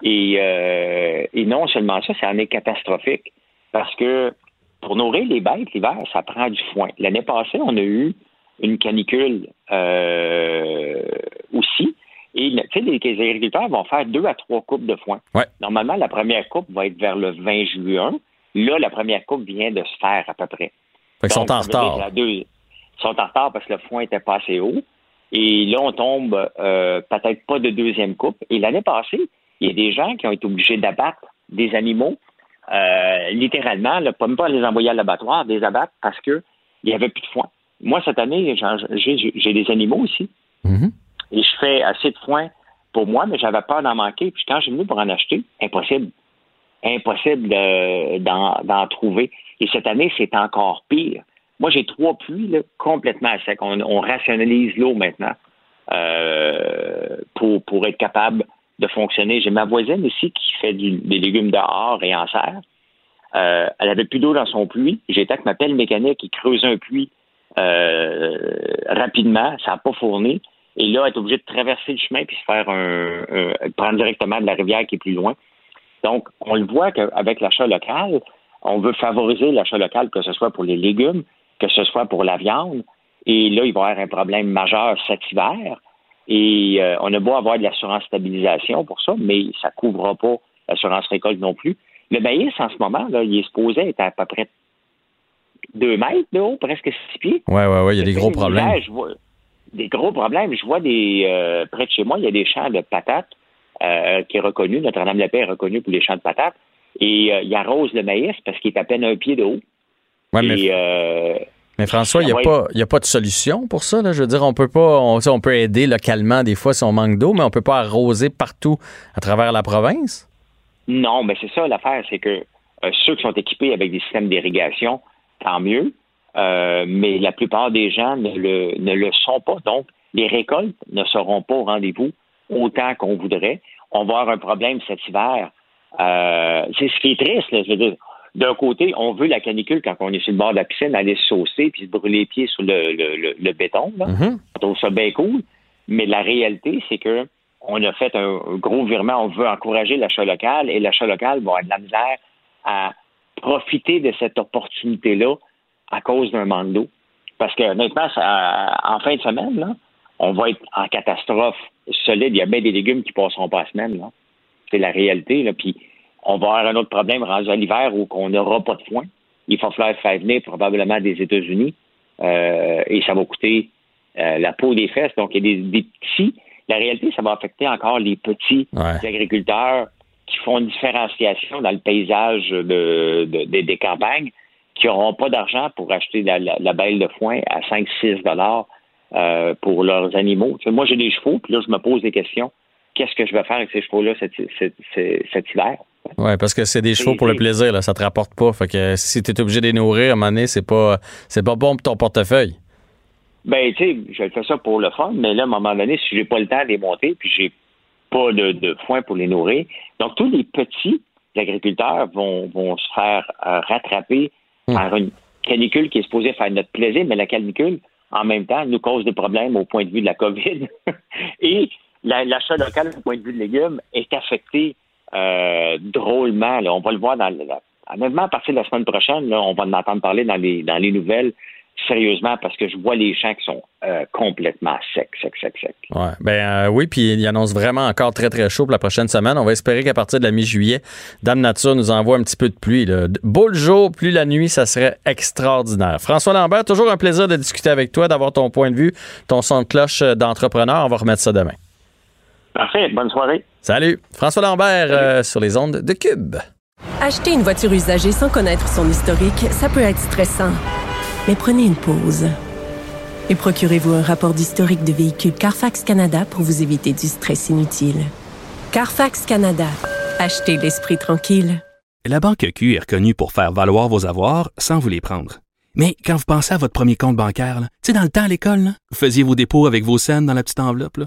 Et, euh, et non seulement ça, ça en est catastrophique. Parce que pour nourrir les bêtes, l'hiver, ça prend du foin. L'année passée, on a eu une canicule euh, aussi. Et tu sais, les, les agriculteurs vont faire deux à trois coupes de foin. Ouais. Normalement, la première coupe va être vers le 20 juin. Là, la première coupe vient de se faire à peu près. Fait qu'ils sont en retard. deux- Ils sont en retard parce que le foin était pas assez haut. Et là, on tombe euh, peut-être pas de deuxième coupe. Et l'année passée, il y a des gens qui ont été obligés d'abattre des animaux, euh, littéralement, là, pas même pas les envoyer à l'abattoir, des abattre parce que il y avait plus de foin. Moi, cette année, j'ai des animaux ici. Et je fais assez de foin pour moi, mais j'avais peur d'en manquer. Puis quand j'ai venu pour en acheter, impossible. Impossible de- d'en d'en trouver. Et cette année, c'est encore pire. Moi, j'ai trois puits complètement à sec. On, on rationalise l'eau maintenant euh, pour, être capable de fonctionner. J'ai ma voisine ici qui fait des légumes dehors et en serre. Euh, elle avait plus d'eau dans son puits. J'étais avec ma pelle mécanique qui creuse un puits euh, rapidement. Ça n'a pas fourni. Et là, elle est obligée de traverser le chemin puis se faire un, un- prendre directement de la rivière qui est plus loin. Donc, on le voit qu'avec l'achat local, on veut favoriser l'achat local, que ce soit pour les légumes, que ce soit pour la viande. Et là, il va y avoir un problème majeur cet hiver. Et euh, on a beau avoir de l'assurance stabilisation pour ça, mais ça ne couvrira pas l'assurance récolte non plus. Le maïs, en ce moment, là, il est supposé être à peu près 2 mètres de haut, presque 6 pieds. Ouais, ouais, ouais, il y a des gros problèmes. je vois des gros problèmes. Je vois des euh, près de chez moi, il y a des champs de patates euh, qui est reconnu. Notre-Dame-la-Paix est reconnu pour les champs de patates. Et il arrose le maïs parce qu'il est à peine un pied de haut. Ouais, mais, mais François, il n'y a, pas- y a pas de solution pour ça. Là. Je veux dire, on peut pas. On, on peut aider localement des fois si on manque d'eau, mais on peut pas arroser partout à travers la province. Non, mais c'est ça l'affaire, c'est que euh, ceux qui sont équipés avec des systèmes d'irrigation, tant mieux. Euh, mais la plupart des gens ne le, ne le sont pas. Donc, les récoltes ne seront pas au rendez-vous autant qu'on voudrait. On va avoir un problème cet hiver. Euh, c'est ce qui est triste. Là, je veux dire, d'un côté, on veut la canicule quand on est sur le bord de la piscine, aller se saucer puis se brûler les pieds sur le, le, le- le béton. Là. On trouve ça bien cool. Mais la réalité, c'est que on a fait un, gros virement. On veut encourager l'achat local et l'achat local va avoir de la misère à profiter de cette opportunité-là à cause d'un manque d'eau. Parce que, ça- en fin de semaine, là, on va être en catastrophe solide. Il y a bien des légumes qui passeront pas la semaine. là. C'est la réalité. Là. Puis, on va avoir un autre problème rendu à l'hiver où on n'aura pas de foin. Il va falloir faire venir probablement des États-Unis euh, et ça va coûter euh, la peau des fesses. Donc, il y a des, des petits. La réalité, ça va affecter encore les petits agriculteurs qui font une différenciation dans le paysage de, de- de- des campagnes, qui n'auront pas d'argent pour acheter la, la, la belle de foin à 5-6 dollars euh, pour leurs animaux. Tu sais, moi, j'ai des chevaux, puis là, je me pose des questions. Qu'est-ce que je vais faire avec ces chevaux-là cet, cet- cet- cet hiver? Oui, parce que c'est des chevaux pour le plaisir, là, ça te rapporte pas. Fait que si tu es obligé de les nourrir, à un moment donné, c'est pas, c'est pas bon pour ton portefeuille. Ben, tu sais, je fais ça pour le fun, mais là, à un moment donné, si j'ai pas le temps de les monter, puis j'ai pas de, de foin pour les nourrir. Donc, tous les petits agriculteurs vont, vont se faire euh, rattraper par une canicule qui est supposée faire notre plaisir, mais la canicule, en même temps, nous cause des problèmes au point de vue de la COVID. Et la- l'achat local au point de vue de légumes est affecté euh, drôlement. là. On va le voir dans la- honnêtement, à partir de la semaine prochaine, là, on va en entendre parler dans les, dans les nouvelles sérieusement parce que je vois les champs qui sont euh, complètement secs, secs, secs, secs. Ouais, ben euh, oui, puis il annonce vraiment encore très très chaud pour la prochaine semaine. On va espérer qu'à partir de la mi-juillet, Dame Nature nous envoie un petit peu de pluie. Là. Beau le jour, plus la nuit, ça serait extraordinaire. François Lambert, toujours un plaisir de discuter avec toi, d'avoir ton point de vue, ton son de cloche euh, d'entrepreneur. On va remettre ça demain. Parfait, bonne soirée. Salut, François Lambert euh, sur les ondes de Cube. Acheter une voiture usagée sans connaître son historique, ça peut être stressant. Mais prenez une pause. Et procurez-vous un rapport d'historique de véhicule Carfax Canada pour vous éviter du stress inutile. Carfax Canada. Achetez l'esprit tranquille. La Banque Q est reconnue pour faire valoir vos avoirs sans vous les prendre. Mais quand vous pensez à votre premier compte bancaire, tu sais, dans le temps à l'école, vous faisiez vos dépôts avec vos scènes dans la petite enveloppe. là.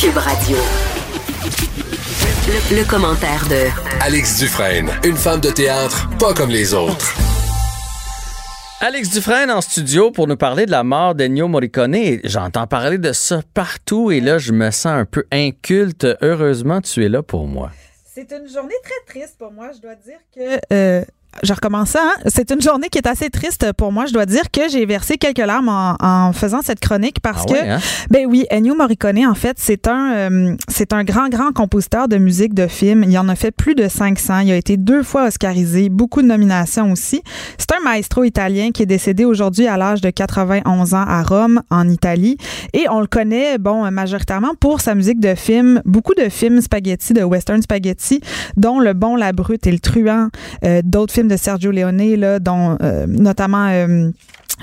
Cube Radio. Le, le commentaire de Alex Dufresne, une femme de théâtre pas comme les autres. Alex Dufresne en studio pour nous parler de la mort d'Ennio Morricone. J'entends parler de ça partout et là, je me sens un peu inculte. Heureusement, tu es là pour moi. C'est une journée très triste pour moi. Je dois dire que. euh, je recommence ça. hein? C'est une journée qui est assez triste pour moi. Je dois dire que j'ai versé quelques larmes en, en faisant cette chronique parce Ah ouais, que, hein? ben oui, Ennio Morricone, en fait, c'est un, euh, c'est un grand, grand compositeur de musique de film. Il en a fait plus de 500. Il a été deux fois oscarisé, beaucoup de nominations aussi. C'est un maestro italien qui est décédé aujourd'hui à l'âge de 91 ans à Rome, en Italie. Et on le connaît, bon, majoritairement pour sa musique de film. Beaucoup de films spaghetti, de western spaghetti, dont Le Bon, la Brute et le Truand. Euh, D'autres films de Sergio Leone, là, dont euh, notamment... euh,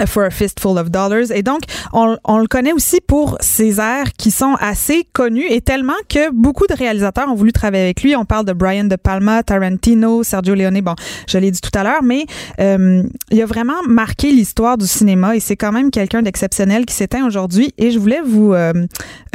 For a Fistful of Dollars. Et donc, on, le connaît aussi pour ses airs qui sont assez connus et tellement que beaucoup de réalisateurs ont voulu travailler avec lui. On parle de Brian De Palma, Tarantino, Sergio Leone. Bon, je l'ai dit tout à l'heure, mais euh, il a vraiment marqué l'histoire du cinéma et c'est quand même quelqu'un d'exceptionnel qui s'éteint aujourd'hui. Et je voulais vous euh,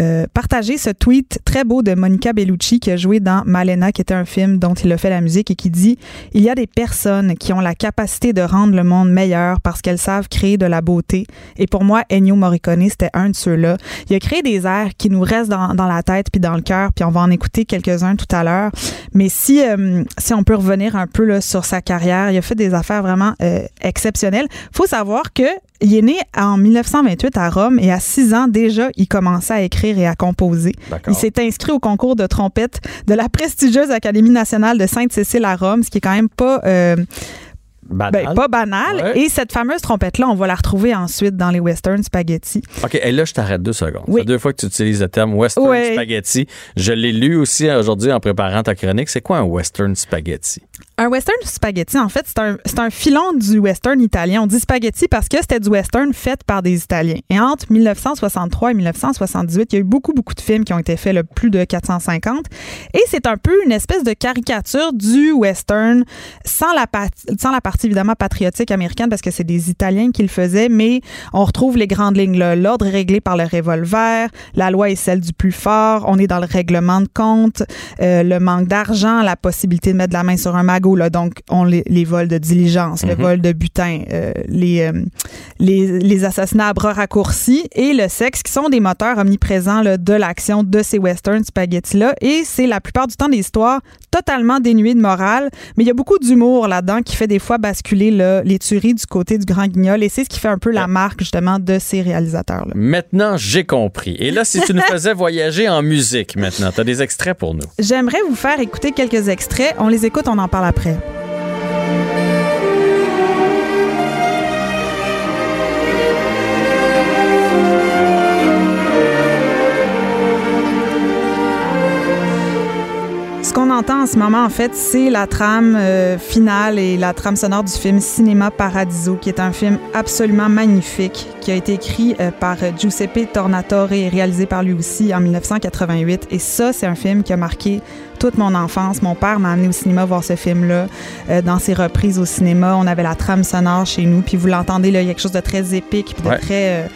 euh, partager ce tweet très beau de Monica Bellucci qui a joué dans Malena, qui était un film dont il a fait la musique et qui dit Il y a des personnes qui ont la capacité de rendre le monde meilleur parce qu'elles savent créer de la beauté. Et pour moi, Ennio Morricone, c'était un de ceux-là. Il a créé des airs qui nous restent dans, dans la tête puis dans le cœur, puis on va en écouter quelques-uns tout à l'heure. Mais si, euh, si on peut revenir un peu là, sur sa carrière, il a fait des affaires vraiment euh, exceptionnelles. faut savoir que il est né en 1928 à Rome et à 6 ans déjà, il commençait à écrire et à composer. Il s'est inscrit au concours de trompette de la prestigieuse Académie nationale de Sainte-Cécile à Rome, ce qui est quand même pas euh, Banal. ben, pas banal. Ouais. Et cette fameuse trompette-là, on va la retrouver ensuite dans les western spaghetti. OK, et là, je t'arrête deux secondes. Oui. C'est deux fois que tu utilises le terme western Ouais. spaghetti. Je l'ai lu aussi aujourd'hui en préparant ta chronique. C'est quoi un western spaghetti? Un western spaghetti, en fait, c'est un, un filon du western italien. On dit spaghetti parce que c'était du western fait par des Italiens. Et entre 1963 et 1978, il y a eu beaucoup, beaucoup de films qui ont été faits, le plus de 450. Et c'est un peu une espèce de caricature du western sans la, pat- sans la partie évidemment patriotique américaine parce que c'est des Italiens qui le faisaient, mais on retrouve les grandes lignes là. L'ordre est réglé par le revolver, la loi est celle du plus fort, on est dans le règlement de compte, euh, le manque d'argent, la possibilité de mettre la main sur un magot, là, donc on les, les vols de diligence, le Mhm. vol de butin, euh, les, euh, les, les assassinats à bras raccourcis et le sexe qui sont des moteurs omniprésents là, de l'action de ces western spaghetti-là. Et c'est la plupart du temps des histoires totalement dénuées de morale, mais il y a beaucoup d'humour là-dedans qui fait des fois basculer là, les tueries du côté du grand guignol et c'est ce qui fait un peu la marque justement de ces réalisateurs-là. Maintenant, j'ai compris. Et là, si tu nous faisais voyager en musique maintenant, tu as des extraits pour nous. J'aimerais vous faire écouter quelques extraits. On les écoute, on en parle après. Entend en ce moment, en fait, c'est la trame euh, finale et la trame sonore du film Cinéma Paradiso, qui est un film absolument magnifique, qui a été écrit euh, par euh, Giuseppe Tornatore et réalisé par lui aussi en 1988. Et ça, c'est un film qui a marqué toute mon enfance. Mon père m'a amené au cinéma voir ce film-là. Euh, dans ses reprises au cinéma, on avait la trame sonore chez nous, puis vous l'entendez, là, il y a quelque chose de très épique, puis de Ouais. très...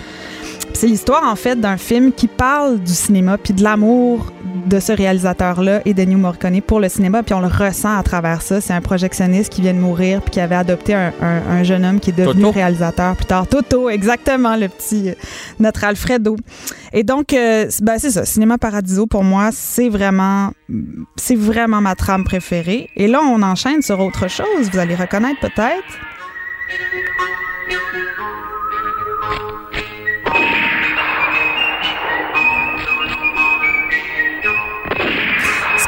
c'est l'histoire, en fait, d'un film qui parle du cinéma puis de l'amour de ce réalisateur-là et de New Morricone pour le cinéma. Puis on le ressent à travers ça. C'est un projectionniste qui vient de mourir puis qui avait adopté un, un- un jeune homme qui est devenu Toto. réalisateur plus tard. Toto, exactement, le petit, euh, notre Alfredo. Et donc, euh, ben, c'est ça. Cinéma Paradiso, pour moi, c'est vraiment, c'est vraiment ma trame préférée. Et là, on enchaîne sur autre chose. Vous allez reconnaître peut-être?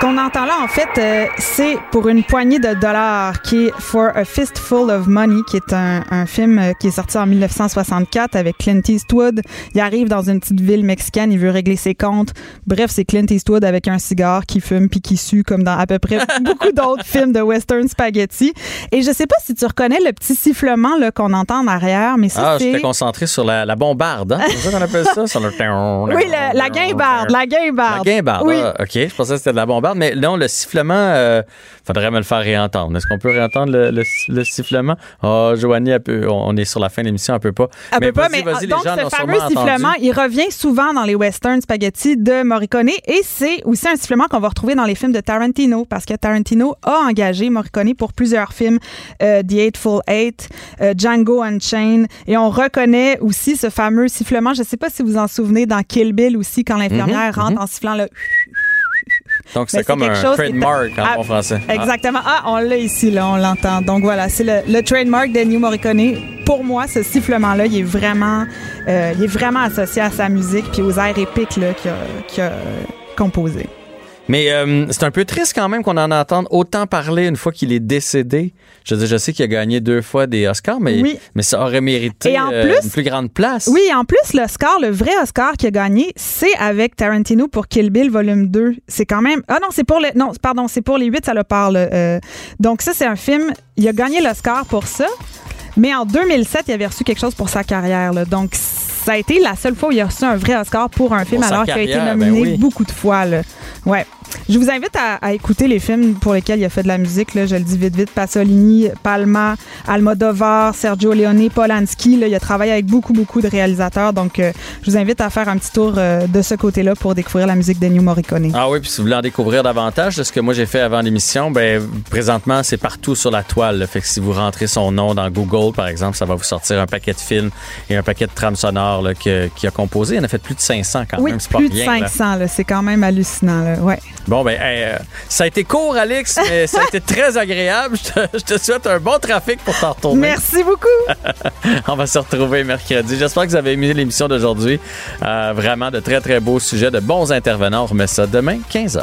Entend là, en fait, euh, c'est pour une poignée de dollars, qui est For a Fistful of Money, qui est un, un film euh, qui est sorti en 1964 avec Clint Eastwood. Il arrive dans une petite ville mexicaine, il veut régler ses comptes. Bref, c'est Clint Eastwood avec un cigare qui fume puis qui sue, comme dans à peu près beaucoup d'autres films de western spaghetti. Et je sais pas si tu reconnais le petit sifflement là, qu'on entend en arrière, mais ça, Ah, c'est... j'étais concentré sur la, la bombarde. Hein? C'est ça qu'on appelle ça? Sur le... Oui, la, la guimbarde, la guimbarde. La guimbarde. Oui. ah, OK. Je pensais que c'était de la bombarde. Mais non, le sifflement, euh, faudrait me le faire réentendre. Est-ce qu'on peut réentendre le, le, le sifflement? Ah, Joanie, on est sur la fin de l'émission, elle peut pas. Elle mais peut pas, mais vas-y, donc les gens ce fameux sifflement, entendu. il revient souvent dans les westerns spaghetti de Morricone et c'est aussi un sifflement qu'on va retrouver dans les films de Tarantino parce que Tarantino a engagé Morricone pour plusieurs films, euh, The Eightful Eight, euh, Django Unchained et on reconnaît aussi ce fameux sifflement. Je sais pas si vous en souvenez dans Kill Bill aussi quand l'infirmière Mhm, rentre mhm. en sifflant le Donc, c'est comme un trademark en Ah, bon français. Ah. Exactement. Ah, on l'a ici, là, on l'entend. Donc voilà, c'est le, le trademark d'Ennio Morricone. Pour moi, ce sifflement-là, il est vraiment, euh, il est vraiment associé à sa musique puis aux airs épiques qu'il a, qu'il a composés. Mais euh, c'est un peu triste quand même qu'on en entende autant parler une fois qu'il est décédé. Je, veux dire, je sais qu'il a gagné deux fois des Oscars, mais, Oui. mais ça aurait mérité Et en euh, plus- une plus grande place. Oui, en plus, l'Oscar, le vrai Oscar qu'il a gagné, c'est avec Tarantino pour Kill Bill volume 2. C'est quand même... Ah non, c'est pour le... Non, pardon, c'est pour les 8, ça le parle. euh. donc ça, c'est un film... Il a gagné l'Oscar pour ça, mais en 2007, il avait reçu quelque chose pour sa carrière. là. Donc ça a été la seule fois où il a reçu un vrai Oscar pour un film, Pour alors qu'il a été nominé ben oui. beaucoup de fois. Là. Ouais. Je vous invite à, à écouter les films pour lesquels il a fait de la musique. Là. Je le dis vite, vite. Pasolini, Palma, Almodovar, Sergio Leone, Polanski. Là. Il a travaillé avec beaucoup, beaucoup de réalisateurs. Donc, euh, je vous invite à faire un petit tour euh, de ce côté-là pour découvrir la musique d'Ennio Morricone. Ah oui, puis si vous voulez en découvrir davantage de ce que moi j'ai fait avant l'émission, ben présentement c'est partout sur la toile. là. Fait que si vous rentrez son nom dans Google, par exemple, ça va vous sortir un paquet de films et un paquet de trames sonores qu'il a composé. Il en a fait plus de 500 quand oui, même. C'est pas plus de rien. là. 500. là. C'est quand même hallucinant. Là. Ouais. Bon, ben, hey, euh, ça a été court, Alex, mais ça a été très agréable. Je te, je te souhaite un bon trafic pour t'en retourner. Merci beaucoup. On va se retrouver mercredi. J'espère que vous avez aimé l'émission d'aujourd'hui. Euh, vraiment de très, très beaux sujets, de bons intervenants. On remet ça demain, 15h.